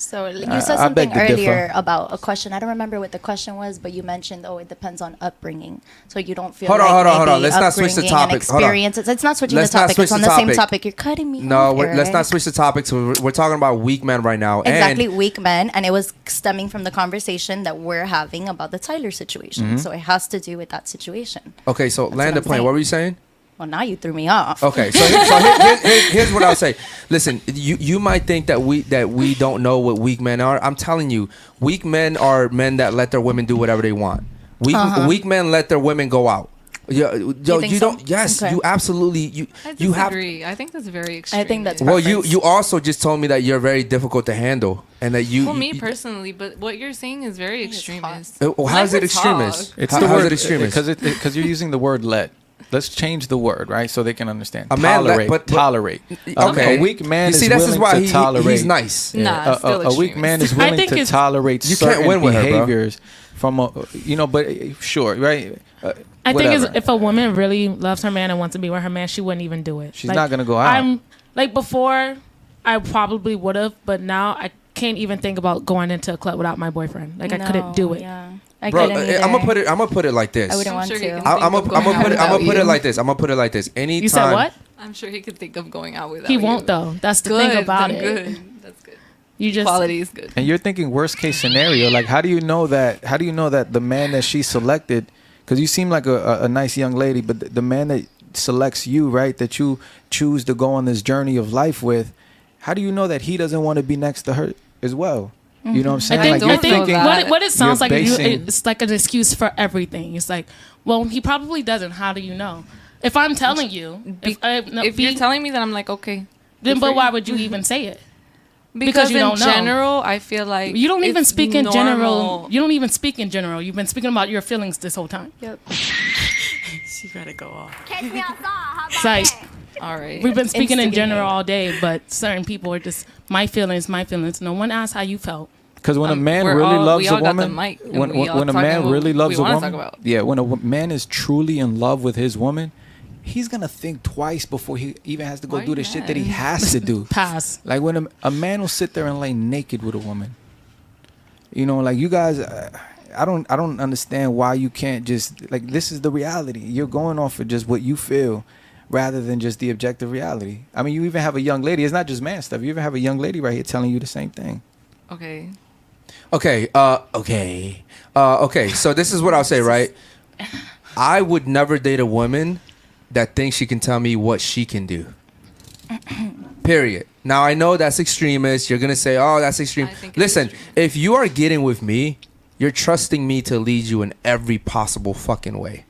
So you I- said something to differ. earlier about a question. I don't remember what the question was, but you mentioned, oh, it depends on upbringing. So you don't feel Hold on, hold on, hold on. Let's not switch the topic. Experiences. It's not switching Let's the topic. switch It's on the same topic. You're cutting me. No, off, let's not switch the topic. So we're, we're talking about weak men right now. Exactly, And weak men, and it was stemming from the conversation that we're having about the Tyler situation. Mhm. So it has to do with that situation. okay, so That's land the plane. What were you saying? Well, now you threw me off. Okay, so, so here, here- here- here's what I'll say. Listen, you you might think that we that we don't know what weak men are. I'm telling you, weak men are men that let their women do whatever they want. Weak Uh-huh. weak men let their women go out. Yeah, yo, you, think so? don't. Yes, Okay. you absolutely. You I you have. disagree. I think that's very extreme. I think that's Well, you preference. you also just told me that you're very difficult to handle, and that you. well, me you- personally, but what you're saying is very extremist. Uh, well, how is it her extremist? It's How- the how's word it extremist? because it because you're using the word let. Let's change the word, right, so they can understand. A man let- tolerate, but- but- tolerate. Okay. a, weak man You see, is this is willing why to he- he- tolerate. he's nice. Nah, a, it's still a, a weak man is. I willing think to it's- tolerate You can't win with her, bro. behaviors from a, you know, but sure, right? Uh, I think whatever. is if a woman really loves her man and wants to be with her man, she wouldn't even do it. She's not gonna go out. I'm like before, I probably would have, but now I can't even think about going into a club without my boyfriend. Like I couldn't do it. Yeah, I Bro, couldn't eh, eh, I'm gonna put it. I'm gonna put it like this. I wouldn't I'm want sure he to. can I, think I'm of gonna going I'm gonna put it. I'm gonna put it like this. I'm gonna put it like this. Anytime. You said what? I'm sure he could think of going out without He won't though. That's the Good, thing about then it. Good. That's good. You just Quality is good. And you're thinking worst case scenario. Like, how do you know that? How do you know that the man that she selected? Because you seem like a, a, a nice young lady, but the, the man that selects you, right, that you choose to go on this journey of life with, how do you know that he doesn't want to be next to her as well? Mm-hmm. You know what I'm saying? I think, like I you're think thinking, what, it, what it sounds you're like, you, basing- it's like an excuse for everything. It's like, well, he probably doesn't. How do you know? If I'm telling you, if, I, no, if be- you're telling me that, I'm like, okay. then but why you. would you mm-hmm. even say it? Because, you in don't know. general, I feel like You don't even speak in general. You don't even speak in general. You've been speaking about your feelings this whole time. Yep. She gotta go off. It's like All right. we've been speaking in general all day, but certain people are just my feelings, my feelings. No one asked how you felt. Because when a Um, man really all- loves a all got the woman, when, when, when a man really loves a woman, yeah, when a man is truly in love with his woman, he's gonna think twice before he even has to go Why do the shit that he has to do. Pass. Like when a, a man will sit there and lay naked with a woman. You know, like you guys, uh, I don't, I don't understand why you can't just like this is the reality. You're going off of just what you feel, rather than just the objective reality. I mean, you even have a young lady. It's not just man stuff. You even have a young lady right here telling you the same thing. Okay. Okay. Uh. Okay. Uh. Okay. So this is what I'll say. Right. I would never date a woman that thinks she can tell me what she can do. Period. Now I know that's extremist. You're gonna say, "Oh, that's extreme." I think it's Listen, if you are getting with me, you're trusting me to lead you in every possible fucking way.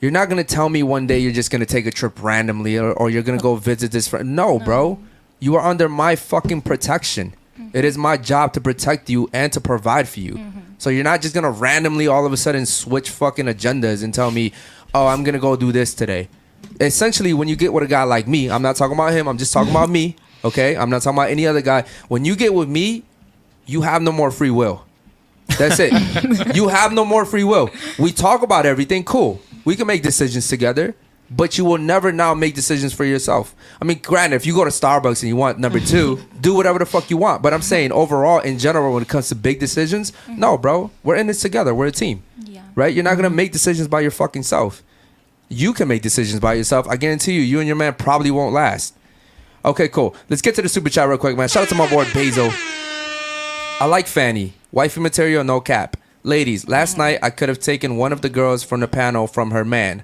You're not gonna tell me one day you're just gonna take a trip randomly or, or you're gonna go visit this friend. No, bro. You are under my fucking protection. It is my job to protect you and to provide for you. Mm-hmm. So you're not just gonna randomly all of a sudden switch fucking agendas and tell me, oh, I'm gonna go do this today. Essentially, when you get with a guy like me, I'm not talking about him. I'm just talking about me. Okay, I'm not talking about any other guy. When you get with me, you have no more free will. That's it. you have no more free will. We talk about everything. Cool. We can make decisions together. But you will never now make decisions for yourself. I mean, granted, if you go to Starbucks and you want number two, do whatever the fuck you want. But I'm saying overall, in general, when it comes to big decisions, mm-hmm. no, bro, we're in this together. We're a team, Yeah. right? You're not gonna mm-hmm. make decisions by your fucking self. You can make decisions by yourself. I guarantee you, you and your man probably won't last. Okay, cool. Let's get to the super chat real quick, man. Shout out to my boy Basil. I like Fanny. Wifey material, no cap. Ladies, last mm-hmm. night I could have taken one of the girls from the panel from her man.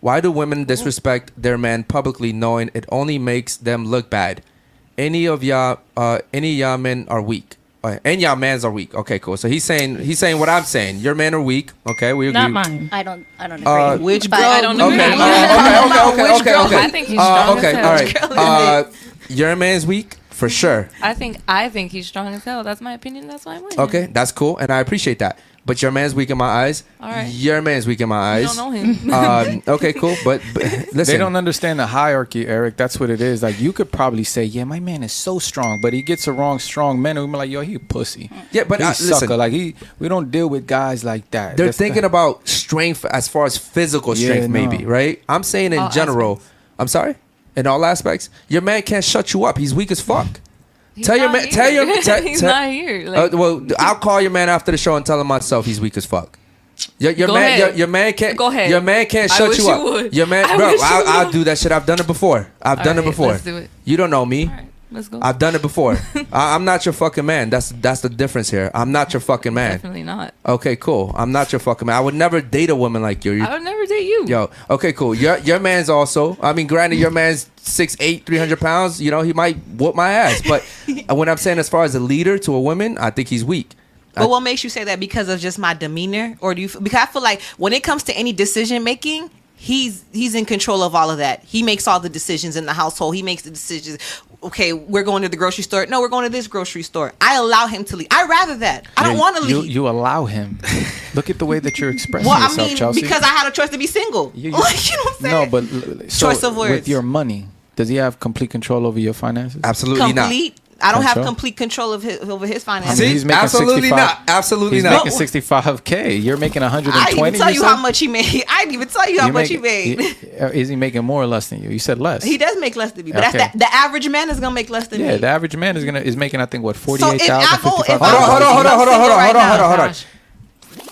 Why do women disrespect their man publicly knowing it only makes them look bad? Any of y'all uh any y'all men are weak. Uh, and y'all mans are weak. Okay, cool. So he's saying he's saying what I'm saying. Your men are weak. Okay, we agree. Not mine. I don't. I don't agree. Uh, Which But- girl? I don't Okay. agree. uh, okay. Okay. Okay. Which Okay. girl? Okay. I think he's Uh, strong okay. as hell. right. Which Uh, your man's weak for sure. I think I think he's strong as hell. That's my opinion. That's why I'm winning. Okay, that's cool, and I appreciate that. But your man's weak in my eyes. All right. Your man's weak in my You eyes. don't know him. um, okay, cool. But, but listen, They don't understand the hierarchy, Eric. That's what it is. Like you could probably say, "Yeah, my man is so strong," but he gets the wrong strong men, and we're like, "Yo, he a pussy." Yeah, but He's uh, a sucker. listen. Like he, we don't deal with guys like that. they're That's the- thinking about strength as far as physical Yeah, strength, no. maybe, right? I'm saying in All general. aspects. I'm sorry. In all aspects, your man can't shut you up. He's weak as fuck. He's tell your man. Tell your. He's not here. Uh, well, I'll call your man after the show and tell him myself he's weak as fuck. Your, your man, your, your man can't. Go ahead. Your man can't shut you you up. would. Your man, I bro. you I'll, I'll do that shit. I've done it before. I've All done it before. do it. You don't know me. right, let's go. I've done it before. I, I'm not your fucking man. That's that's the difference here. I'm not your fucking man. Definitely not. Okay, cool. I'm not your fucking man. I would never date a woman like you. You- I would never date you. Yo, okay, cool. Your your man's also. I mean, granted, your man's six eight, three hundred pounds. You know, he might whoop my ass. But when I'm saying as far as a leader to a woman, I think he's weak. But what makes you say that because of just my demeanor, or do you? Because I feel like when it comes to any decision making, he's he's in control of all of that. He makes all the decisions in the household. He makes the decisions. Okay, we're going to the grocery store. No, we're going to this grocery store. I allow him to leave. I rather that. I don't want to you, leave. You allow him. Look at the way that you're expressing well, I yourself, mean, Chelsea. because I had a choice to be single. You- you- like, you know what I'm saying? no, but l- l- so Choice of words. with your money, does he have complete control over your finances? Absolutely not. complete. I don't have complete control of his over his I finances. mean, he's making absolutely 65 not. Absolutely He's not. making 65k. You're making 120. I didn't even tell you how much he made. I didn't even tell you how You much make- he made. uh, is he making more or less than you? You said less. He does make less than me, but Okay. that's the, the average man is gonna make less than yeah, me. Yeah, the average man is gonna is making I think what 48,000, I go- if 55,000. I Hold on, hold on, hold on, hold on, hold on, hold on, hold on, hold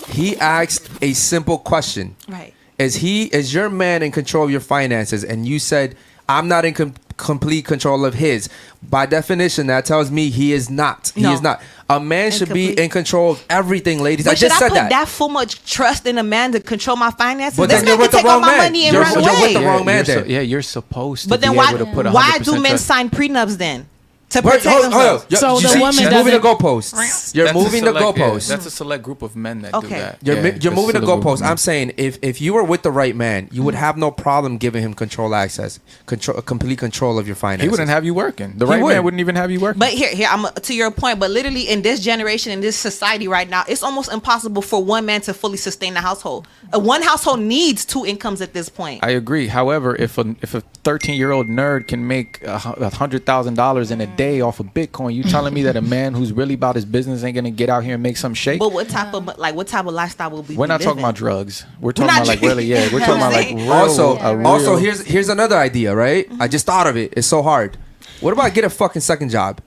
on. He asked a simple question. Right. Is he is your man in control of your finances? And you said I'm not in com- complete control of his. By definition, that tells me he is not. He is not. A man should be in control of everything, ladies. But I should just I said put that. that. full much trust in a man to control my finances? But this then you're man with take all my man. money and You're- run you're away. with the wrong man You're so- yeah, you're supposed to but then be why able to put why do men trust. sign prenups then? To Wait, protect hold, hold on. You're, So you the see, woman you're moving the doesn't- goalposts. You're That's a moving the select- yeah, goalposts. that's a select group of men that Okay. do that. You're, Yeah, you're moving the select goalposts. I'm saying if if you were with the right man, you would have no problem giving him control access, control, complete control of your finances. He wouldn't have you working. The He right would. man wouldn't even have you working. But here, here, I'm to your point. But literally, in this generation, in this society right now, it's almost impossible for one man to fully sustain the household. Uh, one household needs two incomes at this point. I agree. However, if a if a 13 year old nerd can make a a hundred thousand dollars in a day off of Bitcoin, you telling me that a man who's really about his business ain't gonna get out here and make some shake? But what type of like what type of lifestyle will be? We're not talking about drugs. We're talking not about like really, yeah. We're talking about like real, also, a real, also here's here's another idea, right? Mm-hmm. I just thought of it. It's so hard. What about get a fucking second job?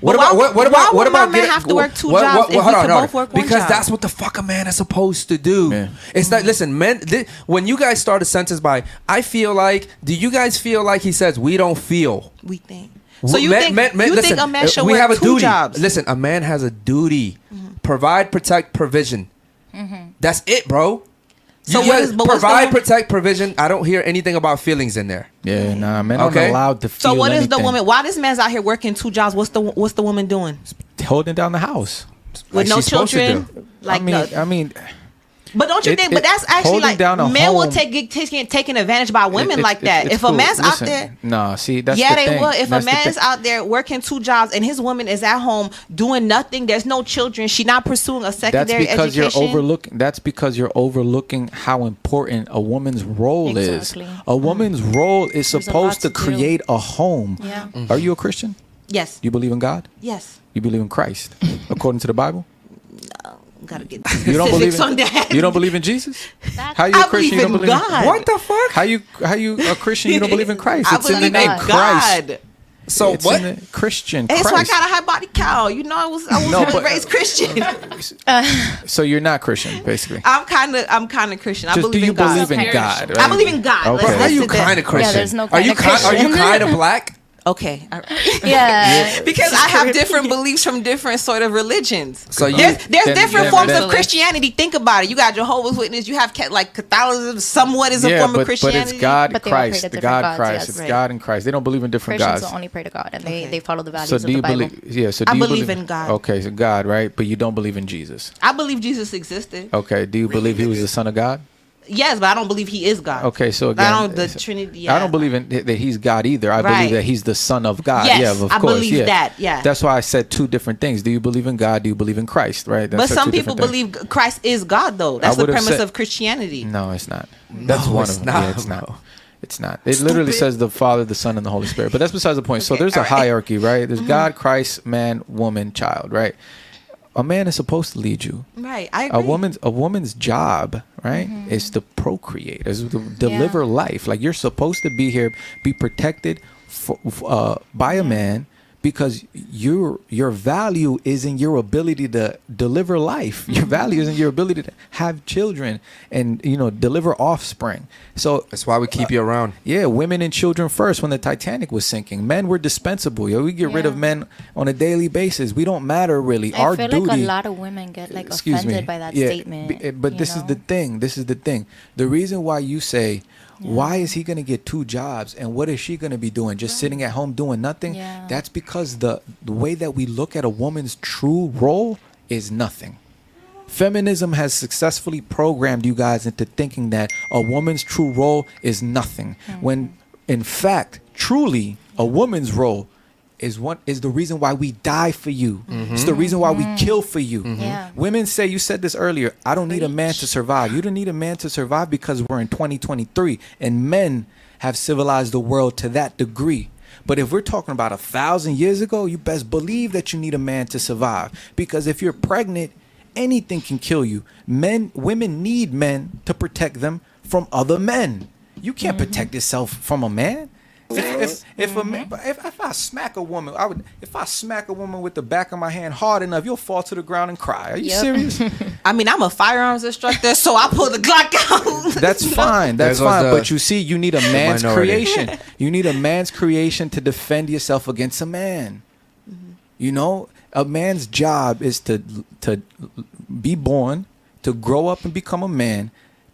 What But about why- what, what about what about man get have to work two what- jobs what- if we hold on, could hold both on. work one Because job? that's what the fuck a man is supposed to do. Yeah. It's like listen, men. Th- when you guys start a sentence by "I feel like," do you guys feel like he says we don't feel? We think. So you Men- think men- men- you listen, think a man uh, should we work have a two duty. jobs? Mm-hmm. Listen, a man has a duty. Provide, protect, provision. That's it, bro. So You what is- but what's the provide, protect, provision. I don't hear anything about feelings in there. yeah, nah, men Okay. aren't allowed to feel So what is the woman? Why this man's out here working two jobs? What's the what's the woman doing holding down the house? Like with no she's supposed to children? do. Like I mean, the- I mean, But don't you It- think? it- but that's actually like down a men will take get taken taken advantage by women it- it- like that. it's if a cool. man's out there, nah, see, that's yeah, the they thing. will. If That's a the man's thing. out there working two jobs and his woman is at home doing nothing, there's no children. She not pursuing a secondary That's secondary because education. you're overlooking. That's because you're overlooking how important a woman's role Exactly. is. A mm. woman's role is There's supposed to to create a home. Yeah. Are you a Christian? yes, Do You believe in God? yes. You believe in Christ, according to the Bible? Gotta get You don't believe specifics on in that. you don't believe in Jesus? How you I a Christian? believe you don't in believe God. What the fuck? How you how you a Christian? You don't believe in Christ? I It's in the believe name in Christ. God. So It's what? in the Christian That's why I got a high body cow. You know, I was I was No, but- raised uh, Christian. So you're not Christian, basically. I'm kind of I'm kind of Christian. I Just do believe you in God. believe in God? I believe in God. Okay. Let's- are you let's sit there. kind of Christian? there's no are you kinda ki- Are you kind of black? Okay. all right. Yeah. because I have different beliefs from different sort of religions. So you- there's, there's Then- different then- forms then- of Christianity. Think about it. You got Jehovah's Witness. You have like Catholicism. Somewhat is a yeah, form but, of but Christianity. it's God, But they all pray Christ, to the God, gods, Christ. yes. It's Right. God and Christ. They don't believe in different Christians gods. will only pray to God, and they, they follow the values So of do the you Bible. believe? Yeah. So I do you believe in God. Okay, so God, right? But you don't believe in Jesus. I believe Jesus existed. Okay. Do you believe he was the Son of God? Yes, but I don't believe he is God. Okay, so again, I don't the Trinity. I don't believe in that he's God either. I Right. believe that he's the Son of God. Yes, yeah, of I course. believe yeah. that, yeah. That's why I said two different things. Do you believe in God? Do you believe in Christ? Right. But some people different things. believe Christ is God, though. That's the premise said- of Christianity. No, it's not. That's No, one of them. not, Yeah, it's not. It's not. It literally says the Father, the Son, and the Holy Spirit. But that's besides the point. so there's a all right. hierarchy, right? There's Mhm. God, Christ, man, woman, child, right? A man is supposed to lead you. Right, I A agree. woman's a woman's job, right, is to procreate, is to deliver life. Like you're supposed to be here, be protected for, uh, by a man because your your value is in your ability to deliver life. Your value is in your ability to have children and you know deliver offspring. So that's why we keep you around. Yeah, women and children first. When the Titanic was sinking, men were dispensable. Yo, we get rid of men on a daily basis. We don't matter really. I Our feel duty. like a lot of women get like offended me. by that Yeah, statement. eh, But this is the thing. This is the thing. The reason why you say, why is he going to get two jobs and what is she going to be doing? Just sitting at home doing nothing? Yeah. That's because the, the way that we look at a woman's true role is nothing. Feminism has successfully programmed you guys into thinking that a woman's true role is nothing. Mm-hmm. When in fact, truly, a woman's role is what is the reason why we die for you. Mm-hmm. It's the reason why we mm-hmm. kill for you. Mm-hmm. Yeah. Women say you said this earlier, I don't need a man to survive. You don't need a man to survive because we're in 2023 and men have civilized the world to that degree. But if we're talking about a thousand years ago, you best believe that you need a man to survive. Because if you're pregnant, anything can kill you. Men, women need men to protect them from other men. You can't protect yourself from a man. If, if, if a mm-hmm. if, if I smack a woman, I would. If I smack a woman with the back of my hand hard enough, you'll fall to the ground and cry. Are you Yep. serious? I mean, I'm a firearms instructor, so I pull the Glock out. That's fine. That's There goes fine. but you see, you need a man's minority. creation. You need a man's creation to defend yourself against a man. Mm-hmm. You know, a man's job is to to be born, to grow up and become a man,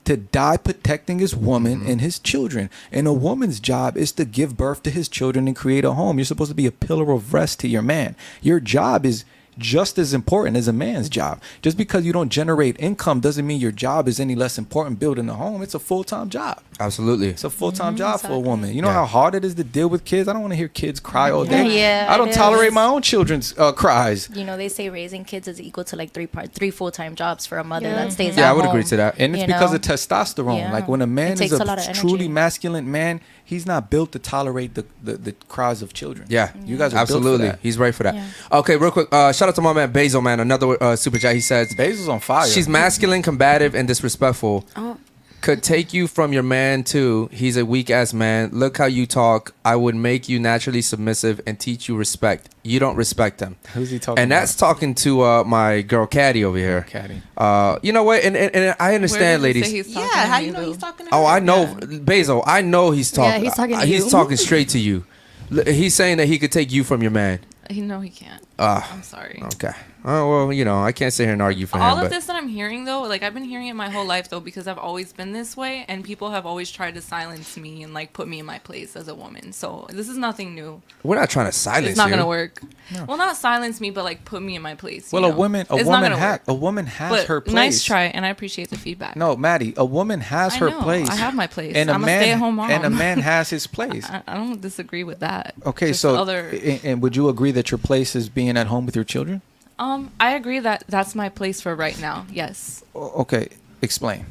to die protecting his woman mm-hmm. and his children. And a woman's job is to give birth to his children and create a home. You're supposed to be a pillar of rest to your man. Your job is just as important as a man's job. Just because you don't generate income doesn't mean your job is any less important building a home. It's a full-time job. Absolutely. It's a full-time Mm-hmm, job for a woman. You know Yeah. how hard it is to deal with kids? I don't want to hear kids cry all day. Yeah, I don't tolerate is. my own children's uh, cries. You know, they say raising kids is equal to like three part, three full time jobs for a mother Yeah. that stays. Yeah, at I would home, agree to that. And it's you because know? of testosterone. Yeah. Like when a man is a, a truly masculine man, he's not built to tolerate the, the, the cries of children. Yeah, You guys are built for absolutely. that. He's right for that. Yeah. Okay, real quick. Uh, shout out to my man Basil, man. Another uh, super chat. He says Basil's on fire. she's masculine, combative, and disrespectful. Oh. Could take you from your man too. He's a weak ass man. Look how you talk. I would make you naturally submissive and teach you respect. You don't respect him. Who's he talking And that's talking to uh, my girl Caddy over here. Caddy. Uh, you know what? And, and, and I understand, Where did he ladies. say he's talking yeah, to how you know he's talking to Oh. I know, Basil. I know he's talking. Yeah, talking. he's talking to uh, He's talking straight to you. He's saying that he could take you from your man. He, no, he can't. Ah, I'm sorry. okay. Oh well, you know, I can't sit here and argue for All him. of But this that I'm hearing though, like I've been hearing it my whole life though because I've always been this way and people have always tried to silence me and like put me in my place as a woman. So this is nothing new. we're not trying to silence it's not you. gonna work. Well, not silence me, but like put me in my place. you Well, a know? woman, a It's not woman, gonna ha- work. a woman has But her place. nice try, and I appreciate the feedback. No, Maddie, a woman has I her know, place. I have my place. And a I'm a man, stay-at-home mom. And a man has his place. I, I don't disagree with that. Okay, Just so other. and, and would you agree that your place is being at home with your children? Um, I agree that that's my place for right now. Yes, Okay, explain.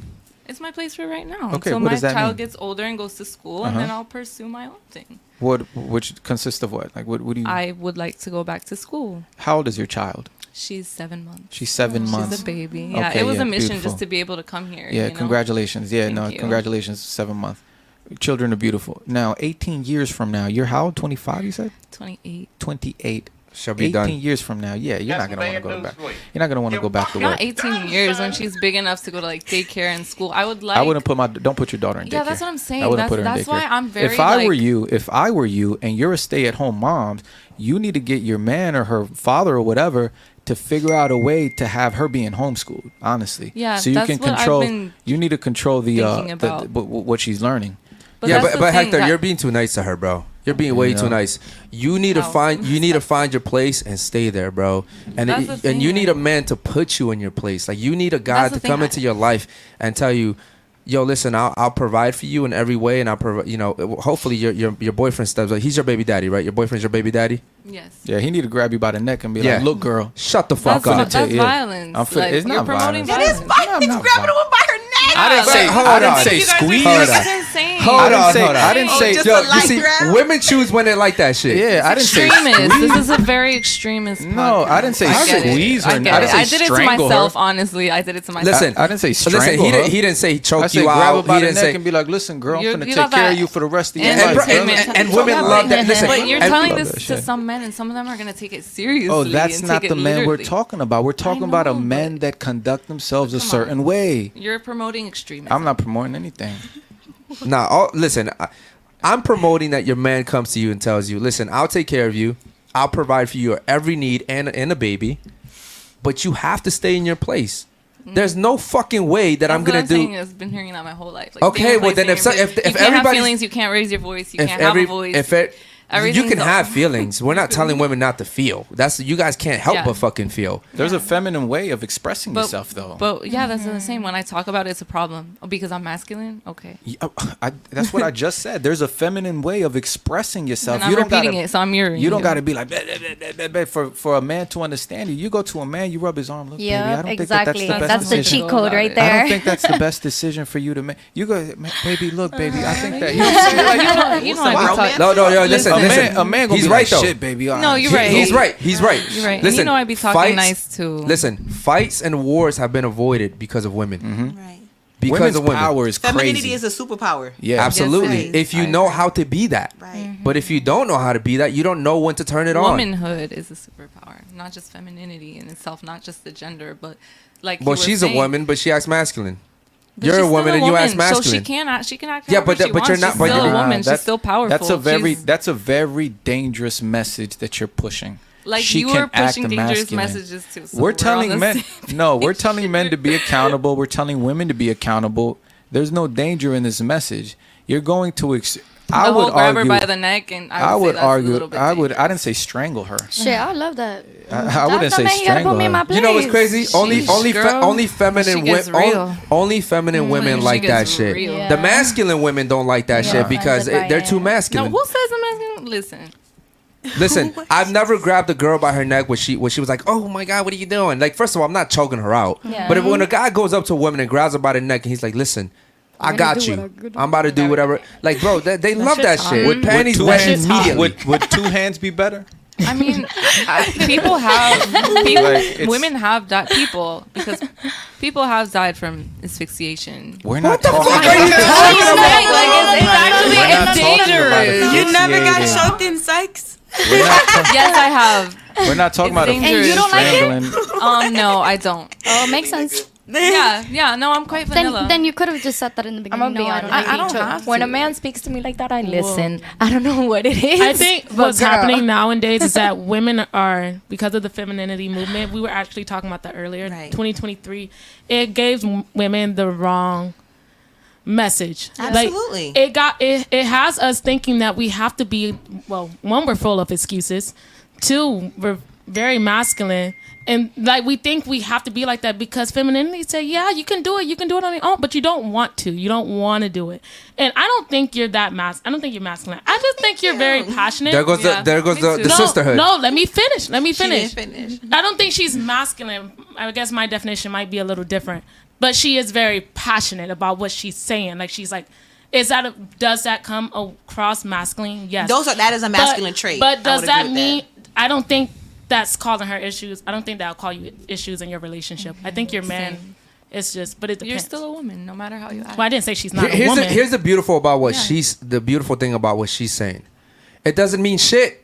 it's my place for right now. Okay, until what my does that child mean? gets older and goes to school, Uh-huh. and then I'll pursue my own thing. What which consists of what? Like what? What do you? I would like to go back to school. how old is your child? She's seven months. She's seven She's months. a baby. Yeah, Okay, it was yeah, a mission beautiful. just to be able to come here. Yeah, you know? congratulations. Yeah, Thank no, you. congratulations. Seven months. Children are beautiful. Now, 18 years from now, you're how old? 25, you said? 28. 28. She'll be 18 done. years from now, yeah, you're not going to want to go back. You're not going to want to go back to work. Not work. 18 years when she's big enough to go to like daycare and school. I would like. I wouldn't put my don't put your daughter in daycare. Yeah, that's what I'm saying. I wouldn't That's- put her in that's daycare. why I'm very, If I were you, if I were you, and you're a stay-at-home mom, you need to get your man or her father or whatever to figure out a way to have her being homeschooled. Honestly, Yeah, So you that's can what I've control. been You need to control the uh the, the, what- what she's learning. But yeah, but, but Hector, you're being too nice to her, bro. You're being way You too nice. You need to How? find you need to find your place and stay there, bro. And That's it- the and thing, you need a like- man to put you in your place. Like you need a guy That's to the come thing, into your life and tell you, "Yo, listen, I'll, I'll provide for you in every way, and I'll provide. You know, hopefully your your your boyfriend steps. Like, he's your baby daddy, right? Your boyfriend's your baby daddy. Yes. Yeah, he need to grab you by the neck and be Yeah. like, "Look, girl, Shut the That's, fuck finna up." tell that's you, yeah. violence. I'm finna- like, it's you're not promoting violence. violence. He's grabbing a woman by her neck. I didn't say. hold I didn't say You guys are- squeeze. Hold on. Hold I didn't on, say. hold on. I didn't Oh, say. Yo, you see, women choose when they like that shit. Yeah, I didn't say extremist. This is a very extremist. No, I didn't say podcast. I get it. squeeze I her. I didn't say I did it to myself. Honestly, I did it to myself. Listen, I didn't say listen. strangle He didn't. He didn't say choke I said you grab out. her by he the didn't neck say. and be like, "Listen, girl, I'm gonna take care of you for the rest of your and- And, life." and, brother." and, and type women love that. Listen, But you're telling this oh, to some men, and some of them are gonna take it seriously. Oh, that's not the it men we're talking about. We're talking about a know, men that conduct themselves a certain way. You're promoting extremism. I'm not promoting anything. Nah, all, listen, I, I'm promoting that your man comes to you and tells you, listen, I'll take care of you. I'll provide for your every need and, and a baby, but you have to stay in your place. There's no fucking way that I'm gonna what I'm saying. do. I've been hearing that my whole life. Like, Okay, stay in your well, then if so- if- if you can't have everybody's- feelings, you can't raise your voice. You can't every have a voice. if it, you can all- have feelings. We're not telling women not to feel. That's you guys can't help Yeah. but fucking feel. There's a feminine way of expressing But- yourself, though. But yeah, that's the same. When I talk about it, it's a problem Oh, because I'm masculine. Okay, Yeah, oh, I, that's what I just said. There's a feminine way of expressing yourself. and I'm you don't repeating gotta, it, so I'm mirroring. You don't got to be like "Bleh, bleh, bleh, bleh, bleh, bleh," for for a man to understand you. You go to a man, you rub his arm. Look, baby, I don't exactly. think that that's the best That's the cheat code right there. I don't think that's the best decision for you to make. You go, baby. Look, baby. I think that uh, you know what I'm saying. Like, you know, you know, Some I be romance? talking. No, no, yo, listen, a listen. man, a man gonna He's be right like, though. Shit, baby. all No, you're He- right. He's right. He's right. You're right. And Listen, you know I be talking fights- nice too. Listen, fights and wars have been avoided because of women. Mm-hmm. Right. Because Women's of women. power is Femininity crazy. is a superpower. yeah, Absolutely. Yes, it is. if you I know how to be that. Right. Mm-hmm. But if you don't know how to be that, you don't know when to turn it on. Womanhood is a superpower, not just femininity in itself, not just the gender, but like. you Well, were she's saying. a woman, but she acts masculine. But You're a woman and you act So masculine. she can act. She can act. Yeah, but that- but you're not- She's but still you're a woman. She's still powerful. That's a very She's- that's a very dangerous message that you're pushing. Like She you can were pushing act dangerous masculine. messages too. so we're on telling men no we're telling men to be accountable we're telling women to be accountable there's no danger in this message you're going to ex- i the would grab argue her by the neck, and I would, I say would that's a argue bit i would i didn't say strangle her Shit, I love that. i, I wouldn't say the man you strangle me in her You know what's place. crazy? Only Sheesh, only fe- only feminine women real. only feminine mm-hmm. women like that gets shit. Yeah. The masculine women don't like that Yeah. shit because it, they're it. too No, masculine. who says a masculine? Listen, Listen, I've never grabbed a girl by her neck when she when she was like, "Oh my god, what are you doing?" Like, first of all, I'm not choking her out. Yeah. But if, when a guy goes up to a woman and grabs her by the neck and he's like, "Listen, I got do you. I I'm about to do whatever." Like, bro, they, they love that shit's shit. hot. With panties two wet immediately. would, would two hands be better I mean, I, people have people, Like, it's- women have died. People because people have died from asphyxiation. we're not the talking fuck are you Like, talking about? it's, it's actually We're not it's talking about dangerous. You never got asphyxiating. choked in sex? we're not, ta- Yes, I have. we're not talking It's about a dangerous. And you don't like it? Um, no, I don't. Oh, makes sense. Yeah, yeah. No, I'm quite vanilla. Then, then you could have just said that in the beginning. I'm beginning. gonna be no, I honest. don't, I- I don't being have When a man speaks to me like that, I listen. I don't know what it is. I think what's girl. happening nowadays is that women are because of the femininity movement. We were actually talking about that earlier. Right. 2023, it gave women the wrong message. Absolutely. Like, it got it. It has us thinking that we have to be well. One, we're full of excuses. Two, we're very masculine. And like we think we have to be like that because femininity say, yeah, you can do it, you can do it on your own, but you don't want to. You don't want to do it. And I don't think you're that mas. I don't think you're masculine. I just think you're very passionate. There goes Yeah, the there goes the, the no, sisterhood. No, let me finish. Let me finish. didn't finish. I don't think she's masculine. I guess my definition might be a little different, but she is very passionate about what she's saying. Like she's like, is that a, does that come across masculine? Yes. Those are that is a masculine but, trait. But does that agree with mean? I don't think that's causing her issues. I don't think that'll call you issues in your relationship. I think your man. Same. It's just, but it You're still a woman, no matter how you act. Well, I didn't say she's not here's a the, woman. here's the beautiful about what Yeah. she's the beautiful thing about what she's saying. It doesn't mean shit.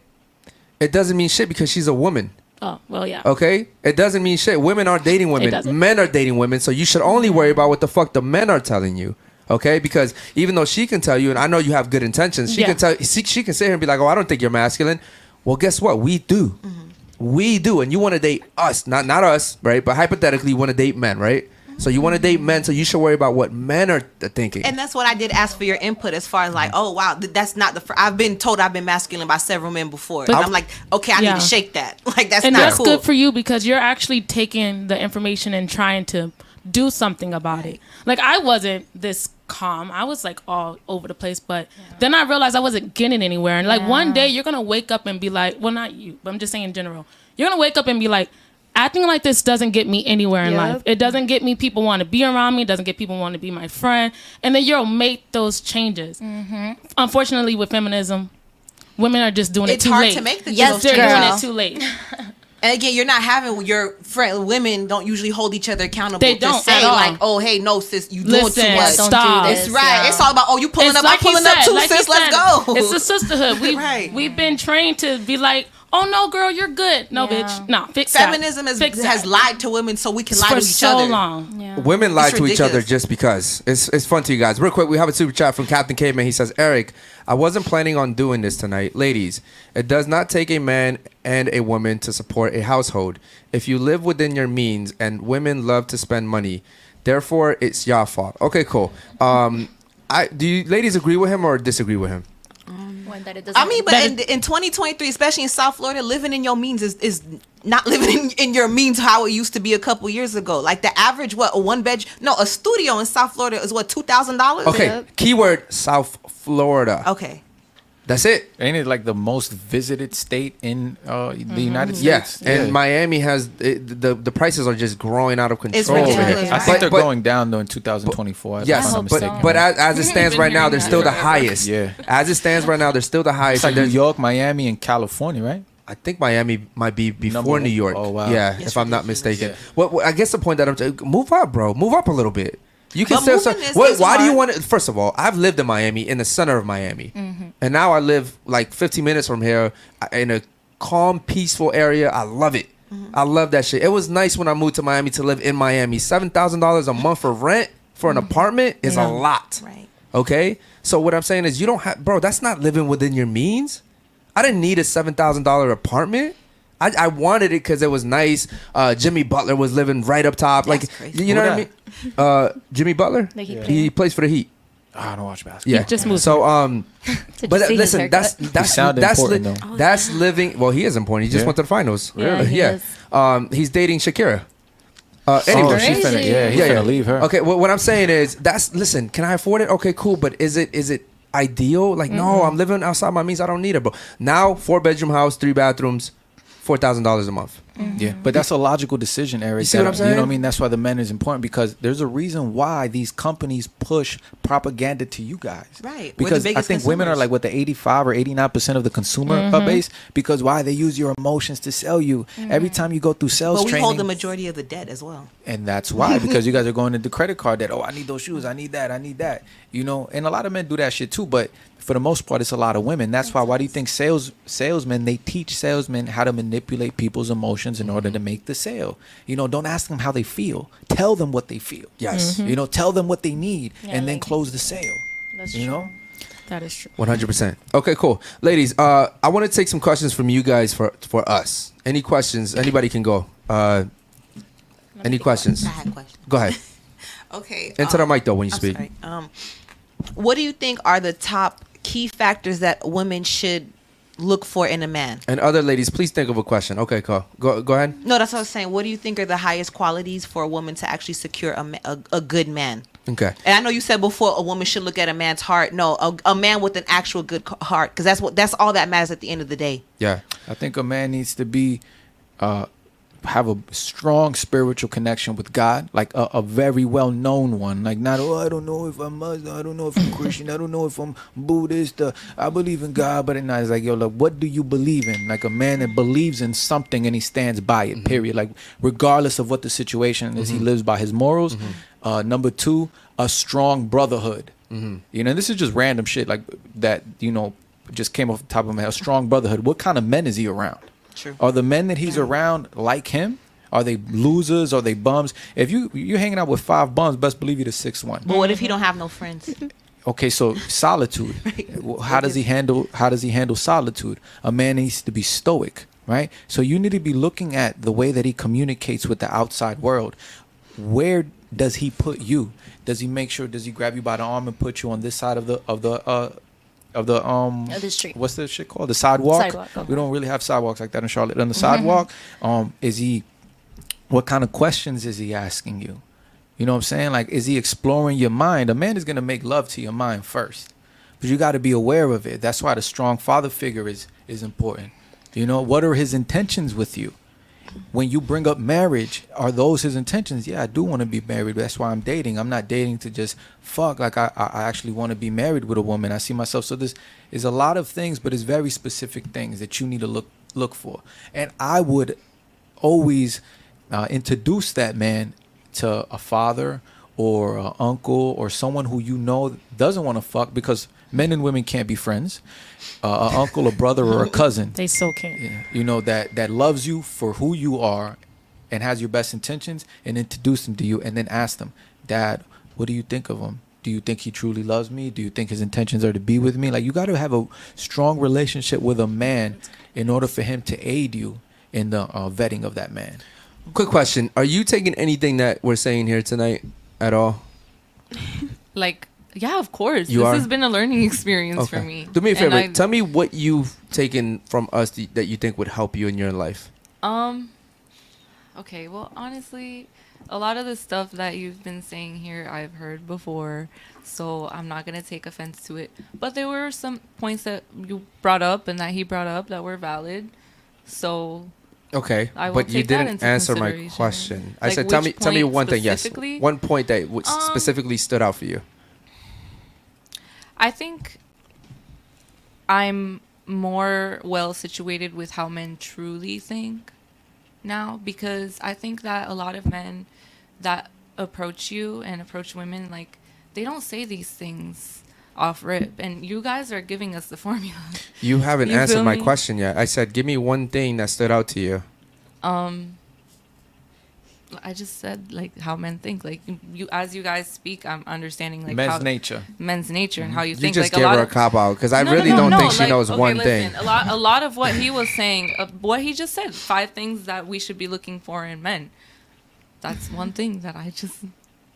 It doesn't mean shit because she's a woman. oh well, yeah. Okay, it doesn't mean shit. Women aren't dating women. doesn't. Men are dating women. So you should only worry about what the fuck the men are telling you. Okay, because even though she can tell you, and I know you have good intentions, she Yeah. can tell. She, she can sit here and be like, "Oh, I don't think you're masculine." Well, guess what? We do. Mm-hmm. We do, and you want to date us, not not us, right? But hypothetically, you want to date men, right? So you want to date men, so you should worry about what men are th- thinking. And that's what I did ask for your input as far as like, oh wow, th- that's not the. Fr- I've been told I've been masculine by several men before. But- and I'm like, okay, I Yeah. need to shake that. Like that's and not that's cool. good for you because you're actually taking the information and trying to do something about it. Like I wasn't this calm. I was like all over the place, but then I realized I wasn't getting anywhere. And like one day you're gonna wake up and be like, well, not you, but I'm just saying in general. You're gonna wake up and be like. Acting like this doesn't get me anywhere in Yep. life. It doesn't get me people want to be around me. It doesn't get people want to be my friend. And then you'll make those changes. Mm-hmm. Unfortunately, with feminism, women are just doing It's it too late. It's hard late. to make the yes, those they're doing it too late. And again, you're not having your friend women don't usually hold each other accountable. They don't say like, oh hey, no sis, you doing Listen, too much. stop. It's right. It's all about oh you pulling It's up, like I'm pulling he up said, too, like he sis. Let's go. It's a sisterhood. We Right. we've been trained to be like, oh no, girl, you're good. No, Yeah. bitch, no, fix that. Feminism has, Fix has that. lied to women so we can lie for to each so other. long. Yeah. Women lie It's to each other just because. It's it's fun to you guys. Real quick, we have a super chat from Captain Caveman. He says, Eric, I wasn't planning on doing this tonight. Ladies, it does not take a man and a woman to support a household. If you live within your means and women love to spend money, therefore it's your fault. Okay, cool. Um I do you ladies agree with him or disagree with him? When that it doesn't I mean, but That in, in 2023, especially in South Florida, living in your means is, is not living in, in your means how it used to be a couple years ago. Like the average, what a one bed, no, a studio in South Florida is what two thousand dollars. Okay, Yep. keyword South Florida. Okay. That's it. Ain't it like the most visited state in uh, the United States? Yes, States? and Yeah. Miami has it, the the prices are just growing out of control. Over here. I right? think they're But- going down though in 2024. if Yes, I'm not but mistaken. but as, as it stands right now, they're that. still the highest. Yeah. As it stands right now, they're still the it's highest. like New York, Miami, and California, right? I think Miami might be before New. York. Oh, wow. Yeah, It's if I'm not mistaken. Yeah. Well, well, I guess the point that I'm t- move up, bro. Move up a little bit. You can still. is- what, why do you want to? First of all, I've lived in Miami, in the center of Miami, Mm-hmm. and now I live like 15 minutes from here in a calm, peaceful area. I love it. Mm-hmm. I love that shit. It was nice when I moved to Miami to live in Miami. Seven thousand dollars a month for rent for an apartment is a lot. Mm-hmm. Right. Okay. So what I'm saying is, you don't have, bro. That's not living within your means. I didn't need a seven thousand dollar apartment. I, I wanted it because it was nice. Uh, Jimmy Butler was living right up top. That's like crazy. you know Who what I mean? Uh, Jimmy Butler. The Heat He plays for the Heat. I don't watch basketball. Yeah. just moved So um, but uh, listen, that's that's sounded that's important, li- though. that's living. Well, he is important. He just Yeah. went to the finals. Yeah, he yeah. is. Um, he's dating Shakira. Uh, Oh, anyway, she's finna, yeah, he's finna leave her. Okay, well, what I'm saying is that's listen. Can I afford it? Okay, cool. But is it is it ideal? Like, no, I'm living outside my means. I don't need it, bro. Now, four bedroom house, three bathrooms, four thousand dollars a month. Yeah, but that's a logical decision, Eric. You see that- what I'm You know what I mean? That's why the men is important because there's a reason why these companies push propaganda to you guys. Right. We're Because I biggest think women are like what the 85 or 89 percent of the consumer uh, base. Because why they use your emotions to sell you. Every time you go through sales But we training, hold the majority of the debt as well. and that's why because you guys are going into credit card debt. Oh, I need those shoes. I need that. I need that. You know, and a lot of men do that shit too. But for the most part, it's a lot of women. That's why. Why do you think sales salesmen they teach salesmen how to manipulate people's emotions in order to make the sale? You know, don't ask them how they feel. Tell them what they feel. Yes, You know, tell them what they need, Yeah, and then like- close the sale. That's You true. know. That is true. one hundred percent. Okay, cool, ladies. Uh, I want to take some questions from you guys for for us. Any questions? Anybody can go. Uh, any questions? I had questions. Go ahead. Okay. Into the um, mic though when you I'm speak. sorry. Um, what do you think are the top key factors that women should look for in a man? And other ladies, please think of a question. Okay, cool. Go go ahead. No, that's what I was saying. What do you think are the highest qualities for a woman to actually secure a, a, a good man? Okay. And I know you said before a woman should look at a man's heart. No, a, a man with an actual good heart, because that's what that's all that matters at the end of the day. Yeah. I think a man needs to be uh, have a strong spiritual connection with God, like a, a very well known one. Like not, oh, I don't know if I'm Muslim, I don't know if I'm Christian, I don't know if I'm Buddhist. Uh, I believe in God, but it's not like, yo, look, what do you believe in? Like a man that believes in something and he stands by it. Period. Like regardless of what the situation is, he Mhm. lives by his morals. Mhm. Uh, number two, a strong brotherhood. Mhm. You know, this is just random shit like that. You know, just came off the top of my head. A strong brotherhood. What kind of men is he around? True. Are the men that he's around like him? Are they losers? Are they bums? If you you're hanging out with five bums, best believe you're the sixth one. But what if you don't have no friends? Okay, so solitude. Well, How does he handle? How does he handle solitude? A man needs to be stoic, right? So you need to be looking at the way that he communicates with the outside world. Where does he put you? Does he make sure? Does he grab you by the arm and put you on this side of the of the uh of the um Of the street. What's the shit called? The sidewalk. Sidewalk, okay. We don't really have sidewalks like that in Charlotte. On the sidewalk, um, is he? What kind of questions is he asking you? You know what I'm saying? Like, is he exploring your mind? A man is gonna make love to your mind first, but you got to be aware of it. That's why the strong father figure is is important. You know, what are his intentions with you? When you bring up marriage, are those his intentions? Yeah, I do want to be married. That's why I'm dating. I'm not dating to just fuck. Like I, I actually want to be married with a woman. I see myself. So this is a lot of things, but it's very specific things that you need to look look for. And I would always uh, introduce that man to a father or an uncle or someone who you know doesn't want to fuck because men and women can't be friends. Uh, an uncle, a brother, or a cousin. They so can. Yeah, you know that that loves you for who you are and has your best intentions and introduce them to you and then ask them dad what do you think of him? Do you think he truly loves me? Do you think his intentions are to be with me? Like you got to have a strong relationship with a man in order for him to aid you in the uh, vetting of that man. Quick question: Are you taking anything that we're saying here tonight at all? Like, yeah, of course. You this are? has been a learning experience for me. Do me a favor. I- Tell me what you've taken from us that you think would help you in your life. Um. Okay. Well, honestly, a lot of the stuff that you've been saying here, I've heard before, so I'm not gonna take offense to it. But there were some points that you brought up and that he brought up that were valid. So. Okay, but you didn't answer my question. I said, tell me, tell me one thing. Yes, one point that w- Um, specifically stood out for you. I think I'm more well situated with how men truly think now because I think that a lot of men that approach you and approach women like they don't say these things off rip and you guys are giving us the formula. You haven't You answered my me? question yet. I said, give me one thing that stood out to you. Um I just said like how men think. Like you, as you guys speak, I'm understanding like Men's how, nature. men's nature, and how you, You think. just like gave a lot her a cop out because I No, really no, don't no, think she like, knows okay, one listen, thing. A lot, a lot of what he was saying, uh, what he just said, five things that we should be looking for in men. That's one thing that I just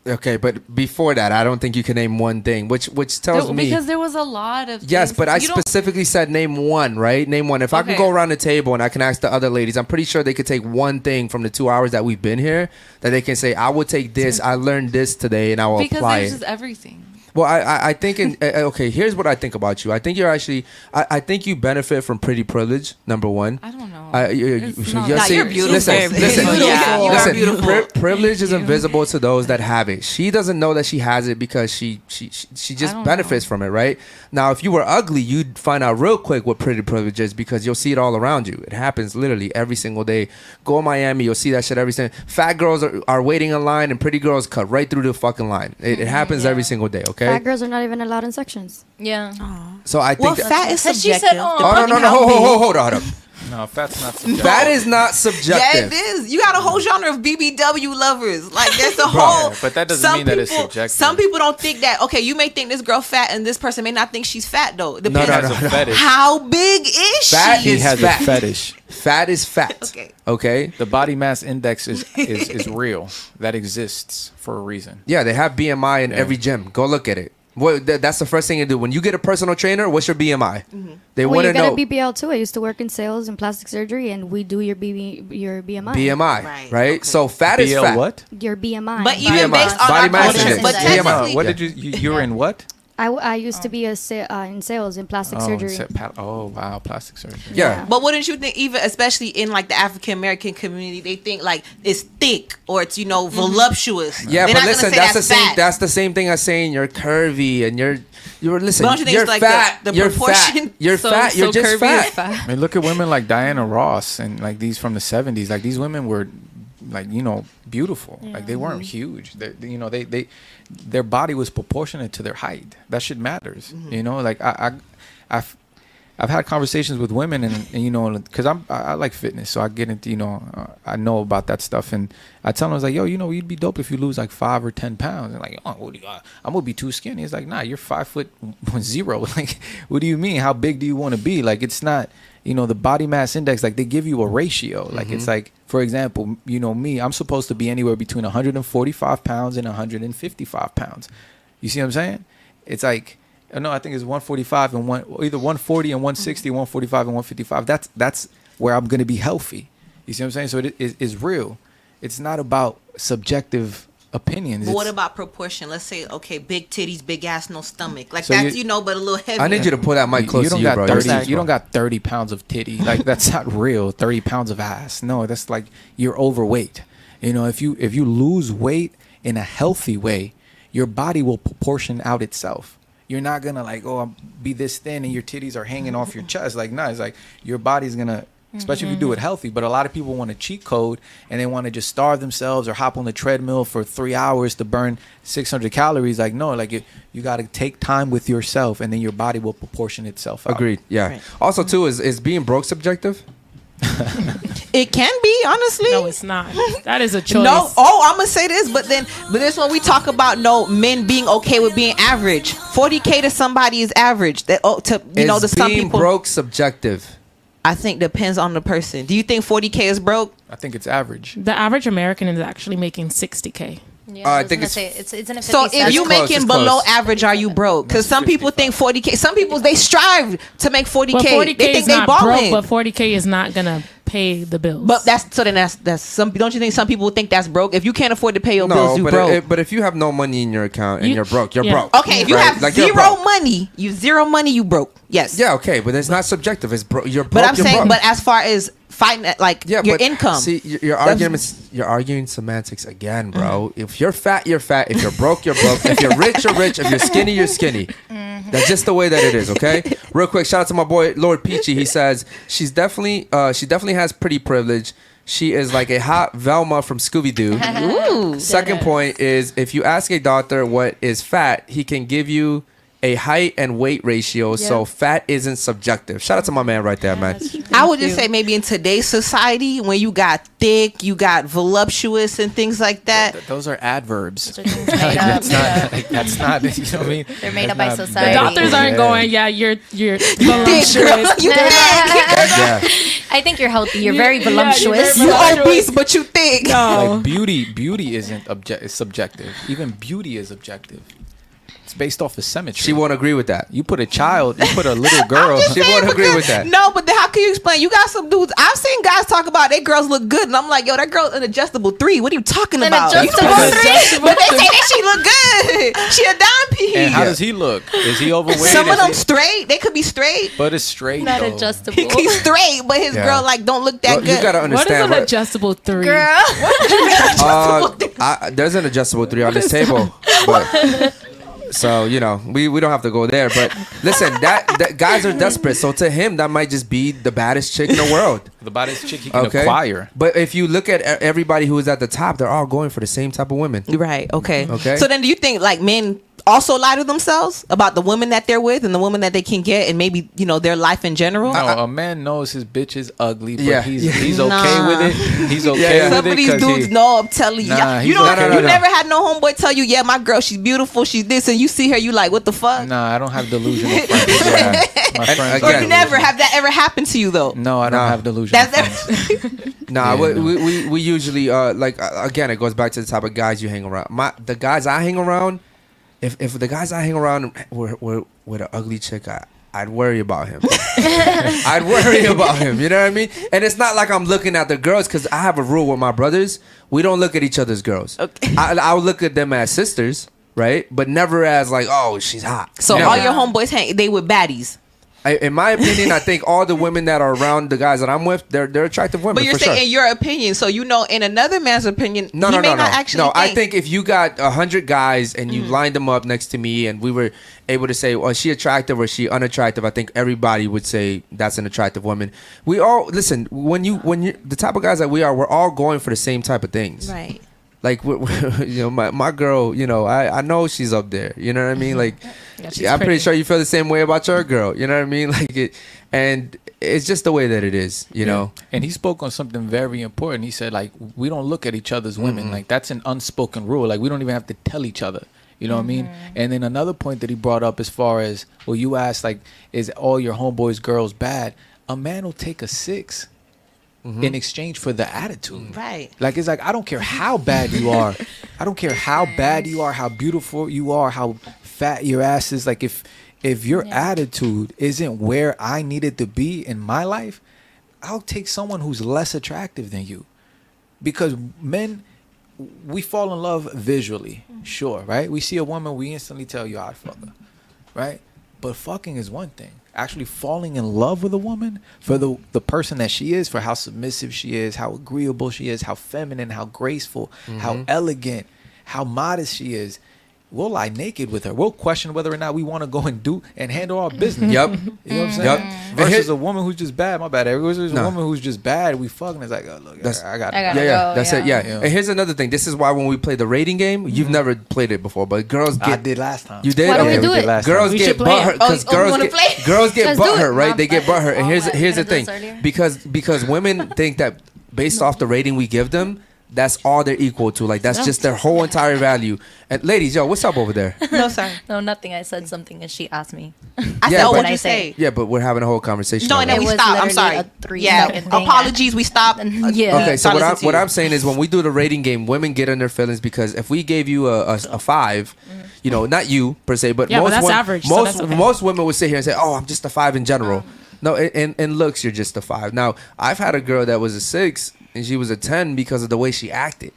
Okay, but before that, I don't think you can name one thing, which which tells There- me because there was a lot of Yes, but I specifically said name one, right? Name one. If I can go around the table and I can ask the other ladies, I'm pretty sure they could take one thing from the two hours that we've been here that they can say, I will take this, I learned this today, and I will because apply there's it. just everything. Well, I, I, I think in uh, okay. Here's what I think about you. I think you're actually. I, I think you benefit from pretty privilege. Number one. I don't know. I, you, It's you, not- you Nah, see- you're beautiful. Listen, Very listen, beautiful. Yeah, you are beautiful. pri- privilege is invisible to those that have it. She doesn't know that she has it because she she she, she just don't benefits from it, right? Now, if you were ugly, you'd find out real quick what pretty privilege is because you'll see it all around you. It happens literally every single day. Go to Miami, you'll see that shit every single. Fat girls are, are waiting in line, and pretty girls cut right through the fucking line. It, it happens every single day. Okay. Fat girls are not even allowed in sections. Yeah. So I think Well, that- fat is Because she subjective. said, oh, Oh no no no! Hold, hold, hold, hold on. Hold on. No fat's not subjective. That is not subjective. Yeah, it is. You got a whole genre of BBW lovers. Like there's a whole. Yeah, but that doesn't some mean that it's subjective. Some people don't think that. Okay, you may think this girl fat, and this person may not think she's fat though. It No, Depends no, on no, no. how big is Fat she. he is has fat. a fetish. Fat is fat. Okay. Okay. The body mass index is, is, is real. That exists for a reason. Yeah, they have BMI in Yeah. every gym. Go look at it. What, th- that's the first thing you do when you get a personal trainer. What's your BMI? Mm-hmm. They well, want you to got know a BBL too. I used to work in sales and plastic surgery, and we do your BB your BMI. BMI, Right, right? okay. So fat is BL fat. what? Your BMI. But even BMI, based on body mass culture, index. but BMI. technically, what did you, you? You were in what? I, I used to be a sa- uh, in sales in plastic Oh, surgery. se- pa- oh wow, plastic surgery. Yeah. But wouldn't you think, even especially in like the African American community, they think like it's thick or it's you know voluptuous. Yeah, They're but listen, say that's, the same. That's the same thing as saying you're curvy and you're you're listen. But don't you think you're it's like the- fat. the you're proportion? fat. You're So- fat. You're so just curvy fat. fat. I mean, look at women like Diana Ross and like these from the '70s. Like these women were, like you know, beautiful. Like they weren't huge. They, you know, they they their body was proportionate to their height. That shit matters. You know, like I, I I've I've had conversations with women and, and you know, because I'm I, I like fitness, so I get into you know uh, I know about that stuff, and I tell them I was like, yo, you know, you'd be dope if you lose like five or ten pounds, and like, oh, what do you, uh, I'm gonna be too skinny. It's like, nah, you're five foot zero. Like, what do you mean? How big do you want to be? Like, it's not, you know, the body mass index. Like, they give you a ratio. Like, it's Mhm. like, for example, you know, me, I'm supposed to be anywhere between 145 pounds and 155 pounds. You see what I'm saying? It's like, uh, no, I think it's 145 and one, either 140 and 160, 145 and 155. That's that's where I'm gonna be healthy. You see what I'm saying? So it is it's real. It's not about subjective opinions. But what It's- about proportion? Let's say, okay, big titties, big ass, no stomach. Like So that's you- you, know, but a little heavy. I need you to pull that mic close you don't to you, got bro. 30, You're- you don't got 30 pounds of titty. Like that's not real. 30 pounds of ass. No, that's like you're overweight. You know, if you if you lose weight in a healthy way, your body will proportion out itself. You're not gonna like, oh, I'm be this thin and your titties are hanging off your chest. Like, no, it's like your body's gonna especially if you do mm-hmm. it healthy. But a lot of people want to cheat code and they want to just starve themselves or hop on the treadmill for three hours to burn 600 calories. Like, no, like you, you got to take time with yourself and then your body will proportion itself out. Agreed. Yeah. Also, too, is is being broke subjective? It can be, honestly. No, it's not. That is a choice. No, oh, I'm gonna say this, but then, but this when we talk about no men being okay with being average. 40k to somebody is average. That oh, to you know, is to some being people, broke subjective? I think depends on the person. Do you think 40k is broke? I think it's average. The average American is actually making 60k. Yeah, Uh, I I think gonna it's- say it's it's in a 50 So if you It's close, making it's below close. average, are you broke? Because some people think 40k. Some people they strive to make 40k. But 40k they think is they not broke, but 40k is not gonna pay the bills. But that's so then that's that's some. Don't you think some people think that's broke? If you can't afford to pay your No, bills, you but broke. it- but if you have no money in your account and You- you, are broke, you're yeah. broke. okay, if you Right? have Like, zero money, you zero money, you broke. Yes. Yeah, okay, but it's not subjective. It's bro- you're broke. But I'm you're saying, broke. but as far as fighting, at, like yeah, your income. See, you're, you're arguments. You're arguing semantics again, bro. Mm-hmm. If you're fat, you're fat. If you're broke, you're broke. if you're rich, you're rich. If you're skinny, you're skinny. Mm-hmm. That's just the way that it is. Okay. Real quick, shout out to my boy Lord Peachy. He says she's definitely, uh, she definitely has pretty privilege. She is like a hot Velma from Scooby Doo. Ooh. Second point is if you ask a doctor what is fat, he can give you a height and weight ratio. So fat isn't subjective. Shout out to my man right there, man. I would just say maybe in today's society, when you got thick, you got voluptuous and things like that. Th- those are adverbs. Those are Like, made up, that's not. Like, that's not. You know what I mean? They're made That's up by society. the doctors aren't Yeah. going, yeah, you're you're Thick girl, voluptuous. you thick. Yeah. I think you're healthy. You're You- very yeah, you're very You voluptuous. obese, but you thick. Like beauty, beauty isn't object. Is subjective. Even beauty is objective. It's based off of symmetry. She won't agree with that. You put a child. You put a little girl. She won't agree with that. No, but then how can you explain? You got some dudes. I've seen guys talk about they girls look good, and I'm like, yo, that girl's an adjustable three. What are you talking about? An about? adjustable You know, three? but they say that she look good. She a dime piece. And how does he look? Is he overweight? Some of them he- straight. They could be straight. but it's straight. Not though. adjustable. He could be straight, but his Yeah. girl like don't look that Well, good. you gotta understand. What is an right? adjustable three? Girl. Uh, I, there's an adjustable three on this table, but so you know we, we don't have to go there. But listen, that, that guys are desperate. So to him, that might just be the baddest chick in the world. The baddest chick he can Okay, acquire. But if you look at e- everybody who is at the top, they're all going for the same type of women. Right. Okay. Okay. So then, do you think like men also lie to themselves about the women that they're with and the women that they can get, and maybe you know their life in general? No, a man knows his bitch is ugly, but Yeah. he's Yeah. he's okay Nah. with it. He's okay yeah. with Some it. of these dudes he- know. I'm telling you, Nah, you don't. okay. No, no, you no, never had no homeboy tell you, "Yeah, my girl, she's beautiful, she's this," and you see her, you like, "What the fuck?" Nah, I don't have delusional friends. Yeah. My And friends Or you never have that ever happened to you though. No, I don't Nah. have delusional That's friends. Nah, Yeah, we, no. we, we we usually uh like uh, again it goes back to the type of guys you hang around. My the guys I hang around, if if the guys I hang around were were with an ugly chick, I I'd worry about him. I'd worry about him. You know what I mean? And it's not like I'm looking at the girls because I have a rule with my brothers. We don't look at each other's girls. Okay. I I'll look at them as sisters. right? But never as like, oh, she's hot. So Never. all your homeboys hang they with baddies. I, in my opinion, I think all the women that are around the guys that I'm with, they're they're attractive women. But you're saying sure. in your opinion, so you know in another man's opinion, No, no, may no, no. actually no, think. I think if you got a hundred guys and Mm. you lined them up next to me, and we were able to say, "Well, is she attractive or is she unattractive?" I think everybody would say that's an attractive woman. We all listen when you when you the type of guys that we are, we're all going for the same type of things. Right. Like we're, we're- you know, my, my girl, you know, I, I know she's up there. You know what I mean? Like, Yeah, she's I'm pretty pretty. sure you feel the same way about your girl. You know what I mean? Like it, and it's just the way that it is. You know. And he spoke on something very important. He said, like, we don't look at each other's women. Mhm. Like, that's an unspoken rule. Like, we don't even have to tell each other. You know what I mean? Mm-hmm. And then another point that he brought up as far as, well, you asked, like, is all your homeboys girls bad? A man will take a 6 Mm-hmm. in exchange for the attitude. Right. Like, it's like, I don't care how bad you are. I don't care how bad you are, how beautiful you are, how fat your ass is. Like, if if your attitude isn't where I need it to be in my life, I'll take someone who's less attractive than you. Because men, we fall in love visually, sure, right? We see a woman, we instantly tell you I'd fuck her, right? But fucking is one thing. Actually falling in love with a woman for the the person that she is, for how submissive she is, how agreeable she is, how feminine, how graceful, how Mhm. elegant, how modest she is. We'll lie naked with her. We'll question whether or not we want to go and do and handle our business. Yep. You know what I'm saying? Yup. And Versus here- a woman who's just bad. My bad. Versus No. a woman who's just bad. We fucking. It's like, oh, look, That's I got. It. Yeah, yeah, that's it. Yeah. and here's another thing. This is why when we play the rating game, you've mm-hmm. never played it before, but girls get. I did last time. You did. Why don't we Okay. do it? Last Girls time. We get should play it. butthurt Oh, because oh, girls wanna get play? girls get Let's do it. butthurt, right? They get butthurt, and oh here's here's the thing, because because women think that based off the rating we give them. That's all they're equal to. Like that's No. just their whole entire value. And ladies, yo, what's up over there? no, sorry. No, nothing. I said something and she asked me. I Yeah, said, but- what What'd I you say? say? Yeah, but we're having a whole conversation. No, and then we stopped. I'm sorry. a three Yeah. second thing. Apologies. We stopped. Yeah. Okay, so what I'm what. I'm saying is when we do the rating game, women get in their feelings because if we gave you a, a, a five, mm-hmm. you know, not you per se, but Yeah, but most that's wom- average, so most that's okay. most women would sit here and say, "Oh, I'm just a five in general." Mm. No, in, in, in looks, you're just a five. Now, I've had a girl that was a six and she was a ten because of the way she acted.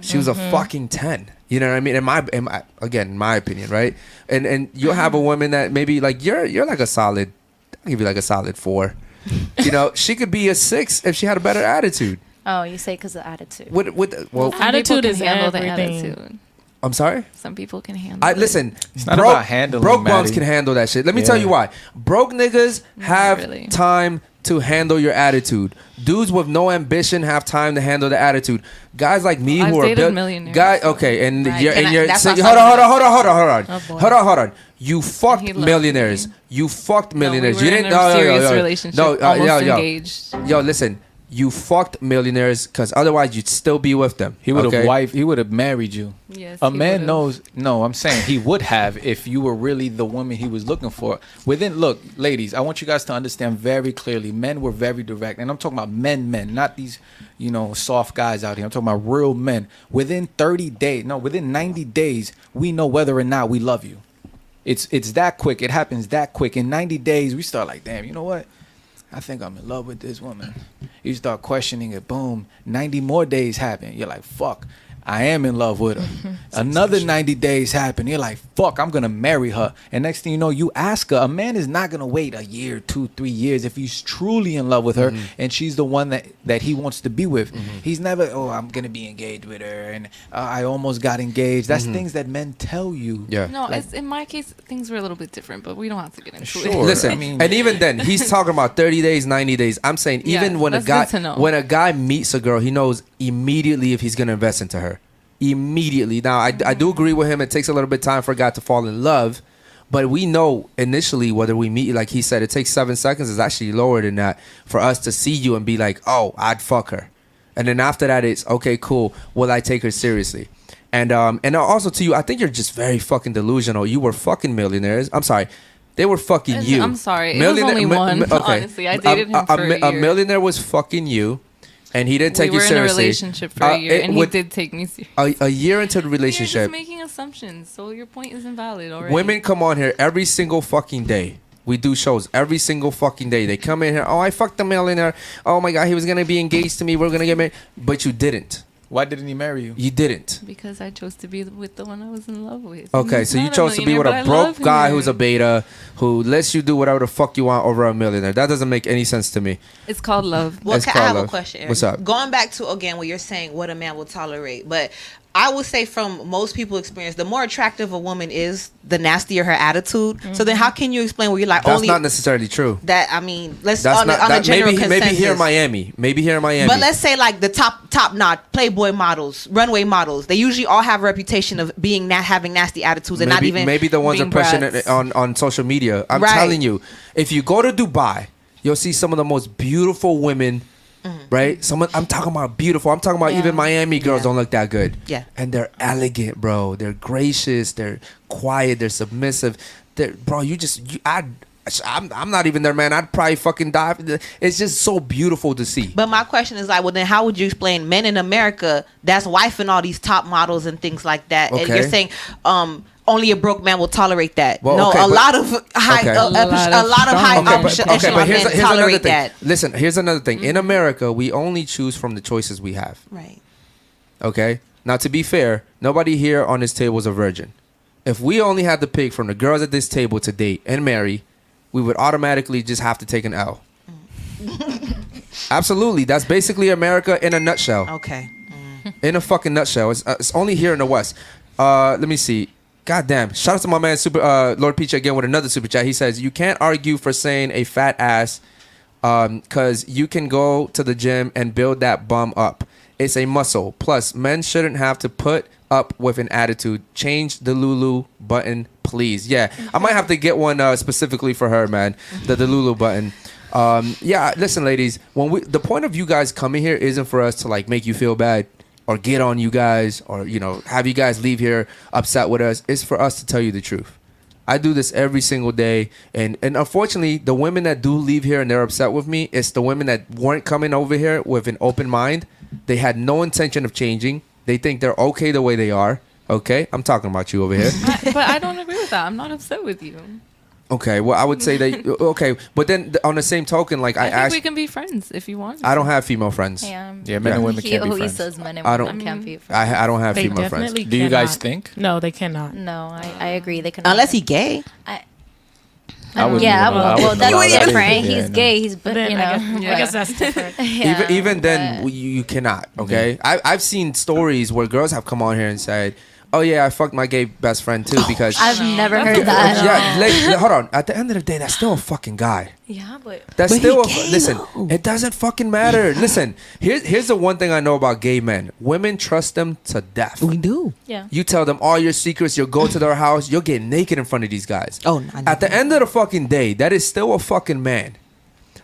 She was a Mhm. fucking ten. You know what I mean? In my, in my again, in my opinion, right? And and you'll have a woman that maybe like you're you're like a solid. I'll give you like a solid four. you know, she could be a six if she had a better attitude. Oh, you say because of attitude. With with well, Some Attitude is handle the attitude. I'm sorry. Some people can handle. I listen. It's not broke, about handling, Broke bums Maddie. can handle that shit. Let me tell you why. Broke niggas have really. time to handle your attitude. Dudes with no ambition have time to handle the attitude. Guys like me I've who are dated built, millionaires, guy. Okay, and Right. you're and I- you're saying, hold on, hold on, hold on, hold on, hold on, Oh, hold on, hold on. You fucked millionaires. You fucked millionaires. No, you we were didn't. in a no, no, serious no, no. relationship, No, uh, almost yo, yo. engaged. Yo, listen. You fucked millionaires because otherwise you'd still be with them. He would have okay? wife. He would have married you. Yes, a he man would've. knows. No, I'm saying he would have if you were really the woman he was looking for. Within, look, ladies, I want you guys to understand very clearly. Men were very direct, and I'm talking about men, men, not these, you know, soft guys out here. I'm talking about real men. Within 30 days, no, within 90 days, we know whether or not we love you. It's it's that quick. It happens that quick. In 90 days, we start like, damn, you know what? I think I'm in love with this woman. You start questioning it. Boom. 90 more days happen. You're like, fuck, I am in love with her. Another 90 days happen. You're like, fuck, I'm going to marry her. And next thing you know, you ask her. A man is not going to wait a year, two, three years if he's truly in love with her mm-hmm. and she's the one that, that he wants to be with. Mm-hmm. He's never, oh, I'm going to be engaged with her and uh, I almost got engaged. That's mm-hmm. things that men tell you. Yeah. No, Like- it's, in my case, things were a little bit different, but we don't have to get into Sure. it. Listen, I mean- and even then, he's talking about 30 days, 90 days. I'm saying even Yeah, when a guy good to know. when a guy meets a girl, he knows immediately if he's gonna invest into her. Immediately. Now, I, I do agree with him. It takes a little bit of time for a guy to fall in love, but we know initially whether we meet, like he said, it takes seven seconds. It's actually lower than that for us to see you and be like, oh, I'd fuck her, and then after that, it's okay, cool. Will I take her seriously? And um and also to you, I think you're just very fucking delusional. You were fucking millionaires. I'm sorry. They were fucking you. I'm sorry. It was only one, mi- honestly. I dated him a, for a a millionaire was fucking you, and he didn't take we you were in a relationship for Uh, a year, it and he did take me seriously. A, a year into the relationship, You're just making assumptions, so your point is invalid already. women come on here every single fucking day. We do shows every single fucking day. They come in here. Oh, I fucked the millionaire. Oh my god, he was gonna be engaged to me. We're gonna get married, but you didn't. Why didn't he marry you? You didn't. Because I chose to be with the one I was in love with. Okay, so you chose to be with a broke guy him. who's a beta who lets you do whatever the fuck you want over a millionaire. That doesn't make any sense to me. It's called love. Well, It's ca- I called have a love. question. Eric. What's up? Going back to again what you're saying, what a man will tolerate, but I would say from most people experience, the more attractive a woman is, the nastier her attitude. So then, how can you explain where you're like That's only not necessarily true. that? I mean, let's That's on, not a, on a general maybe consensus. maybe here in Miami. Maybe here in Miami. But let's say like the top top notch Playboy models, runway models. They usually all have a reputation of being not having nasty attitudes and maybe, not even maybe the ones pushing it on on social media. I'm Right. telling you, if you go to Dubai, you'll see some of the most beautiful women. Right? Someone I'm talking about beautiful. I'm talking about. Yeah. even Miami girls don't look that good. Yeah. And they're elegant, bro. They're gracious, they're quiet, they're submissive. They're bro, you just you I I'm, I'm not even there, man. I'd probably fucking die. It's just so beautiful to see. But my question is like, well, then how would you explain men in America that's wifing all these top models and things like that? And you're saying um, only a broke man will tolerate that. Well, no, okay, a but- lot of high, Okay. a, a, a lot of high Okay, um, but, sh- okay, echelon but here's, men here's another tolerate thing. that. Listen, here's another thing. In America, we only choose from the choices we have. Right. Okay. Now, to be fair, nobody here on this table is a virgin. If we only had to pick from the girls at this table to date and marry, we would automatically just have to take an L. Absolutely, that's basically America in a nutshell. Okay. In a fucking nutshell, it's, uh, it's only here in the West. Uh, let me see. God damn! Shout out to my man, Super uh, Lord Peach again with another super chat. He says you can't argue for saying a fat ass, because you can go to the gym and build that bum up. It's a muscle. Plus, men shouldn't have to put up with an attitude. Change the Lulu button, please. Yeah, I might have to get one uh, specifically for her, man. The the Lulu button. Um, yeah, listen, ladies. When we the point of you guys coming here isn't for us to like make you feel bad or get on you guys or you know have you guys leave here upset with us. It's for us to tell you the truth. I do this every single day, and and unfortunately, the women that do leave here and they're upset with me, it's the women that weren't coming over here with an open mind. They had no intention of changing. They think they're okay the way they are. Okay, I'm talking about you over here. I- but I don't agree with that. I'm not upset with you. Okay, well, I would say that. Okay, but then th- on the same token, like I, I, think asked, we can be friends if you want. I don't have female friends. Yeah. Yeah, men and women He can't be always friends. says men and I don't- can't be I, I don't have They female friends. definitely Do you guys think? No, they cannot. No, I, I agree. They can Unless he gay. I, I wouldn't yeah, even- I well, wouldn't well that's that different. either. Yeah, He's gay. He's, But then you I know. guess, I Yeah. guess that's different. Yeah, even even then, you, you cannot. Okay, I, I've seen stories where girls have come on here and said, "Oh yeah, I fucked my gay best friend too oh, because." I've never heard good. that. yeah, like, hold on. At the end of the day, that's still a fucking guy. Yeah, but That's But he still a, gay, listen. though. It doesn't fucking matter. listen, here's here's the one thing I know about gay men. Women trust them to death. We do. yeah. You tell them all your secrets. You'll go to their house. You'll get naked in front of these guys. Oh, At the end of the fucking day, that is still a fucking man.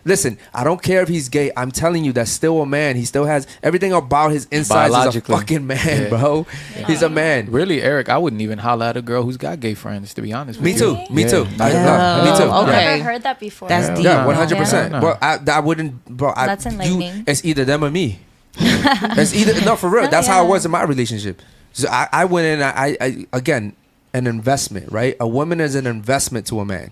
Listen, I don't care if he's gay. I'm telling you, that's still a man. He still has everything about his insides is a Biologically. fucking man, Yeah. bro. He's a man. Really, Eric, I wouldn't even holler at a girl who's got gay friends. To be honest, Me with too. you. Me Yeah. too. I, Yeah. no, me oh, too. Oh, okay. I've never heard that before. That's deep. Yeah, one hundred percent. Yeah. Well, I, I wouldn't, bro. I, That's you, enlightening. it's either them or me. it's either no for real. No, That's how it was in my relationship. So I, I went in. I, I again an investment, right? A woman is an investment to a man,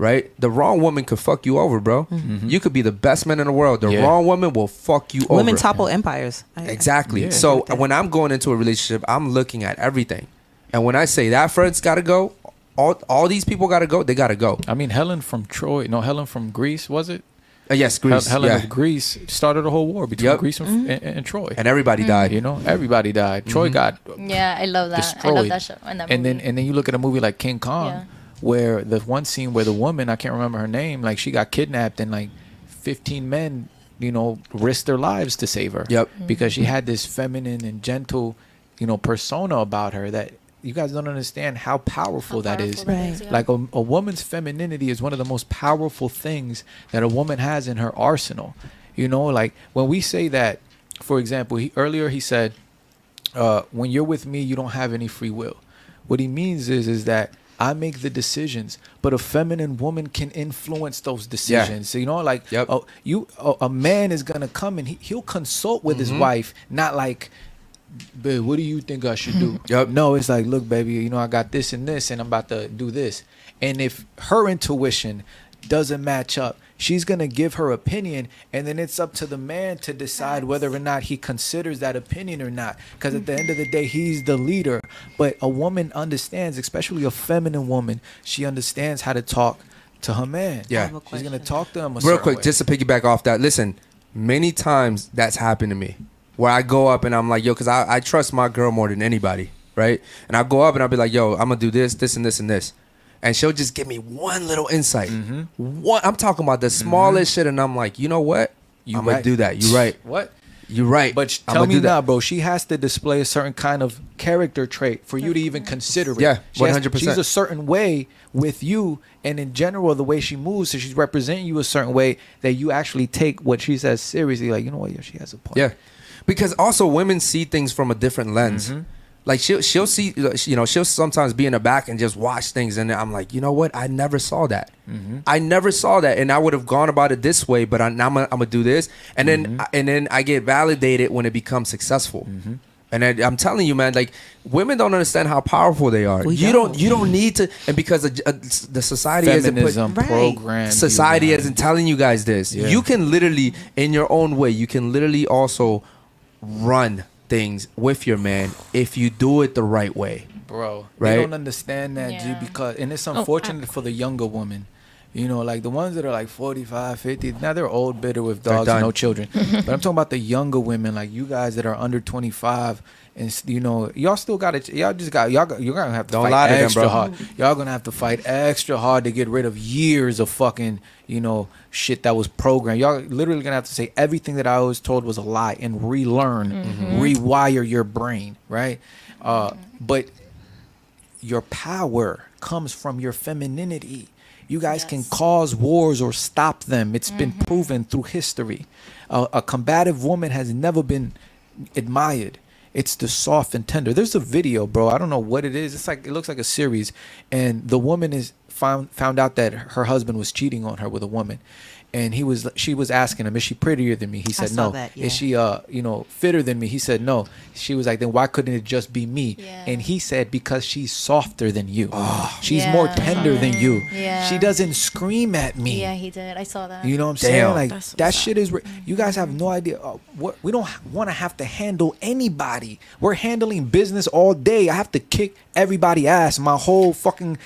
right? The wrong woman could fuck you over, bro. You could be the best man in the world. The Yeah. wrong woman will fuck you Women over. Women topple empires. I- Exactly. Yeah. so when I'm going into a relationship, I'm looking at everything, and when I say that friend's got to go, all all these people got to go. They got to go. I mean, Helen from Troy. No, Helen from Greece was it? Uh, yes, Greece. Hel- Helen yeah. of Greece started a whole war between Yep. Greece and, and, and Troy. and everybody died. you know, everybody died. Troy Mhm. got Yeah, I love that. I love that show. And, that and then and then you look at a movie like King Kong, Yeah. Where the one scene where the woman I can't remember her name, like she got kidnapped and like fifteen men, you know, risked their lives to save her. Yep. Because she had this feminine and gentle, you know, persona about her that you guys don't understand how powerful, that is. powerful that is, yeah. Like a, a woman's femininity is one of the most powerful things that a woman has in her arsenal. You know, like when we say that, for example, he, earlier he said, uh, when you're with me, you don't have any free will. What he means is, is that I make the decisions, but a feminine woman can influence those decisions. So, you know, like Yep. oh, you, a a man is gonna come and he, he'll consult with his Mhm. wife, not like, babe, what do you think I should do? Yep. No, it's like, look, baby, you know, I got this and this, and I'm about to do this. And if her intuition doesn't match up, she's gonna give her opinion, and then it's up to the man to decide whether or not he considers that opinion or not. Because at the end of the mm-hmm. day, he's the leader. But a woman understands, especially a feminine woman, she understands how to talk to her man. Yeah. she's gonna talk to him. A Real quick, way. just to piggyback off that. Listen, many times that's happened to me, where I go up and I'm like, yo, because I, I trust my girl more than anybody, right? And I go up and I'll be like, yo, I'm gonna do this, this, and this, and this, and she'll just give me one little insight. Mm-hmm. One, I'm talking about the smallest shit, and I'm like, you know what? You I'm right. do that. You right. What? You're right. But I'ma tell me now, bro. She has to display a certain kind of character trait for you to even consider it. Yeah, 100%. She's a certain way with you, and in general, the way she moves, so she's representing you a certain way that you actually take what she says seriously. Like, you know what? Yeah, she has a point. Yeah, because also women see things from a different lens. Mm-hmm. Like she'll she'll see you know she'll sometimes be in the back and just watch things and I'm like you know what I never saw that Mm-hmm. I never saw that and I would have gone about it this way but I, now I'm gonna, I'm gonna do this and then Mm-hmm. and then I get validated when it becomes successful and I, I'm telling you man like women don't understand how powerful they are We you don't. don't you don't need to and because the, uh, the society isn't put, Feminism program. society isn't telling you guys this. Yeah. You can literally, in your own way, you can literally also run things with your man if you do it the right way. bro. Right? They don't understand that, G, because and it's oh, I- unfortunate for the younger women. You know, like the ones that are like 45, 50, now they're old, bitter with dogs and no children. but I'm talking about the younger women, like you guys that are under 25, and you know, y'all still got it. Y'all just got y'all. Got, you're gonna have to Don't fight lie to them, extra bro. hard. Y'all gonna have to fight extra hard to get rid of years of fucking, you know, shit that was programmed. Y'all literally gonna have to say everything that I was told was a lie and relearn, rewire your brain, right? Uh, but your power comes from your femininity. You guys can cause wars or stop them. It's been mm-hmm. proven through history. A a combative woman has never been admired. It's the soft and tender. There's a video, bro. I don't know what it is. It's like it looks like a series, and the woman is found found out that her husband was cheating on her with a woman, and he was she was asking him, "Is she prettier than me?" He said, "No." that, yeah. Is she uh you know fitter than me? He said, "No." She was like, "Then why couldn't it just be me?" Yeah. And he said, "Because she's softer than you. she's more tender than you. Yeah. She doesn't scream at me." Yeah, he did. I saw that. You know what I'm Damn. saying? Like That's that shit is. Re- you guys have no idea. Uh, what we don't want to have to handle anybody. We're handling business all day. I have to kick everybody ass my whole fucking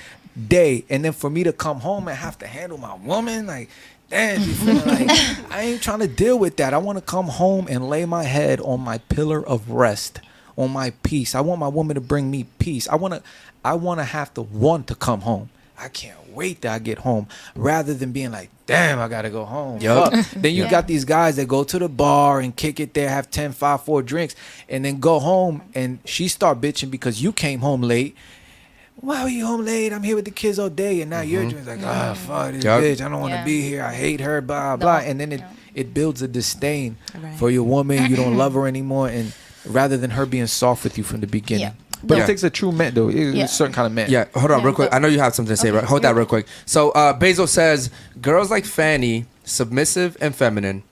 day, and then for me to come home and have to handle my woman, like. Damn, like I ain't trying to deal with that. I want to come home and lay my head on my pillar of rest, on my peace. I want my woman to bring me peace. I want to, I want to have to want to come home. I can't wait till I get home, rather than being like, damn, I gotta go home. Yup. Fuck. Then you got these guys that go to the bar and kick it there, have 10, 5, 4 drinks, and then go home and she start bitching because you came home late. Why were you home late? I'm here with the kids all day, and now you're just like, ah, fuck this Yup. bitch. I don't want to Yeah. be here. I hate her. Blah No, blah. And then it no. it builds a disdain Right. for your woman. You don't love her anymore, and rather than her being soft with you from the beginning. Yeah. But Yeah. it takes a true man, though. It's Yeah. a certain kind of man. Yeah, hold on, Yeah, real quick. I know you have something to say, Okay. right? Hold that real quick. So, uh, Basil says, girls like Fanny, submissive and feminine,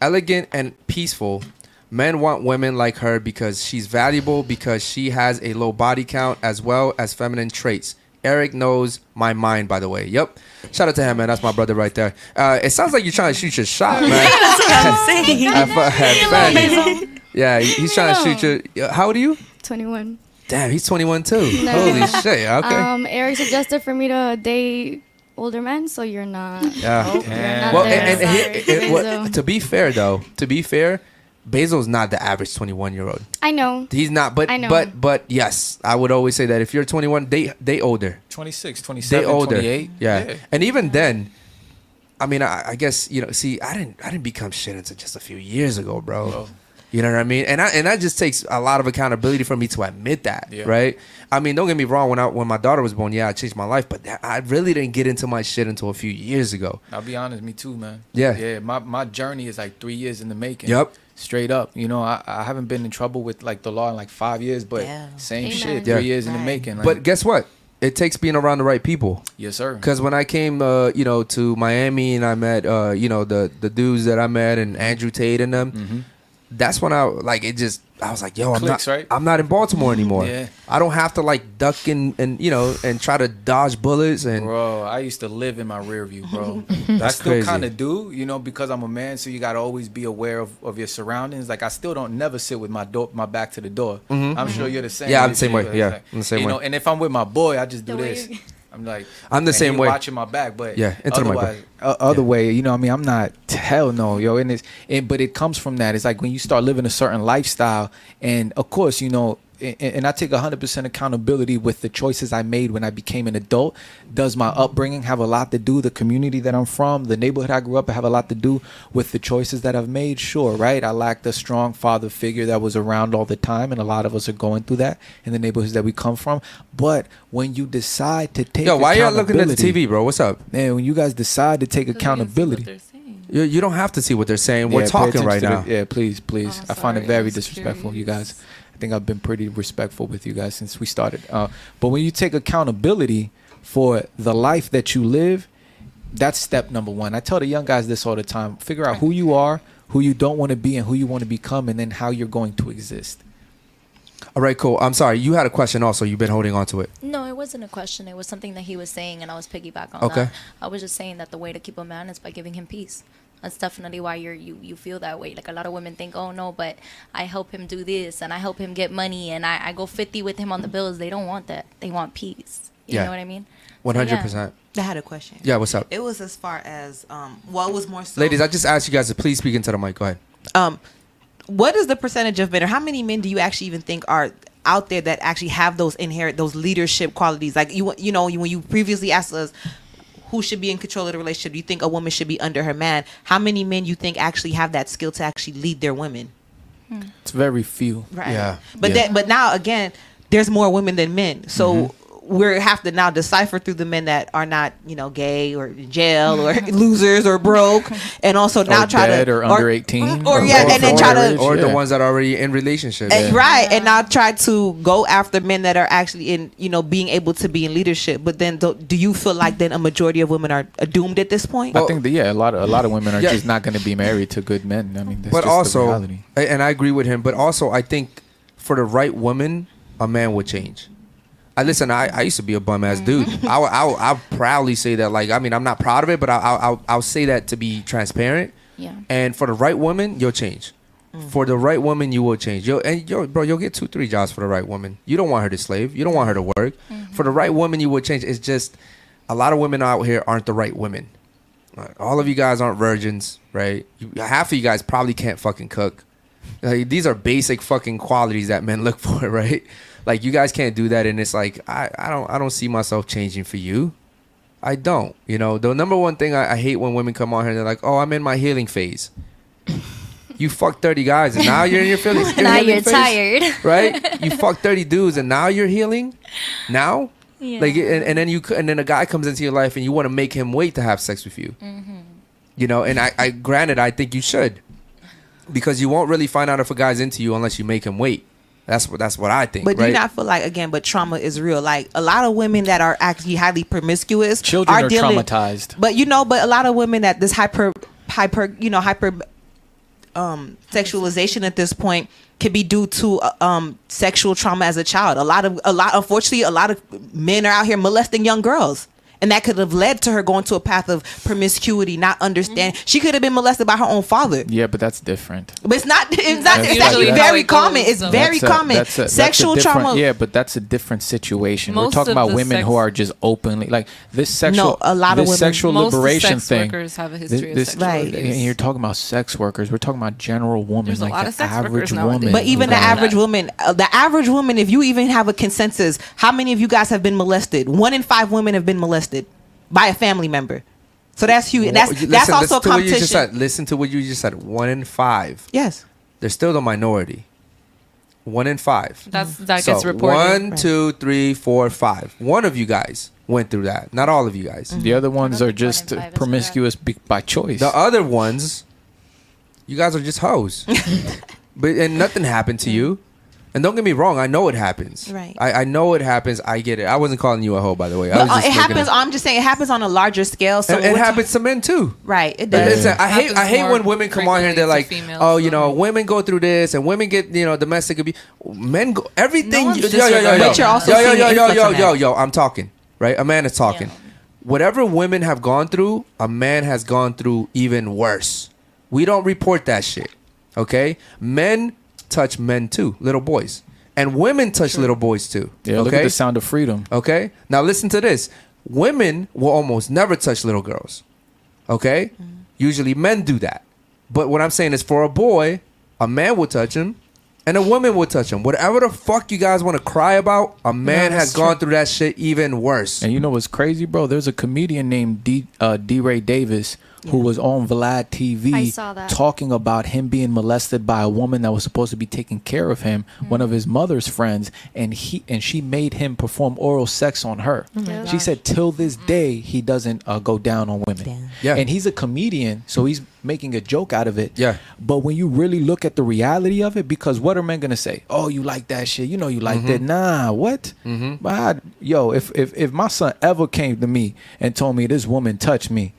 elegant and peaceful. Men want women like her because she's valuable, because she has a low body count as well as feminine traits. Eric knows my mind, by the way. Yep. Shout out to him, man. That's my brother right there. Uh, it sounds like you're trying to shoot your shot, man. That's what I'm saying. At fu- Fanny. Yeah, he's trying to shoot your. How old are you? 21. Damn, he's 21 too. No. Holy shit. Okay. Um, Eric suggested for me to date older men, so you're not. Yeah. You're Well, there. and, and Sorry, here- it- what- Basil. to be fair though, to be fair, Basil's not the average 21 year old. I know. He's not, but I know. but but yes, I would always say that if you're 21, they they older, 26, they older, 28. yeah. And even then, I mean, I, I guess you know, see, I didn't I didn't become shit until just a few years ago, bro. Oh. You know what I mean? And I, and that just takes a lot of accountability for me to admit that, Yeah. right? I mean, don't get me wrong. When I when my daughter was born, yeah, I changed my life, but that- I really didn't get into my shit until a few years ago. I'll be honest, me too, man. Yeah. Yeah. My my journey is like three years in the making. Yep. Straight up. You know, I, I haven't been in trouble with like the law in like five years, but Yeah. same Amen. shit. Yeah. Three years in the making. Like, But guess what? It takes being around the right people. yes, sir. Because when I came, uh, you know, to Miami and I met, uh, you know, the the dudes that I met and Andrew Tate and them, Mm-hmm. that's when I like it. Just I was like, yo, I'm Clicks, not, right? I'm not in Baltimore anymore. Yeah. I don't have to like duck and, and you know and try to dodge bullets and Bro, I used to live in my rear view, bro. I That's still kind of do, you know, because I'm a man. So you gotta always be aware of, of your surroundings. Like I still don't never sit with my door, my back to the door. Mhm. I'm sure Mhm. you're the same. Yeah, I'm the same way. Yeah, like, I'm the same you way. know, and if I'm with my boy, I just do The way this. I'm like, I'm the same way. Watching my back, but Yeah, into the mic, uh, other way, you know, what I mean, I'm not hell no, yo. And it's, and, but it comes from that. It's like when you start living a certain lifestyle, and of course, you know, and, and I take 100% accountability with the choices I made when I became an adult. Does my upbringing have a lot to do? The community that I'm from, the neighborhood I grew up, in, have a lot to do with the choices that I've made. Sure, right? I lacked a strong father figure that was around all the time, and a lot of us are going through that in the neighborhoods that we come from. But when you decide to take, yo, why y'all looking at the TV, bro? What's up? Man, when you guys decide to take accountability, You, you don't have to see what they're saying. We're talking right now. the- yeah, please, please. Oh, I find it very was disrespectful, you guys. I think I've been pretty respectful with you guys since we started. Uh, but when you take accountability for the life that you live, that's step number one. I tell the young guys this all the time: figure out who you are, who you don't want to be, and who you want to become, and then how you're going to exist. All right, cool. I'm sorry. You had a question also. You've been holding on to it. No, it wasn't a question. It was something that he was saying, and I was piggyback on Okay. that. I was just saying that the way to keep a man is by giving him peace. That's definitely why you're you you feel that way. Like a lot of women think, oh no, but I help him do this, and I help him get money, and I, I go fifty with him on the bills. They don't want that. They want peace. You Yeah. know what I mean? One So, hundred yeah. percent. I had a question. Yeah, what's up? It was as far as um. Well, it was more so. Ladies, I just asked you guys to please speak into the mic. Go ahead. um, what is the percentage of men, or how many men do you actually even think are out there that actually have those inherent those leadership qualities? Like you, you know, when you previously asked us who should be in control of the relationship, do you think a woman should be under her man? How many men you think actually have that skill to actually lead their women? It's very few. Right. Yeah. But Yeah. then, but now again, there's more women than men. So Mm-hmm. We have to now decipher through the men that are not, you know, gay or in jail or losers or broke, and also now Or try dead to or under 18. or, yeah, and then try to or the Yeah. ones that are already in relationships. and- right, and now try to go after men that are actually in, you know, being able to be in leadership. But then, do, do you feel like then a majority of women are uh, doomed at this point? I think that yeah, a lot of a lot of women are Yeah. just not going to be married to good men. I mean, that's but just the also, reality. and I agree with him. But also, I think for the right woman, a man would change. I listen. I, I used to be a bum ass dude. Mm-hmm. I will- I I'll proudly say that. Like, I mean, I'm not proud of it, but I, I'll I'll I'll say that to be transparent. Yeah. And for the right woman, you'll change. Mm. For the right woman, you will change. Yo, and yo, bro, you'll get two, three jobs for the right woman. You don't want her to slave. You don't want her to work. Mm-hmm. For the right woman, you will change. It's just a lot of women out here aren't the right women. Like, All of you guys aren't virgins, right? You, half of you guys probably can't fucking cook. Like, these are basic fucking qualities that men look for, right? Like you guys can't do that, and it's like I, I don't I don't see myself changing for you. I don't. You know, the number one thing I, I hate when women come on here and they're like, "Oh, I'm in my healing phase." you fucked thirty guys, and now you're in your feelings. your now you're phase, tired. right? You fucked thirty dudes, and now you're healing. Now, Yeah. like, and, and then you and then a guy comes into your life, and you want to make him wait to have sex with you. Mm-hmm. You know, and I, I granted, I think you should, because you won't really find out if a guy's into you unless you make him wait. That's what that's what I think. But do you not feel like again? But trauma is real. Like a lot of women that are actually highly promiscuous Children are dealing, traumatized. But you know, but a lot of women that this hyper, hyper, you know, hyper, um, sexualization at this point can be due to uh, um sexual trauma as a child. A lot of a lot, unfortunately, a lot of men are out here molesting young girls. And that could have led to her going to a path of promiscuity, not understand. She could have been molested by her own father. Yeah, but that's different. But it's not. It's not. That's It's actually very That's how it common. It's though. very a- common. that's a- that's Sexual different- trauma. Yeah, but that's a different situation. Most We're talking about women sex- who are just openly like this sexual. No, a lot of this women- sexual Most liberation sex thing. workers have a This- history of this- Right. And you're talking about sex workers. We're talking about general women, There's a like lot the of sex average workers nowadays. woman. But even the Yeah. average woman, uh, the average woman, if you even have a consensus, how many of you guys have been molested? One in five women have been molested by a family member. So that's huge. That's Listen- that's also listen to what you just competition. said. Listen to what you just said. One in five. Yes. They're still the minority. One in five. That's that so gets reported. one, Right. two, three, four, five. One of you guys went through that. Not all of you guys. Mm-hmm. the other ones are think one just in five is promiscuous be- by choice. The other ones, you guys are just hoes. but and nothing happened to you. And don't get me wrong, I know it happens. Right. I, I know it happens. I get it. I wasn't calling you a hoe, by the way. I was uh, just it making happens. I'm just saying it happens on a larger scale. So it, it happens to men too. right. It But does. listen, I hate I Happens hate more when women come on here and they're like, frequently to females oh, you know, men. women go through this and women get you know domestic abuse. Men go everything. No one's yo, yo, yo, yo, disregarding yo, But you're also yo, yo, seeing yo, the yo, influx yo, on yo, that. yo. I'm talking right. A man is talking. Whatever women have gone through, a man has gone through even worse. We don't report that shit. Okay, men touch men too, little boys, and women touch little boys too. Yeah, okay? look at the sound of freedom. Okay. Now listen to this. Women will almost never touch little girls. Okay? Usually men do that. But what I'm saying is for a boy, a man will touch him and a woman will touch him. Whatever the fuck you guys want to cry about, a man has that's gone through that shit even worse. And you know what's crazy, bro? There's a comedian named D. Uh, DeRay Davis who was on Vlad TV I saw that. talking about him being molested by a woman that was supposed to be taking care of him, one of his mother's friends, and he and she made him perform oral sex on her. my she said till this day he doesn't uh, go down on women. Damn. Yeah. And he's a comedian, so he's making a joke out of it. Yeah. But when you really look at the reality of it, because what are men gonna say? Oh, you like that shit? You know you like that? Nah, what? Mm-hmm. But yo, if if if my son ever came to me and told me this woman touched me,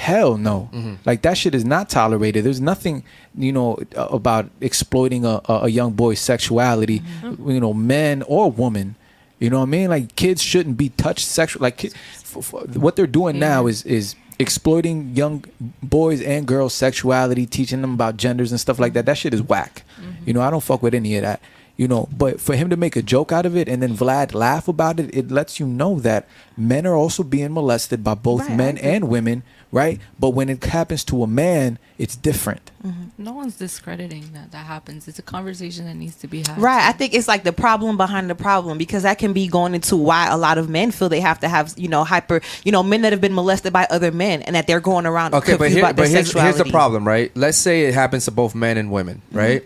hell no. Mm-hmm. Like that shit is not tolerated. There's nothing you know uh, about exploiting a a, a young boy's sexuality. Mm-hmm. You know, men or woman. You know what I mean? Like kids shouldn't be touched sexually. Like ki- f- f- what they're doing mm-hmm. now is is exploiting young boys and girls' sexuality, teaching them about genders and stuff like that. That shit is whack. You know, I don't fuck with any of that. You know, but for him to make a joke out of it and then Vlad laugh about it, it lets you know that men are also being molested by both Right, men and women, right? But when it happens to a man, it's different. No one's discrediting that that happens. It's a conversation that needs to be had. Right. I think it's like the problem behind the problem because that can be going into why a lot of men feel they have to have, you know, hyper, you know, men that have been molested by other men and that they're going around Okay, but here, about their but here's, here's the problem, right? Let's say it happens to both men and women, Mm-hmm. right?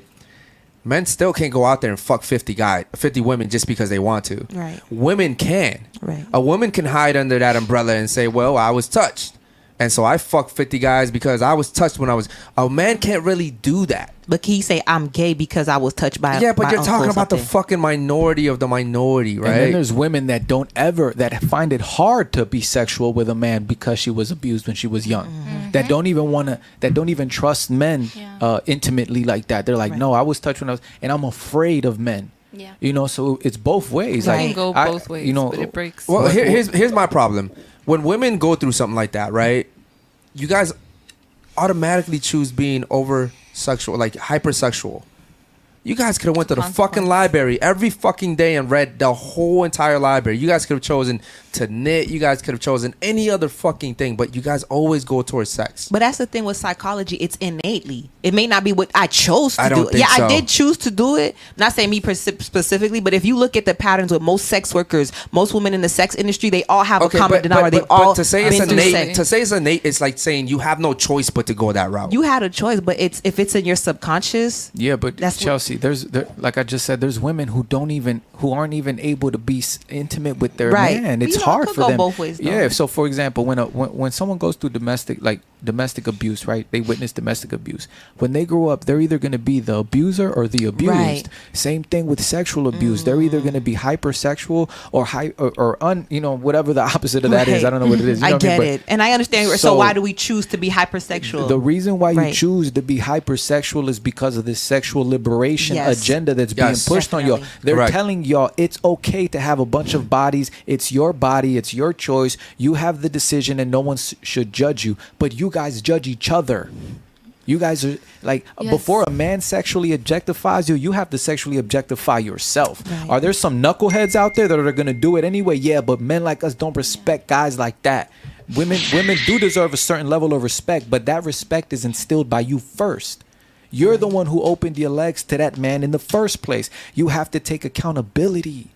Men still can't go out there and fuck 50 guys, 50 women just because they want to. Right. Women can. Right. A woman can hide under that umbrella and say, "Well, I was touched." And so I fucked 50 guys because I was touched when I was A man can't really do that. But can you say I'm gay because I was touched by yeah, but you're talking about the fucking minority of the minority, right? And then there's women that don't ever that find it hard to be sexual with a man because she was abused when she was young. Mm-hmm. That don't even want to that don't even trust men Yeah. uh, intimately like that. They're like, Right. "No, I was touched when I was and I'm afraid of men." Yeah. You know, so it's both ways. It Like can go I- both ways, You know, but it breaks. Well, here, here's here's my problem. When women go through something like that, right? You guys automatically choose being over sexual, like hypersexual. You guys could have went to the fucking library every fucking day and read the whole entire library. You guys could have chosen to knit. You guys could have chosen any other fucking thing, but you guys always go towards sex. But that's the thing with psychology; it's innately. It may not be what I chose to I don't do. think yeah, so. I did choose to do it. Not saying me specifically, but if you look at the patterns with most sex workers, most women in the sex industry, they all have a common denominator. They've all to say it's been through innate, to say it's innate, it's like saying you have no choice but to go that route. You had a choice, but it's if it's in your subconscious. Yeah, but That's what- Chelsea, there's there, like I just said, there's women who don't even who aren't even able to be intimate with their Right. man. It's You know, it hard could for go them. both ways, though. yeah. So for example, when a when, when someone goes through domestic like domestic abuse, right? They witness domestic abuse. When they grow up, they're either going to be the abuser or the abused. Right. Same thing with sexual abuse. They're either mm. going to be hypersexual or high or, or un you know whatever the opposite of that is. Right. I don't know what it is. You I know what get mean? it, and I understand. So, So- why do we choose to be hypersexual? The reason why you choose to be hypersexual is because of this sexual liberation Yes. agenda that's Yes. being pushed on y'all. They're Correct. telling y'all it's okay to have a bunch of bodies. It's your body. It's your choice. You have the decision, and no one s- should judge you. But you guys judge each other. You guys are like Yes. before a man sexually objectifies you, you have to sexually objectify yourself. Right. Are there some knuckleheads out there that are gonna do it anyway? Yeah, but men like us don't respect guys like that. Women women do deserve a certain level of respect, but that respect is instilled by you first. You're the one who opened your legs to that man in the first place. You have to take accountability.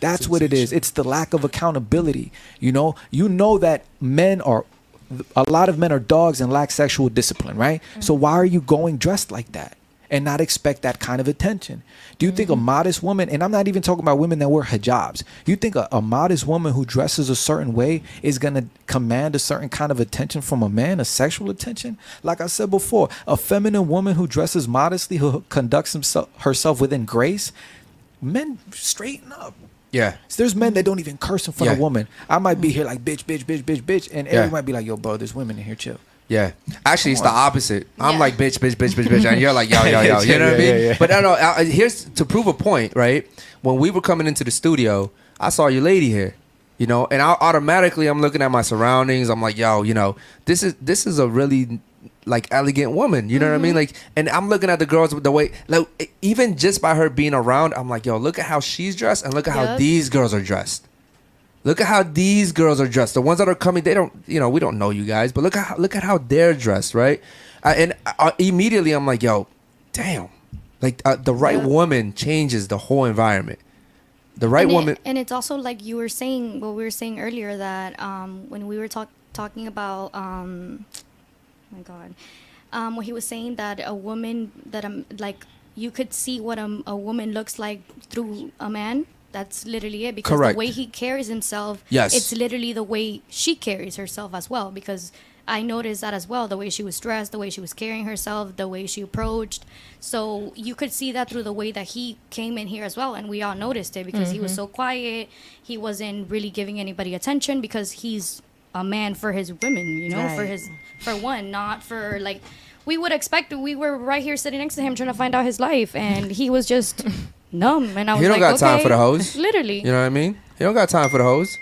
That's what it is. It's the lack of accountability. You know, you know that men are a lot of men are dogs and lack sexual discipline, right? So mm-hmm. why are you going dressed like that and not expect that kind of attention? Do you think a mm-hmm. modest woman, and I'm not even talking about women that wear hijabs, you think a, a modest woman who dresses a certain way is going to command a certain kind of attention from a man, a sexual attention? Like I said before, a feminine woman who dresses modestly, who conducts himself, herself within grace, men straighten up. Yeah. So there's men that mm-hmm. don't even curse in front of Yeah. women. I might be mm-hmm. here like bitch, bitch, bitch, bitch, bitch, and Yeah. everyone might be like, "Yo, bro, there's women in here, chill." Yeah. Actually, it's the opposite. I'm like bitch, bitch, bitch, bitch, bitch, and you're like yo, yo, yo. You know what I mean? But I know. uh, Here's to prove a point, right? When we were coming into the studio, I saw your lady here. You know, and I automatically I'm looking at my surroundings. I'm like, yo, you know, this is this is a really like elegant woman. You know what I mean? Like, and I'm looking at the girls with the way, like, even just by her being around, I'm like, yo, look at how she's dressed, and look at how these girls are dressed. Look at how these girls are dressed. The ones that are coming, they don't, you know, we don't know you guys, but look at how, look at how they're dressed, right? Uh, and uh, immediately I'm like, yo, damn, like uh, the right Yeah. woman changes the whole environment. The right and it- woman, and it's also like you were saying what we were saying earlier that um, when we were talk, talking about um, oh my god um, when he was saying that a woman that I'm like you could see what a, a woman looks like through a man that's literally it because Correct. the way he carries himself Yes. it's literally the way she carries herself as well because I noticed that as well the way she was dressed the way she was carrying herself the way she approached so you could see that through the way that he came in here as well and we all noticed it because he was Mhm. so quiet he wasn't really giving anybody attention because he's a man for his women you know for his for one not for like we would expect we were right here sitting next to him trying to find out his life and he was just numb and I was he don't like got time for the hoes. literally You know what I mean? He don't got time for the hoes.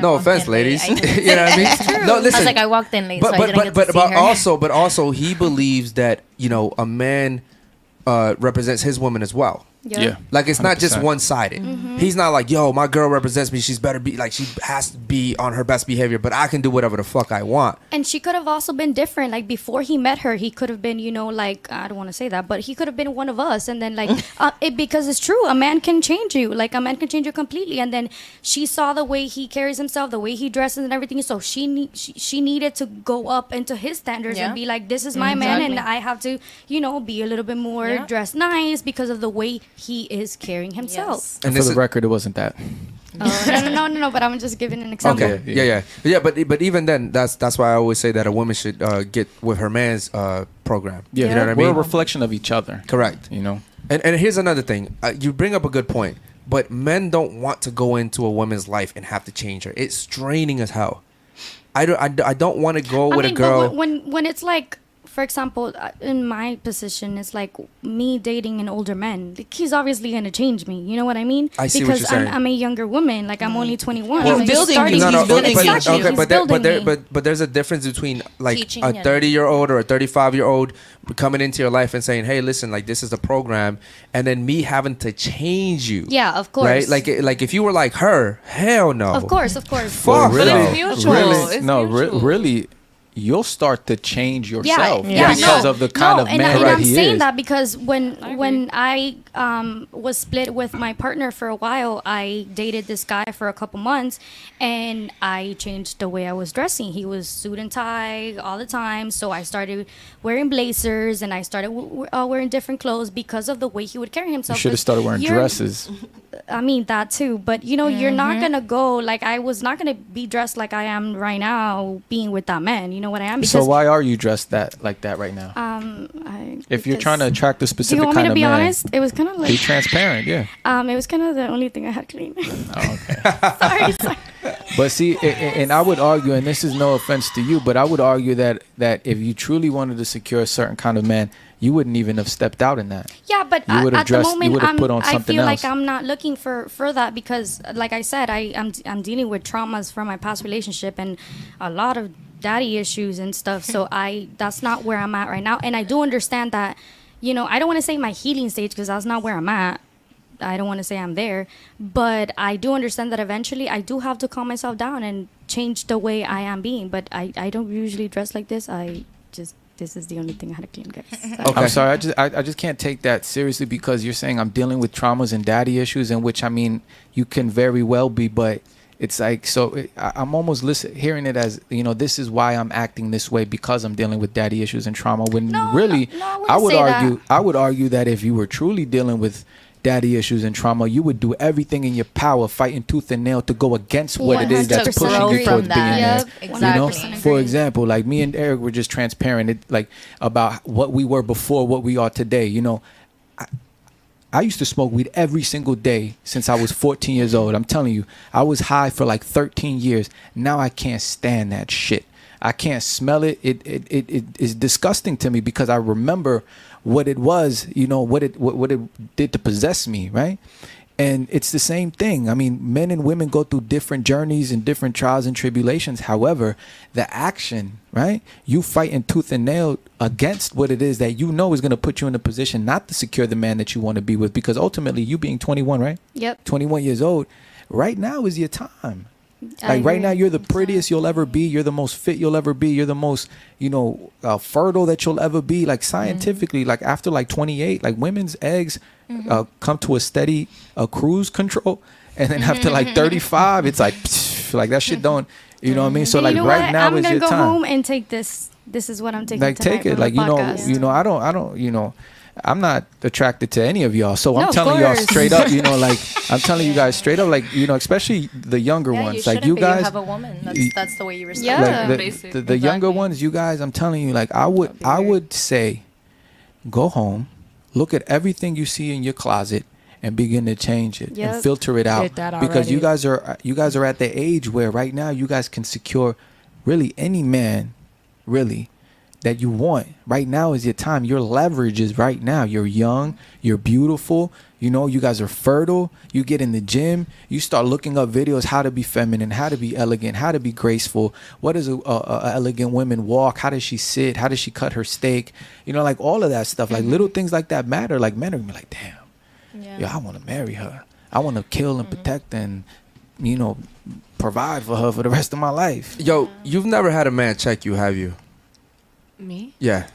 No offense, ladies. You know. what I mean? No, I listen. I was like, I walked in late, but so I but but but, but also but also he believes that you know a man uh, represents his woman as well. Yeah. Yeah. Like it's not just 100%. one sided. Mm-hmm. He's not like, yo, my girl represents me. She's better be like she has to be on her best behavior, but I can do whatever the fuck I want. And she could have also been different. Like before he met her, he could have been, you know, like I don't want to say that, but he could have been one of us. And then like, uh, it because it's true, a man can change you. Like a man can change you completely. And then she saw the way he carries himself, the way he dresses, and everything. So she need she, she needed to go up into his standards Yeah. and be like, this is my man, and I have to, you know, be a little bit more Yeah. dressed nice because of the way he is carrying himself. Yes. And For the is record, it wasn't that. Oh, no, no, no, no, no. But I'm just giving an example. okay. Yeah, yeah, yeah. But but even then, that's that's why I always say that a woman should uh, get with her man's uh, program. Yeah, you know what I we're mean. a reflection of each other. Correct. You know, And and here's another thing. Uh, you bring up a good point, but men don't want to go into a woman's life and have to change her. It's straining as hell. I don't. I, don't- I don't want to go I with mean, a girl. But when, when when it's like, for example, uh, in my position, it's like me dating an older man. Like, he's obviously gonna change me. You know what I mean? I see what because you're saying. I'm, I'm a younger woman. Like I'm only 21. Well, I'm He's building starting. you. no, no, He's building but, you. but, okay, He's but there, but there, but but there's a difference between like Teaching a 30 year old or a 35 year old coming into your life and saying, "Hey, listen, like this is a program," and then me having to change you. Yeah, of course. Right? Like like if you were like her, hell no. of course, of course. Fuck But no. it's mutual. really, It's no, re- really, you'll start to change yourself yeah, because no, of the kind no, of and, man I, and that I'm he saying is. that because when I when I um, was split with my partner for a while, I dated this guy for a couple months, and I changed the way I was dressing. He was suit and tie all the time, so I started wearing blazers and I started w- w- uh, wearing different clothes because of the way he would carry You himself. should have 'Cause started wearing dresses. I mean that too, but you know, you're not gonna go like I was not gonna be dressed like I am right now, being with that man. You know what I am? So why are you dressed that like that right now? Um, I, if you're trying to attract a do specific you want me kind to of be man, honest? It was kind of be transparent. Yeah. um, it was kind of the only thing I had clean. Oh, okay. sorry, sorry. But see, and I would argue, and this is no offense to you, but I would argue that that if you truly wanted to secure a certain kind of man, you wouldn't even have stepped out in that. Yeah, but You would've at dressed- the you moment, would've I'm, put on I something feel like else. I'm not looking for for that because, like I said, I I'm I'm dealing with traumas from my past relationship and a lot of daddy issues and stuff. So I that's not where I'm at right now, and I do understand that. You know, I don't want to say my healing stage because that's not where I'm at. I don't want to say I'm there, but I do understand that eventually I do have to calm myself down and change the way I am being. But I, I don't usually dress like this. I just this is the only thing I had to clean, guys. Okay. I'm sorry, I just I, I just can't take that seriously because you're saying I'm dealing with traumas and daddy issues, in which I mean you can very well be, but it's like so it, I, I'm almost listen, hearing it as you know this is why I'm acting this way because I'm dealing with daddy issues and trauma. When No, really, no, no, I wouldn't I would say that. argue I would argue that if you were truly dealing with daddy issues and trauma, you would do everything in your power, fighting tooth and nail to go against what it is that's pushing you towards being that. there. Yep, You know, for example, like me and Eric were just transparent, it, like about what we were before, what we are today. You know, I, I used to smoke weed every single day since I was 14 years old. I'm telling you, I was high for like 13 years. Now I can't stand that shit. I can't smell it. It it it, it is disgusting to me because I remember what it was, you know, what it what, what it did to possess me, right? And it's the same thing. I mean, men and women go through different journeys and different trials and tribulations. However, the action, right? You fighting tooth and nail against what it is that you know is going to put you in a position not to secure the man that you want to be with because ultimately you being 21, right? Yep. 21 years old, right now is your time. I Like right now, you're the prettiest you'll ever be. You're the most fit you'll ever be. You're the most, you know, uh, fertile that you'll ever be. Like scientifically, like after like 28, like women's eggs uh, come to a steady uh, cruise control, and then after like 35, it's like, psh, like that shit don't, you know what I mean? So like you know right what? now I'm is gonna your go time home and take this. This is what I'm taking. like take it like you know podcast. you know i don't i don't you know i'm not attracted to any of y'all so No, i'm telling y'all straight up you know like i'm telling you guys straight up like you know especially the younger Yeah, ones you like you be. guys You have a woman. That's, that's the way you respect. Yeah. like the, Basic. the, the younger ones you guys i'm telling you like i would i would say go home look at everything you see in your closet and begin to change it Yep. and filter it out that because you guys are you guys are at the age where right now you guys can secure really any man really that you want. Right now is your time. Your leverage is right now. You're young. You're beautiful. You know you guys are fertile. You get in the gym. You start looking up videos how to be feminine how to be elegant how to be graceful. What does a, a, a elegant woman walk? How does she sit? How does she cut her steak? You know like all of that stuff. Like mm-hmm. little things like that matter. Like men are gonna be like damn. Yeah. yeah i want to marry her. I want to kill and mm-hmm. protect and you know provide for her for the rest of my life. Yo, you've never had a man check you, have you? Me? Yeah.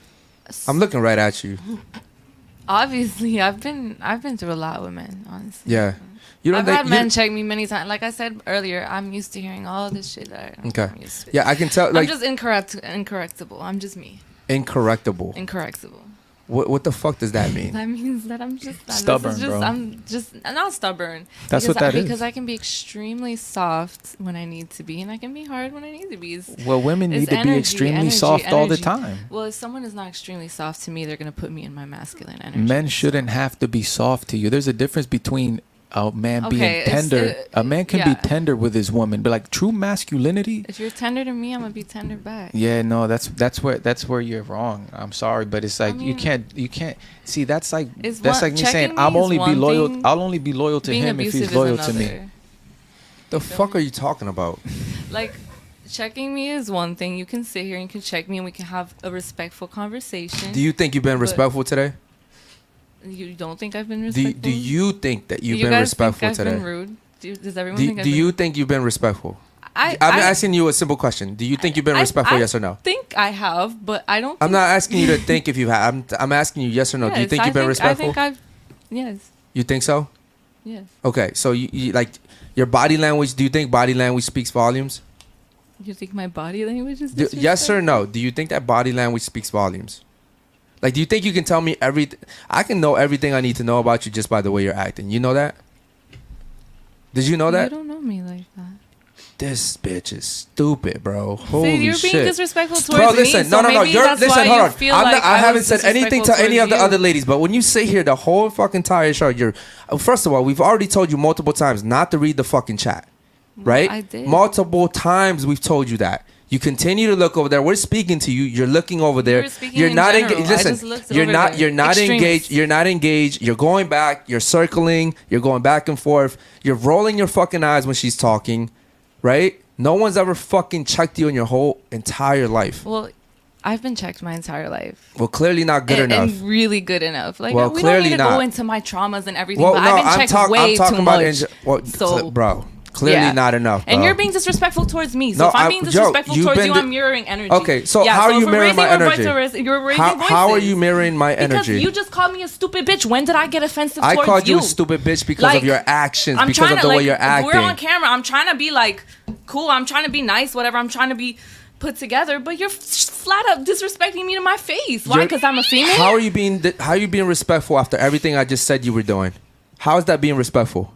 I'm looking right at you. Obviously, I've been I've been through a lot with men. Honestly, Yeah. You don't I've think had men check me many times. Like I said earlier, I'm used to hearing all this shit. That I, Okay. Used to. Yeah, I can tell. I'm Like just incorrect, incorrectable. I'm just me. incorrectable. Incorrectable. What what the fuck does that mean? That means that I'm just this is Stubborn, just, bro. I'm just not stubborn. That's because what that I, is. Because I can be extremely soft when I need to be, and I can be hard when I need to be. It's, Well, women need to be extremely energy, soft all the time. Well, if someone is not extremely soft to me, they're gonna put me in my masculine energy. Men shouldn't have to be soft to you. There's a difference between a man Okay, being tender. uh, a man can yeah. be tender with his woman, but like true masculinity. If you're tender to me, I'm gonna be tender back. Yeah, no, that's that's where that's where you're wrong. I'm sorry, but it's like you mean- can't you can't see that's like that's one- like me saying me I'm only be loyal. Thing, I'll only be loyal to him if he's loyal to me. another. The fuck are you talking about? Like, checking me is one thing. You can sit here and you can check me, and we can have a respectful conversation. Do you think you've been respectful today? You don't think I've been Do respectful? do you think that you've you been respectful think I've today? Been rude? Do, does everyone Do, think I've do been you think you've been respectful? I, I'm I asking you a simple question. Do you think you've been I- respectful? I yes or no? I think I have, but I don't. I'm not asking you to think if you have. I'm, I'm asking you yes or no. Do you think you've been think- respectful? I think I've. Yes. you think so? Yes. Okay, so you, you like your body language. Do you think body language speaks volumes? You think my body language is Do, yes or no? Do you think that body language speaks volumes? Like, do you think you can tell me everything? I can know everything I need to know about you just by the way you're acting. You know that? Did you know that? You don't know me like that. This bitch is stupid, bro. Holy you're shit. being disrespectful towards Bro, me. listen, so no, no, no. You're listen, hold on. like not, I, haven't said anything to any of the towards other ladies, but when you sit here the whole fucking entire show, you're uh, first of all, we've already told you multiple times not to read the fucking chat, right? I did. Multiple times we've told you that. You continue to look over there. We're speaking to you. You're looking over there. were speaking You're in not engaged. Listen, you're not. You're not engaged. You're not engaged. You're going back. You're circling. You're going back and forth. You're rolling your fucking eyes when she's talking, right? No one's ever fucking checked you in your whole entire life. Well, I've been checked my entire life. Well, clearly not good and, enough. and really good enough. Like Well, we clearly don't need to not. go into my traumas and everything. well, but no, I've been I'm, checked talk- way I'm talking too about, much. in, well, so, bro, clearly yeah. not enough. And you're being disrespectful towards me. So No, if I'm being disrespectful you've towards you, I'm mirroring energy. Okay, so Yeah, how are you mirroring my energy? voices- you're raising how, how are you mirroring my energy? Because you just called me a stupid bitch. When did I get offensive I towards called you you? a stupid bitch because Like, of your actions, I'm because of to, the way like, you're acting. We're on camera. I'm trying to be like cool. I'm trying to be nice. Whatever. I'm trying to be put together. But you're flat up disrespecting me to my face. Why? Because I'm a female. How are you being? How are you being respectful after everything I just said you were doing? How is that being respectful?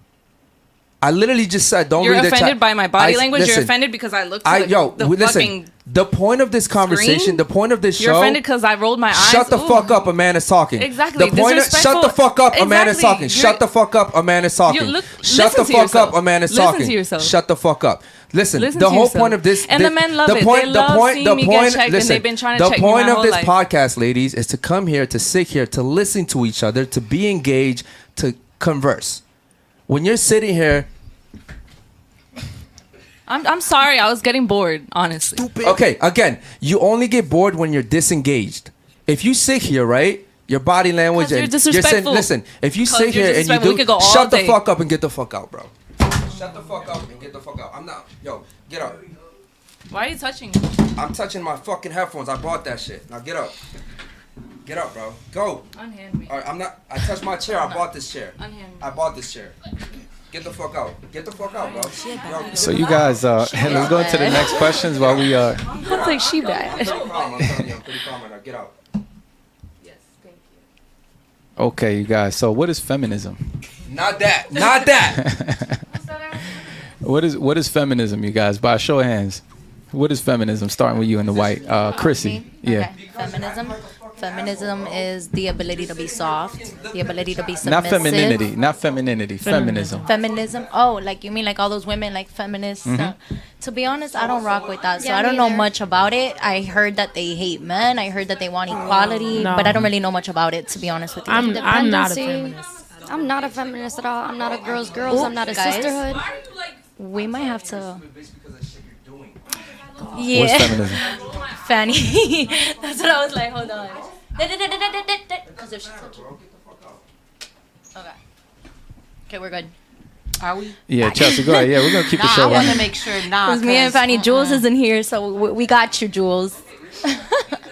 I literally just said don't You're read the chat. offended by my body I- language. You're offended because I looked. I the, yo, the listen. fucking The point of this conversation, screen? the point of this show. You're offended because I rolled my eyes. Shut the Ooh. fuck up, a man is talking. Exactly. The point of, shut the fuck up, a man is talking. You're- Shut the fuck up, a man is talking. look- shut the fuck yourself. up, a man is Listen talking. to yourself. Shut the fuck up. Listen, Listen the whole yourself. point of this And the men love the it. point, They the love point, seeing the me get point, checked, and listen, they've been trying to the point of this life. podcast, ladies, is to come here, to sit here, to listen to each other, to be engaged, to converse. When you're sitting here, I'm, I'm sorry. I was getting bored. Honestly. Okay, again, you only get bored when you're disengaged. If you sit here, right, your body language 'Cause you're and saying, disrespectful. listen, if you sit here and you disrespectful. do, go shut the day. fuck up and get the fuck out, bro. Shut the fuck up and get the fuck out. I'm not, yo, get up. Why are you touching? me? I'm touching my fucking headphones. I bought that shit. Now get up. Get up, bro. Go. Unhand me. All right, I'm not. I touched my chair. I bought this chair. Unhand me. I bought this chair. Get the fuck out. Get the fuck out, bro. Yo, So you guys, uh, let's go into the next questions while we uh. Looks like she bad. I'm pretty calm. You, I'm pretty calm right now. Get out. Okay, you guys. So what is feminism? Not that. Not that. What is what is feminism, you guys? By a show of hands, what is feminism? Starting with you in the white, uh, Chrissy. Yeah. Okay. Feminism. Feminism is the ability to be soft, the ability to be submissive. Not femininity. Not femininity. Feminism. Feminism. Oh, like you mean like all those women like feminists? Mhm. Uh, to be honest, I don't rock with that. So Yeah, I don't know either. much about it. I heard that they hate men. I heard that they want equality, No. but I don't really know much about it. To be honest with you, I'm I'm not a feminist. I'm not a feminist at all. I'm not a girls girls. Ooh, I'm not a guys. sisterhood. We might have to. What's Yeah, feminism? Fanny. That's what I was like. Hold on. Because if she touches. Okay. Okay, we're good. Are we? Yeah, Chelsea, go ahead. Yeah, we're gonna keep the Nah, show I want running. to make sure. Nah, Because me and Fanny, Jules uh-uh. isn't here, so we, we got you, Jules.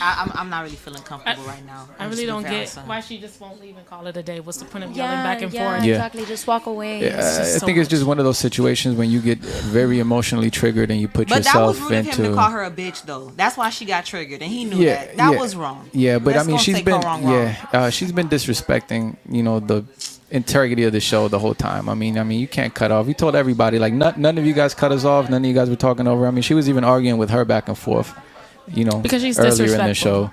I, I'm, I'm not really feeling comfortable right now. I I'm really don't get say why she just won't leave and call it a day. What's the point of Yeah, yelling back and yeah, forth? Yeah. exactly. Just walk away. Yeah, It's just I so think it's just one of those situations when you get very emotionally triggered and you put yourself into But that was yourself rude of him to into. call her a bitch, though. That's why she got triggered, and he knew yeah, that. That yeah. was wrong. Yeah, but Let's I mean, she's been her wrong, wrong. yeah, uh, she's been disrespecting you know the integrity of the show the whole time. I mean, I mean, you can't cut off. You told everybody like none, none of you guys cut us off. None of you guys were talking over. I mean, she was even arguing with her back and forth. You know, Because she's earlier in the disrespectful. show.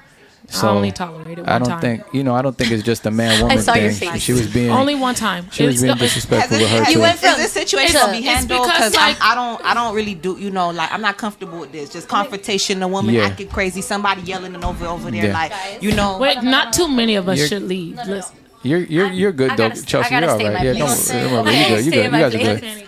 I So only tolerated one I don't time. think you know. I don't think it's just a man woman saw your thing. face. She was being Only one time. She was It's being disrespectful Has with it- her has too. it- is this situation it's gonna a- be handled? because, Because like- I don't, I don't really do. You know, like I'm not comfortable with this. Just confrontation, a woman Yeah. acting crazy, somebody yelling and over over there, Yeah. like you know. Wait, not too many of us You're- should leave. Listen. You're you're you're good I though, gotta Chelsea. You're all stay in right. Yeah, don't worry. Don't worry. You gotta good. You stay good. You my guys are good.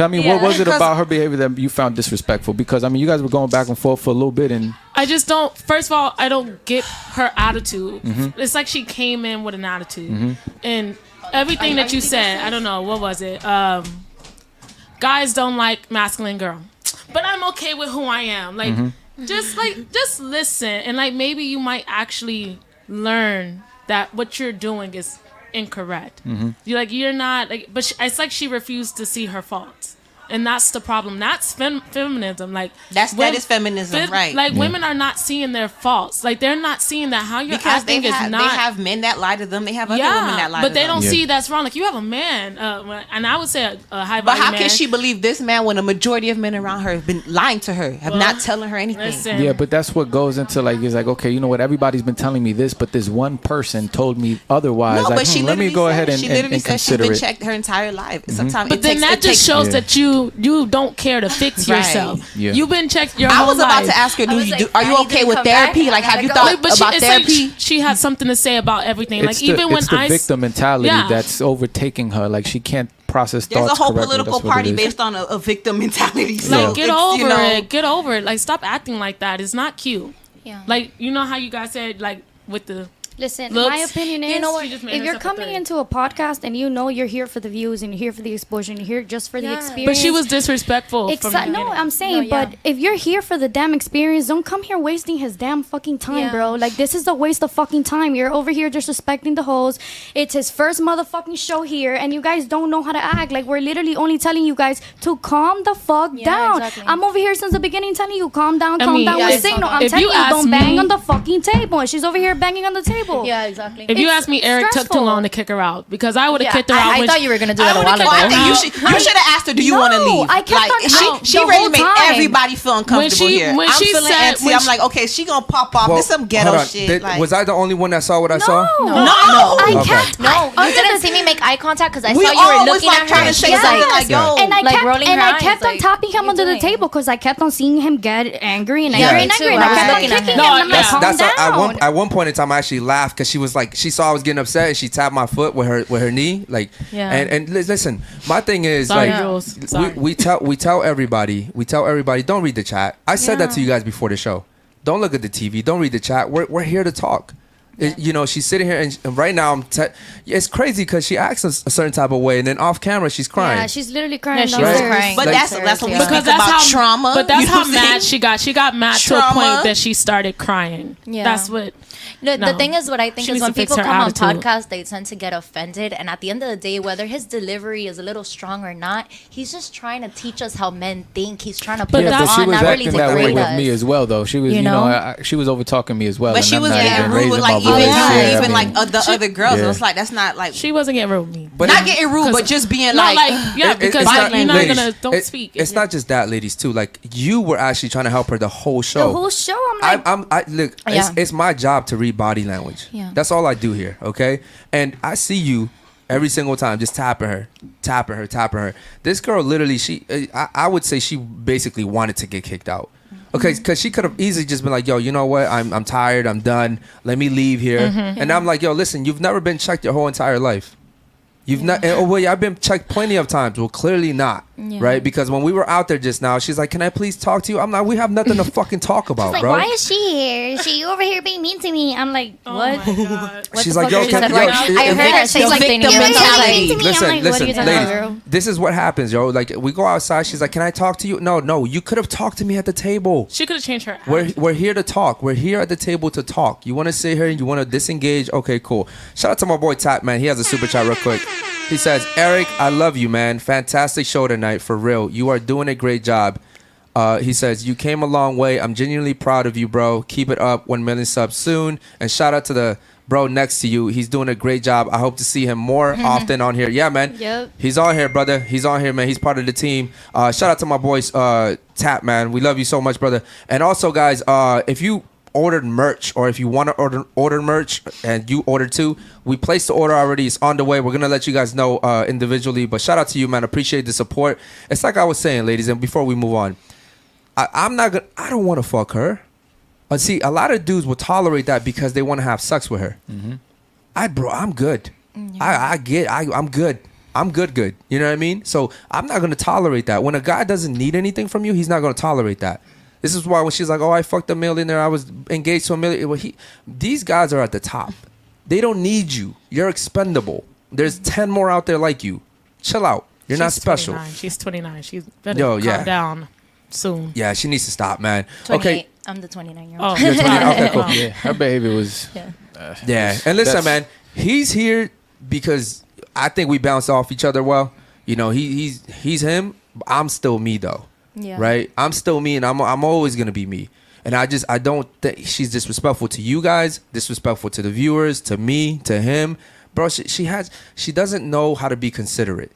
I mean, what was it about her behavior that you found disrespectful? Because I mean, you guys were going back and forth for a little bit, and I just don't. First of all, I don't get her attitude. Mm-hmm. It's like she came in with an attitude, and everything that you said. I don't know what was it. Um, guys don't like masculine girl, but I'm okay with who I am. Like, Mm-hmm. just like just listen, and like maybe you might actually learn that what you're doing is incorrect. Mm-hmm. You're like you're not like, but she, it's like she refused to see her faults. And that's the problem. That's fem- feminism. Like That's- that is feminism, right. Like Yeah. women are not seeing their faults. Like they're not seeing that how you're because they acting is have, not. they have men that lie to them. They have other yeah, women that lie to them. but they don't Yeah. see that's wrong. Like you have a man, uh, and I would say a, a high But how man. can she believe this man when a majority of men around her have been lying to her, have Well, not telling her anything? Listen, yeah, but that's what goes into like it's like okay, you know what? Everybody's been telling me this, but this one person told me otherwise. No, like, but she hmm, let me literally go said- ahead and, she and, literally and said she's been it. checked her entire life. Sometimes, but it then takes, that it just shows that you you don't care to fix Right. yourself. Yeah. You've been checked your I whole was about life. to ask her, do you like, do? Are you okay with therapy? back. Like, have you gotta thought go. Like, but she, about it's like therapy? she, she had something to say about everything. It's like the, even when it's the I victim mentality Yeah. that's overtaking her. Like she can't process There's a whole correctly. political That's party based on a, a victim mentality. So like get over you know, it get over it like stop acting like that it's not cute Yeah. like you know how you guys said like with the Listen, Looks- my opinion is, You know what? She if you're coming into a podcast and you know you're here for the views and you're here for the exposure and you're here just for the experience. but she was disrespectful from the Exa- no. I'm saying, No, yeah. but if you're here for the damn experience, don't come here wasting his damn fucking time, Yeah. bro. Like this is a waste of fucking time. You're over here disrespecting the host. It's his first motherfucking show here, and you guys don't know how to act. Like we're literally only telling you guys to calm the fuck Yeah, down. exactly. I'm over here since the beginning telling you calm down, I calm mean, down yeah, with it's signal. not I'm telling you you, don't bang on the fucking table. And she's over here banging on the table. Table. Yeah, exactly. If you It's ask me, Eric took too long to kick her out because I would have Yeah, kicked her I- out. I when thought she- you were gonna do that a would've while ago. Well, I think you should you should have asked her, "Do you No, want to leave?" I kept like on- she no, she the ready whole to time. everybody feel uncomfortable she- here. when I'm she feeling said- antsy. when I'm she- like, okay, she gonna pop off. Well, this some ghetto shit. Did- like, was I the only one that saw what I saw? No, No. I kept. No, you oh, didn't see me make eye contact because I saw you were looking like, at trying her. to and say she was something like, like, yo. and I kept and I kept on tapping him under the table because I kept on seeing him get angry and angry and angry, I I kept on looking kicking him. him. No, and I'm like, calm That's down. at one at one point in time I actually laughed because she was like she saw I was getting upset and she tapped my foot with her with her knee like Yeah. and and li- listen my thing is Sorry, like Jules. we, Sorry. we tell we tell everybody we tell everybody don't read the chat I said that to you guys before the show don't look at the TV don't read the chat we're we're here to talk. It- you know, she's sitting here, and, and right now I'm. Te- it's crazy because she acts a, a certain type of way, and then off camera she's crying. Yeah, she's literally crying. Yeah, she was downstairs. crying. But Like- that's that's what we Because speak that's about how trauma. But that's how mad saying? she got. She got mad to a point that she started crying. Yeah. That's what. The, No. the thing is, what I think She is when people come attitude. on podcasts, they tend to get offended. And at the end of the day, whether his delivery is a little strong or not, he's just trying to teach us how men think. He's trying to put But us yeah, that's- but she on, was not really acting to that way with me as well, though. She was, You you know, know? I, I- she was over talking me as well. But she was not getting rude with like voice. Even, oh, Yeah, I even mean, like other other girls. Yeah. It was like that's not like She wasn't getting rude me. But not it- getting rude, but just being Not like, like, yeah, It- it- because it's like, you're not ladies, gonna don't it- speak. It's not just that, ladies, too. Like you were actually trying to help her the whole show. The whole show, I'm like, I'm, I'm I look. It's, it's my job to read body language. Yeah. That's all I do here. Okay, and I see you every single time, just tapping her, tapping her, tapping her. This girl, literally, she. I, I would say she basically wanted to get kicked out. Okay, because she could have easily just been like, "Yo, you know what? I'm I'm tired. I'm done. Let me leave here." Mm-hmm. And I'm like, "Yo, listen, you've never been checked your whole entire life. You've not. Oh wait, I've been checked plenty of times. Well, clearly not, Yeah. right? Because when we were out there just now, she's like, "Can I please talk to you?" I'm like, "We have nothing to fucking talk about, She's like, bro." why is she here? Is she over here being mean to me? I'm like, Oh what? my God. What She's the like, fuck yo, can- yo, about? I heard her say The something victim in You're mentality. mean to me. I'm listen, like, what listen, are you ladies. about, girl? This is what happens, yo. Like we go outside. She's like, "Can I talk to you?" No, no. You could have talked to me at the table. She could have changed her. We're we're here to talk. We're here at the table to talk. You want to sit here and you want to disengage? Okay, cool. Shout out to my boy Tap, man. He has a super chat real quick. He says, "Eric, I love you, man. Fantastic show tonight, for real. You are doing a great job." Uh, he says, You came a long way. I'm genuinely proud of you, bro. Keep it up. 1 million subs soon. And shout out to the bro next to you. He's doing a great job. I hope to see him more often on here. Yeah, man. Yep. He's on here, brother. He's on here, man. He's part of the team. Uh, shout out to my boys, uh, Tap, man. We love you so much, brother. And also, guys, uh, if you ordered merch or if you want to order order merch and you ordered too, we placed the order already. It's on the way. We're gonna let you guys know uh, individually. But shout out to you, man. Appreciate the support. It's like I was saying, ladies, and before we move on, I, I'm not gonna. I don't want to fuck her. But see, a lot of dudes will tolerate that because they want to have sex with her. I bro, I'm good. I I get. I I'm good. I'm good. Good. You know what I mean? So I'm not gonna tolerate that. When a guy doesn't need anything from you, he's not gonna tolerate that. This is why when she's like, "Oh, I fucked a millionaire. I was engaged to a millionaire." Well, he, these guys are at the top. They don't need you. You're expendable. There's ten more out there like you. Chill out. You're not She's special. 29. She's 29. She's better Yo, calm yeah. down soon. Yeah, she needs to stop, man. Okay. I'm the 29 year Oh, old. You're 29. Okay, cool. Yeah, her behavior was. Yeah. uh, Yeah, and listen, man, he's here because I think we bounce off each other well. You know, he he's he's him. I'm still me though, Yeah. right? I'm still me, and I'm I'm always gonna be me. And I just I don't think she's disrespectful to you guys, disrespectful to the viewers, to me, to him, bro. She she has she doesn't know how to be considerate.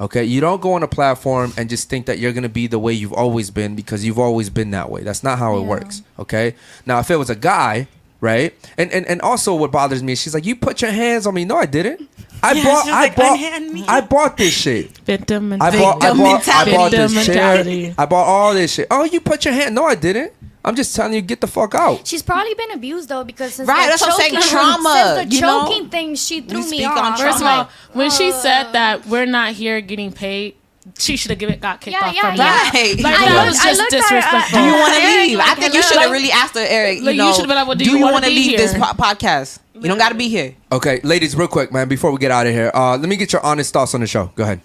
Okay, you don't go on a platform and just think that you're gonna be the way you've always been because you've always been that way. That's not how it works. Okay, now if it was a guy, right, and and and also what bothers me, is she's like, you put your hands on me. No, I didn't. I Yeah, bought. I like, bought. Me." I bought this shit. Victim I mentality. bought. I bought. I bought this Victim chair. I bought all this shit. Oh, you put your hand. No, I didn't. I'm just telling you, get the fuck out. She's probably been abused though because since Right, the that's what I'm saying, choking- trauma, Since the you know? choking thing, she threw me speak on off. First of all, when she said that we're not here getting paid, she should have given it got kicked Yeah, off yeah, from yeah. that. Right. Like I that looked- was I just looked at her, uh, disrespectful. Do you want to leave? like, I think you should have really asked her, Eric. You Like, you know, should've been like, well, do do you you wanna want to be leave this po- podcast? You don't got to be here. Okay, ladies, real quick, man. Before we get out of here, uh, let me get your honest thoughts on the show. Go ahead.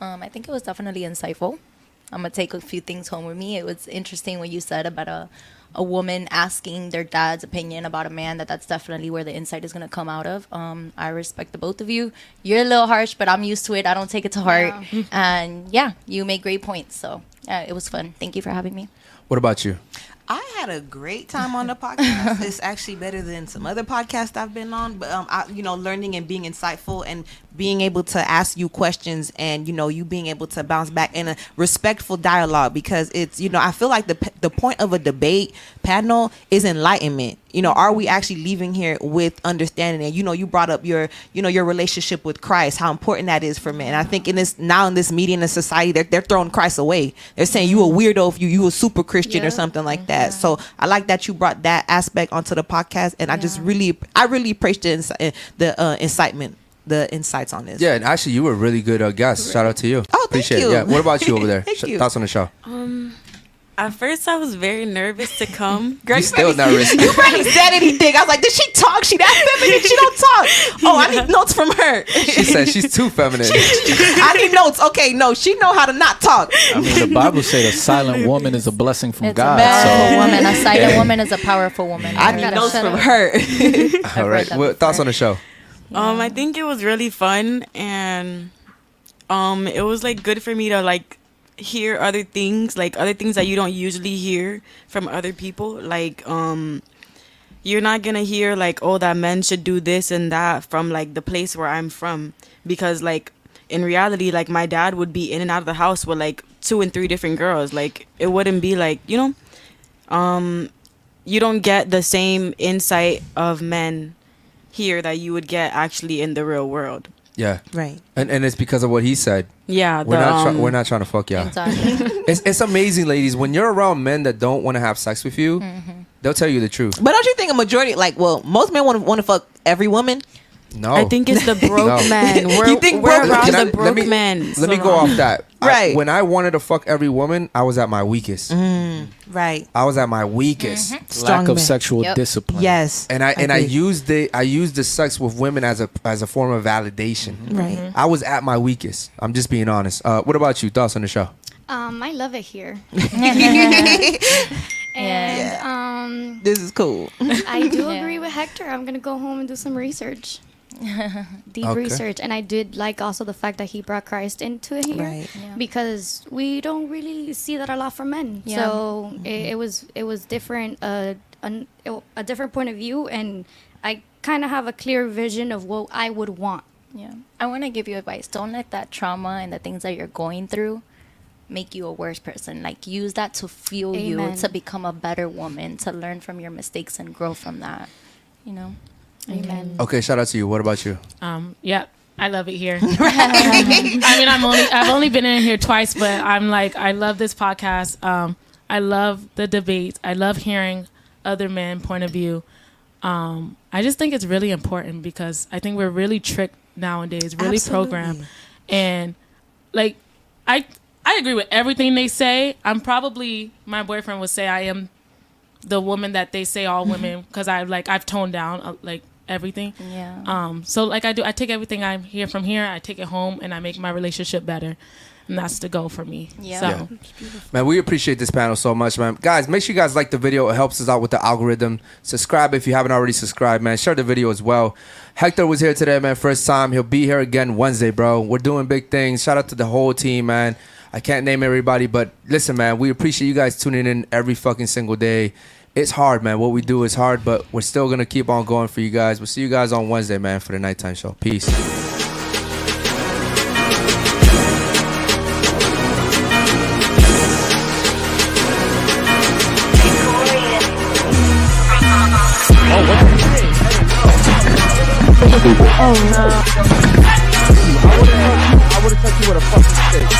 Um, I think it was definitely insightful. I'm gonna take a few things home with me. It was interesting what you said about a a woman asking their dad's opinion about a man. That that's definitely where the insight is gonna come out of. Um, I respect the both of you. You're a little harsh, but I'm used to it. I don't take it to heart. And yeah, you make great points. So uh, it was fun. Thank you for having me. What about you? I had a great time on the podcast. it's actually better than some other podcasts I've been on. But um, I, you know, learning and being insightful and being able to ask you questions and you know you being able to bounce back in a respectful dialogue because it's you know I feel like the the point of a debate panel is enlightenment. You know, are we actually leaving here with understanding? And you know, you brought up your you know your relationship with Christ, how important that is for men. I think in this now in this media and society, they're they're throwing Christ away. They're saying you a weirdo if you you a super Christian or something like that. So I like that you brought that aspect onto the podcast, and I just really I really appreciate the insi- the uh, incitement, the insights on this. Yeah, and actually, you were a really good uh, guest. Shout out to you. Oh, Appreciate you. it. Yeah. What about you over there? Thank Sh- you. Thoughts on the show? Um, at first I was very nervous to come. You still nervous? You barely said anything. I was like, did she talk? She that feminine? She don't talk. Oh, I need notes from her. She said she's too feminine. I need notes. Okay, no, she know how to not talk. I mean, the Bible says a silent woman is a blessing from It's God. a powerful so woman. A silent woman is a powerful woman. I need notes from her. All right. What thoughts on the show? Um, I think it was really fun and um it was like good for me to like hear other things, like other things that you don't usually hear from other people. Like um you're not gonna hear like, oh that men should do this and that from like the place where I'm from. Because like in reality, like my dad would be in and out of the house with like two and three different girls. Like it wouldn't be like, you know, um you don't get the same insight of men here that you would get actually in the real world. Yeah. Right. And and it's because of what he said. Yeah, We're the, not. Try- um, we're not trying to fuck y'all. It's it's amazing, ladies. When you're around men that don't want to have sex with you, Mm-hmm. they'll tell you the truth. But don't you think a majority, like, well, most men want to want to fuck every woman? No. I think it's the broke No. men. We're, You think we're broke- around Can I- the let broke me- men. Let me so- go off that. I- Right. when I wanted to fuck every woman, I was at my weakest. Mm, right. I was at my weakest. Mm-hmm. Strong lack of man. sexual Yep. discipline. Yes. And I and I agree. used the I used the sex with women as a as a form of validation. Right. I was at my weakest. I'm just being honest. Uh, what about you? Thoughts on the show? Um, I love it here. Yeah. And um, This is cool. I do Yeah. agree with Hector. I'm gonna go home and do some research, deep Okay. research. And I did like also the fact that he brought Christ into it here, Right. Yeah. because we don't really see that a lot for men. Yeah. So it, it was it was different, uh, an, a different point of view, and I kind of have a clear vision of what I would want. Yeah. I want to give you advice. Don't let that trauma and the things that you're going through make you a worse person. Like use that to fuel you to become a better woman, to learn from your mistakes and grow from that. You know? Amen. Okay, shout out to you. What about you? Um, yeah, I love it here. I mean, I'm only I've only been in here twice, but I'm like I love this podcast. Um, I love the debates. I love hearing other men' point of view. Um, I just think it's really important because I think we're really tricked nowadays, really programmed, and like I I agree with everything they say. I'm probably my boyfriend would say I am the woman that they say all women because I like I've toned down uh, like everything. Yeah. Um, so like I do, I take everything I hear from here, I take it home, and I make my relationship better, and that's the goal for me. Yeah. So Yeah. Man, we appreciate this panel so much, man. Guys, make sure you guys like the video. It helps us out with the algorithm. Subscribe if you haven't already subscribed, man. Share the video as well. Hector was here today, man. First time. He'll be here again Wednesday, bro. We're doing big things. Shout out to the whole team, man. I can't name everybody, but listen, man, we appreciate you guys tuning in every fucking single day. It's hard, man. What we do is hard, but we're still gonna keep on going for you guys. We'll see you guys on Wednesday, man, for the nighttime show. Peace. Oh, I would have touched you with a fucking stick.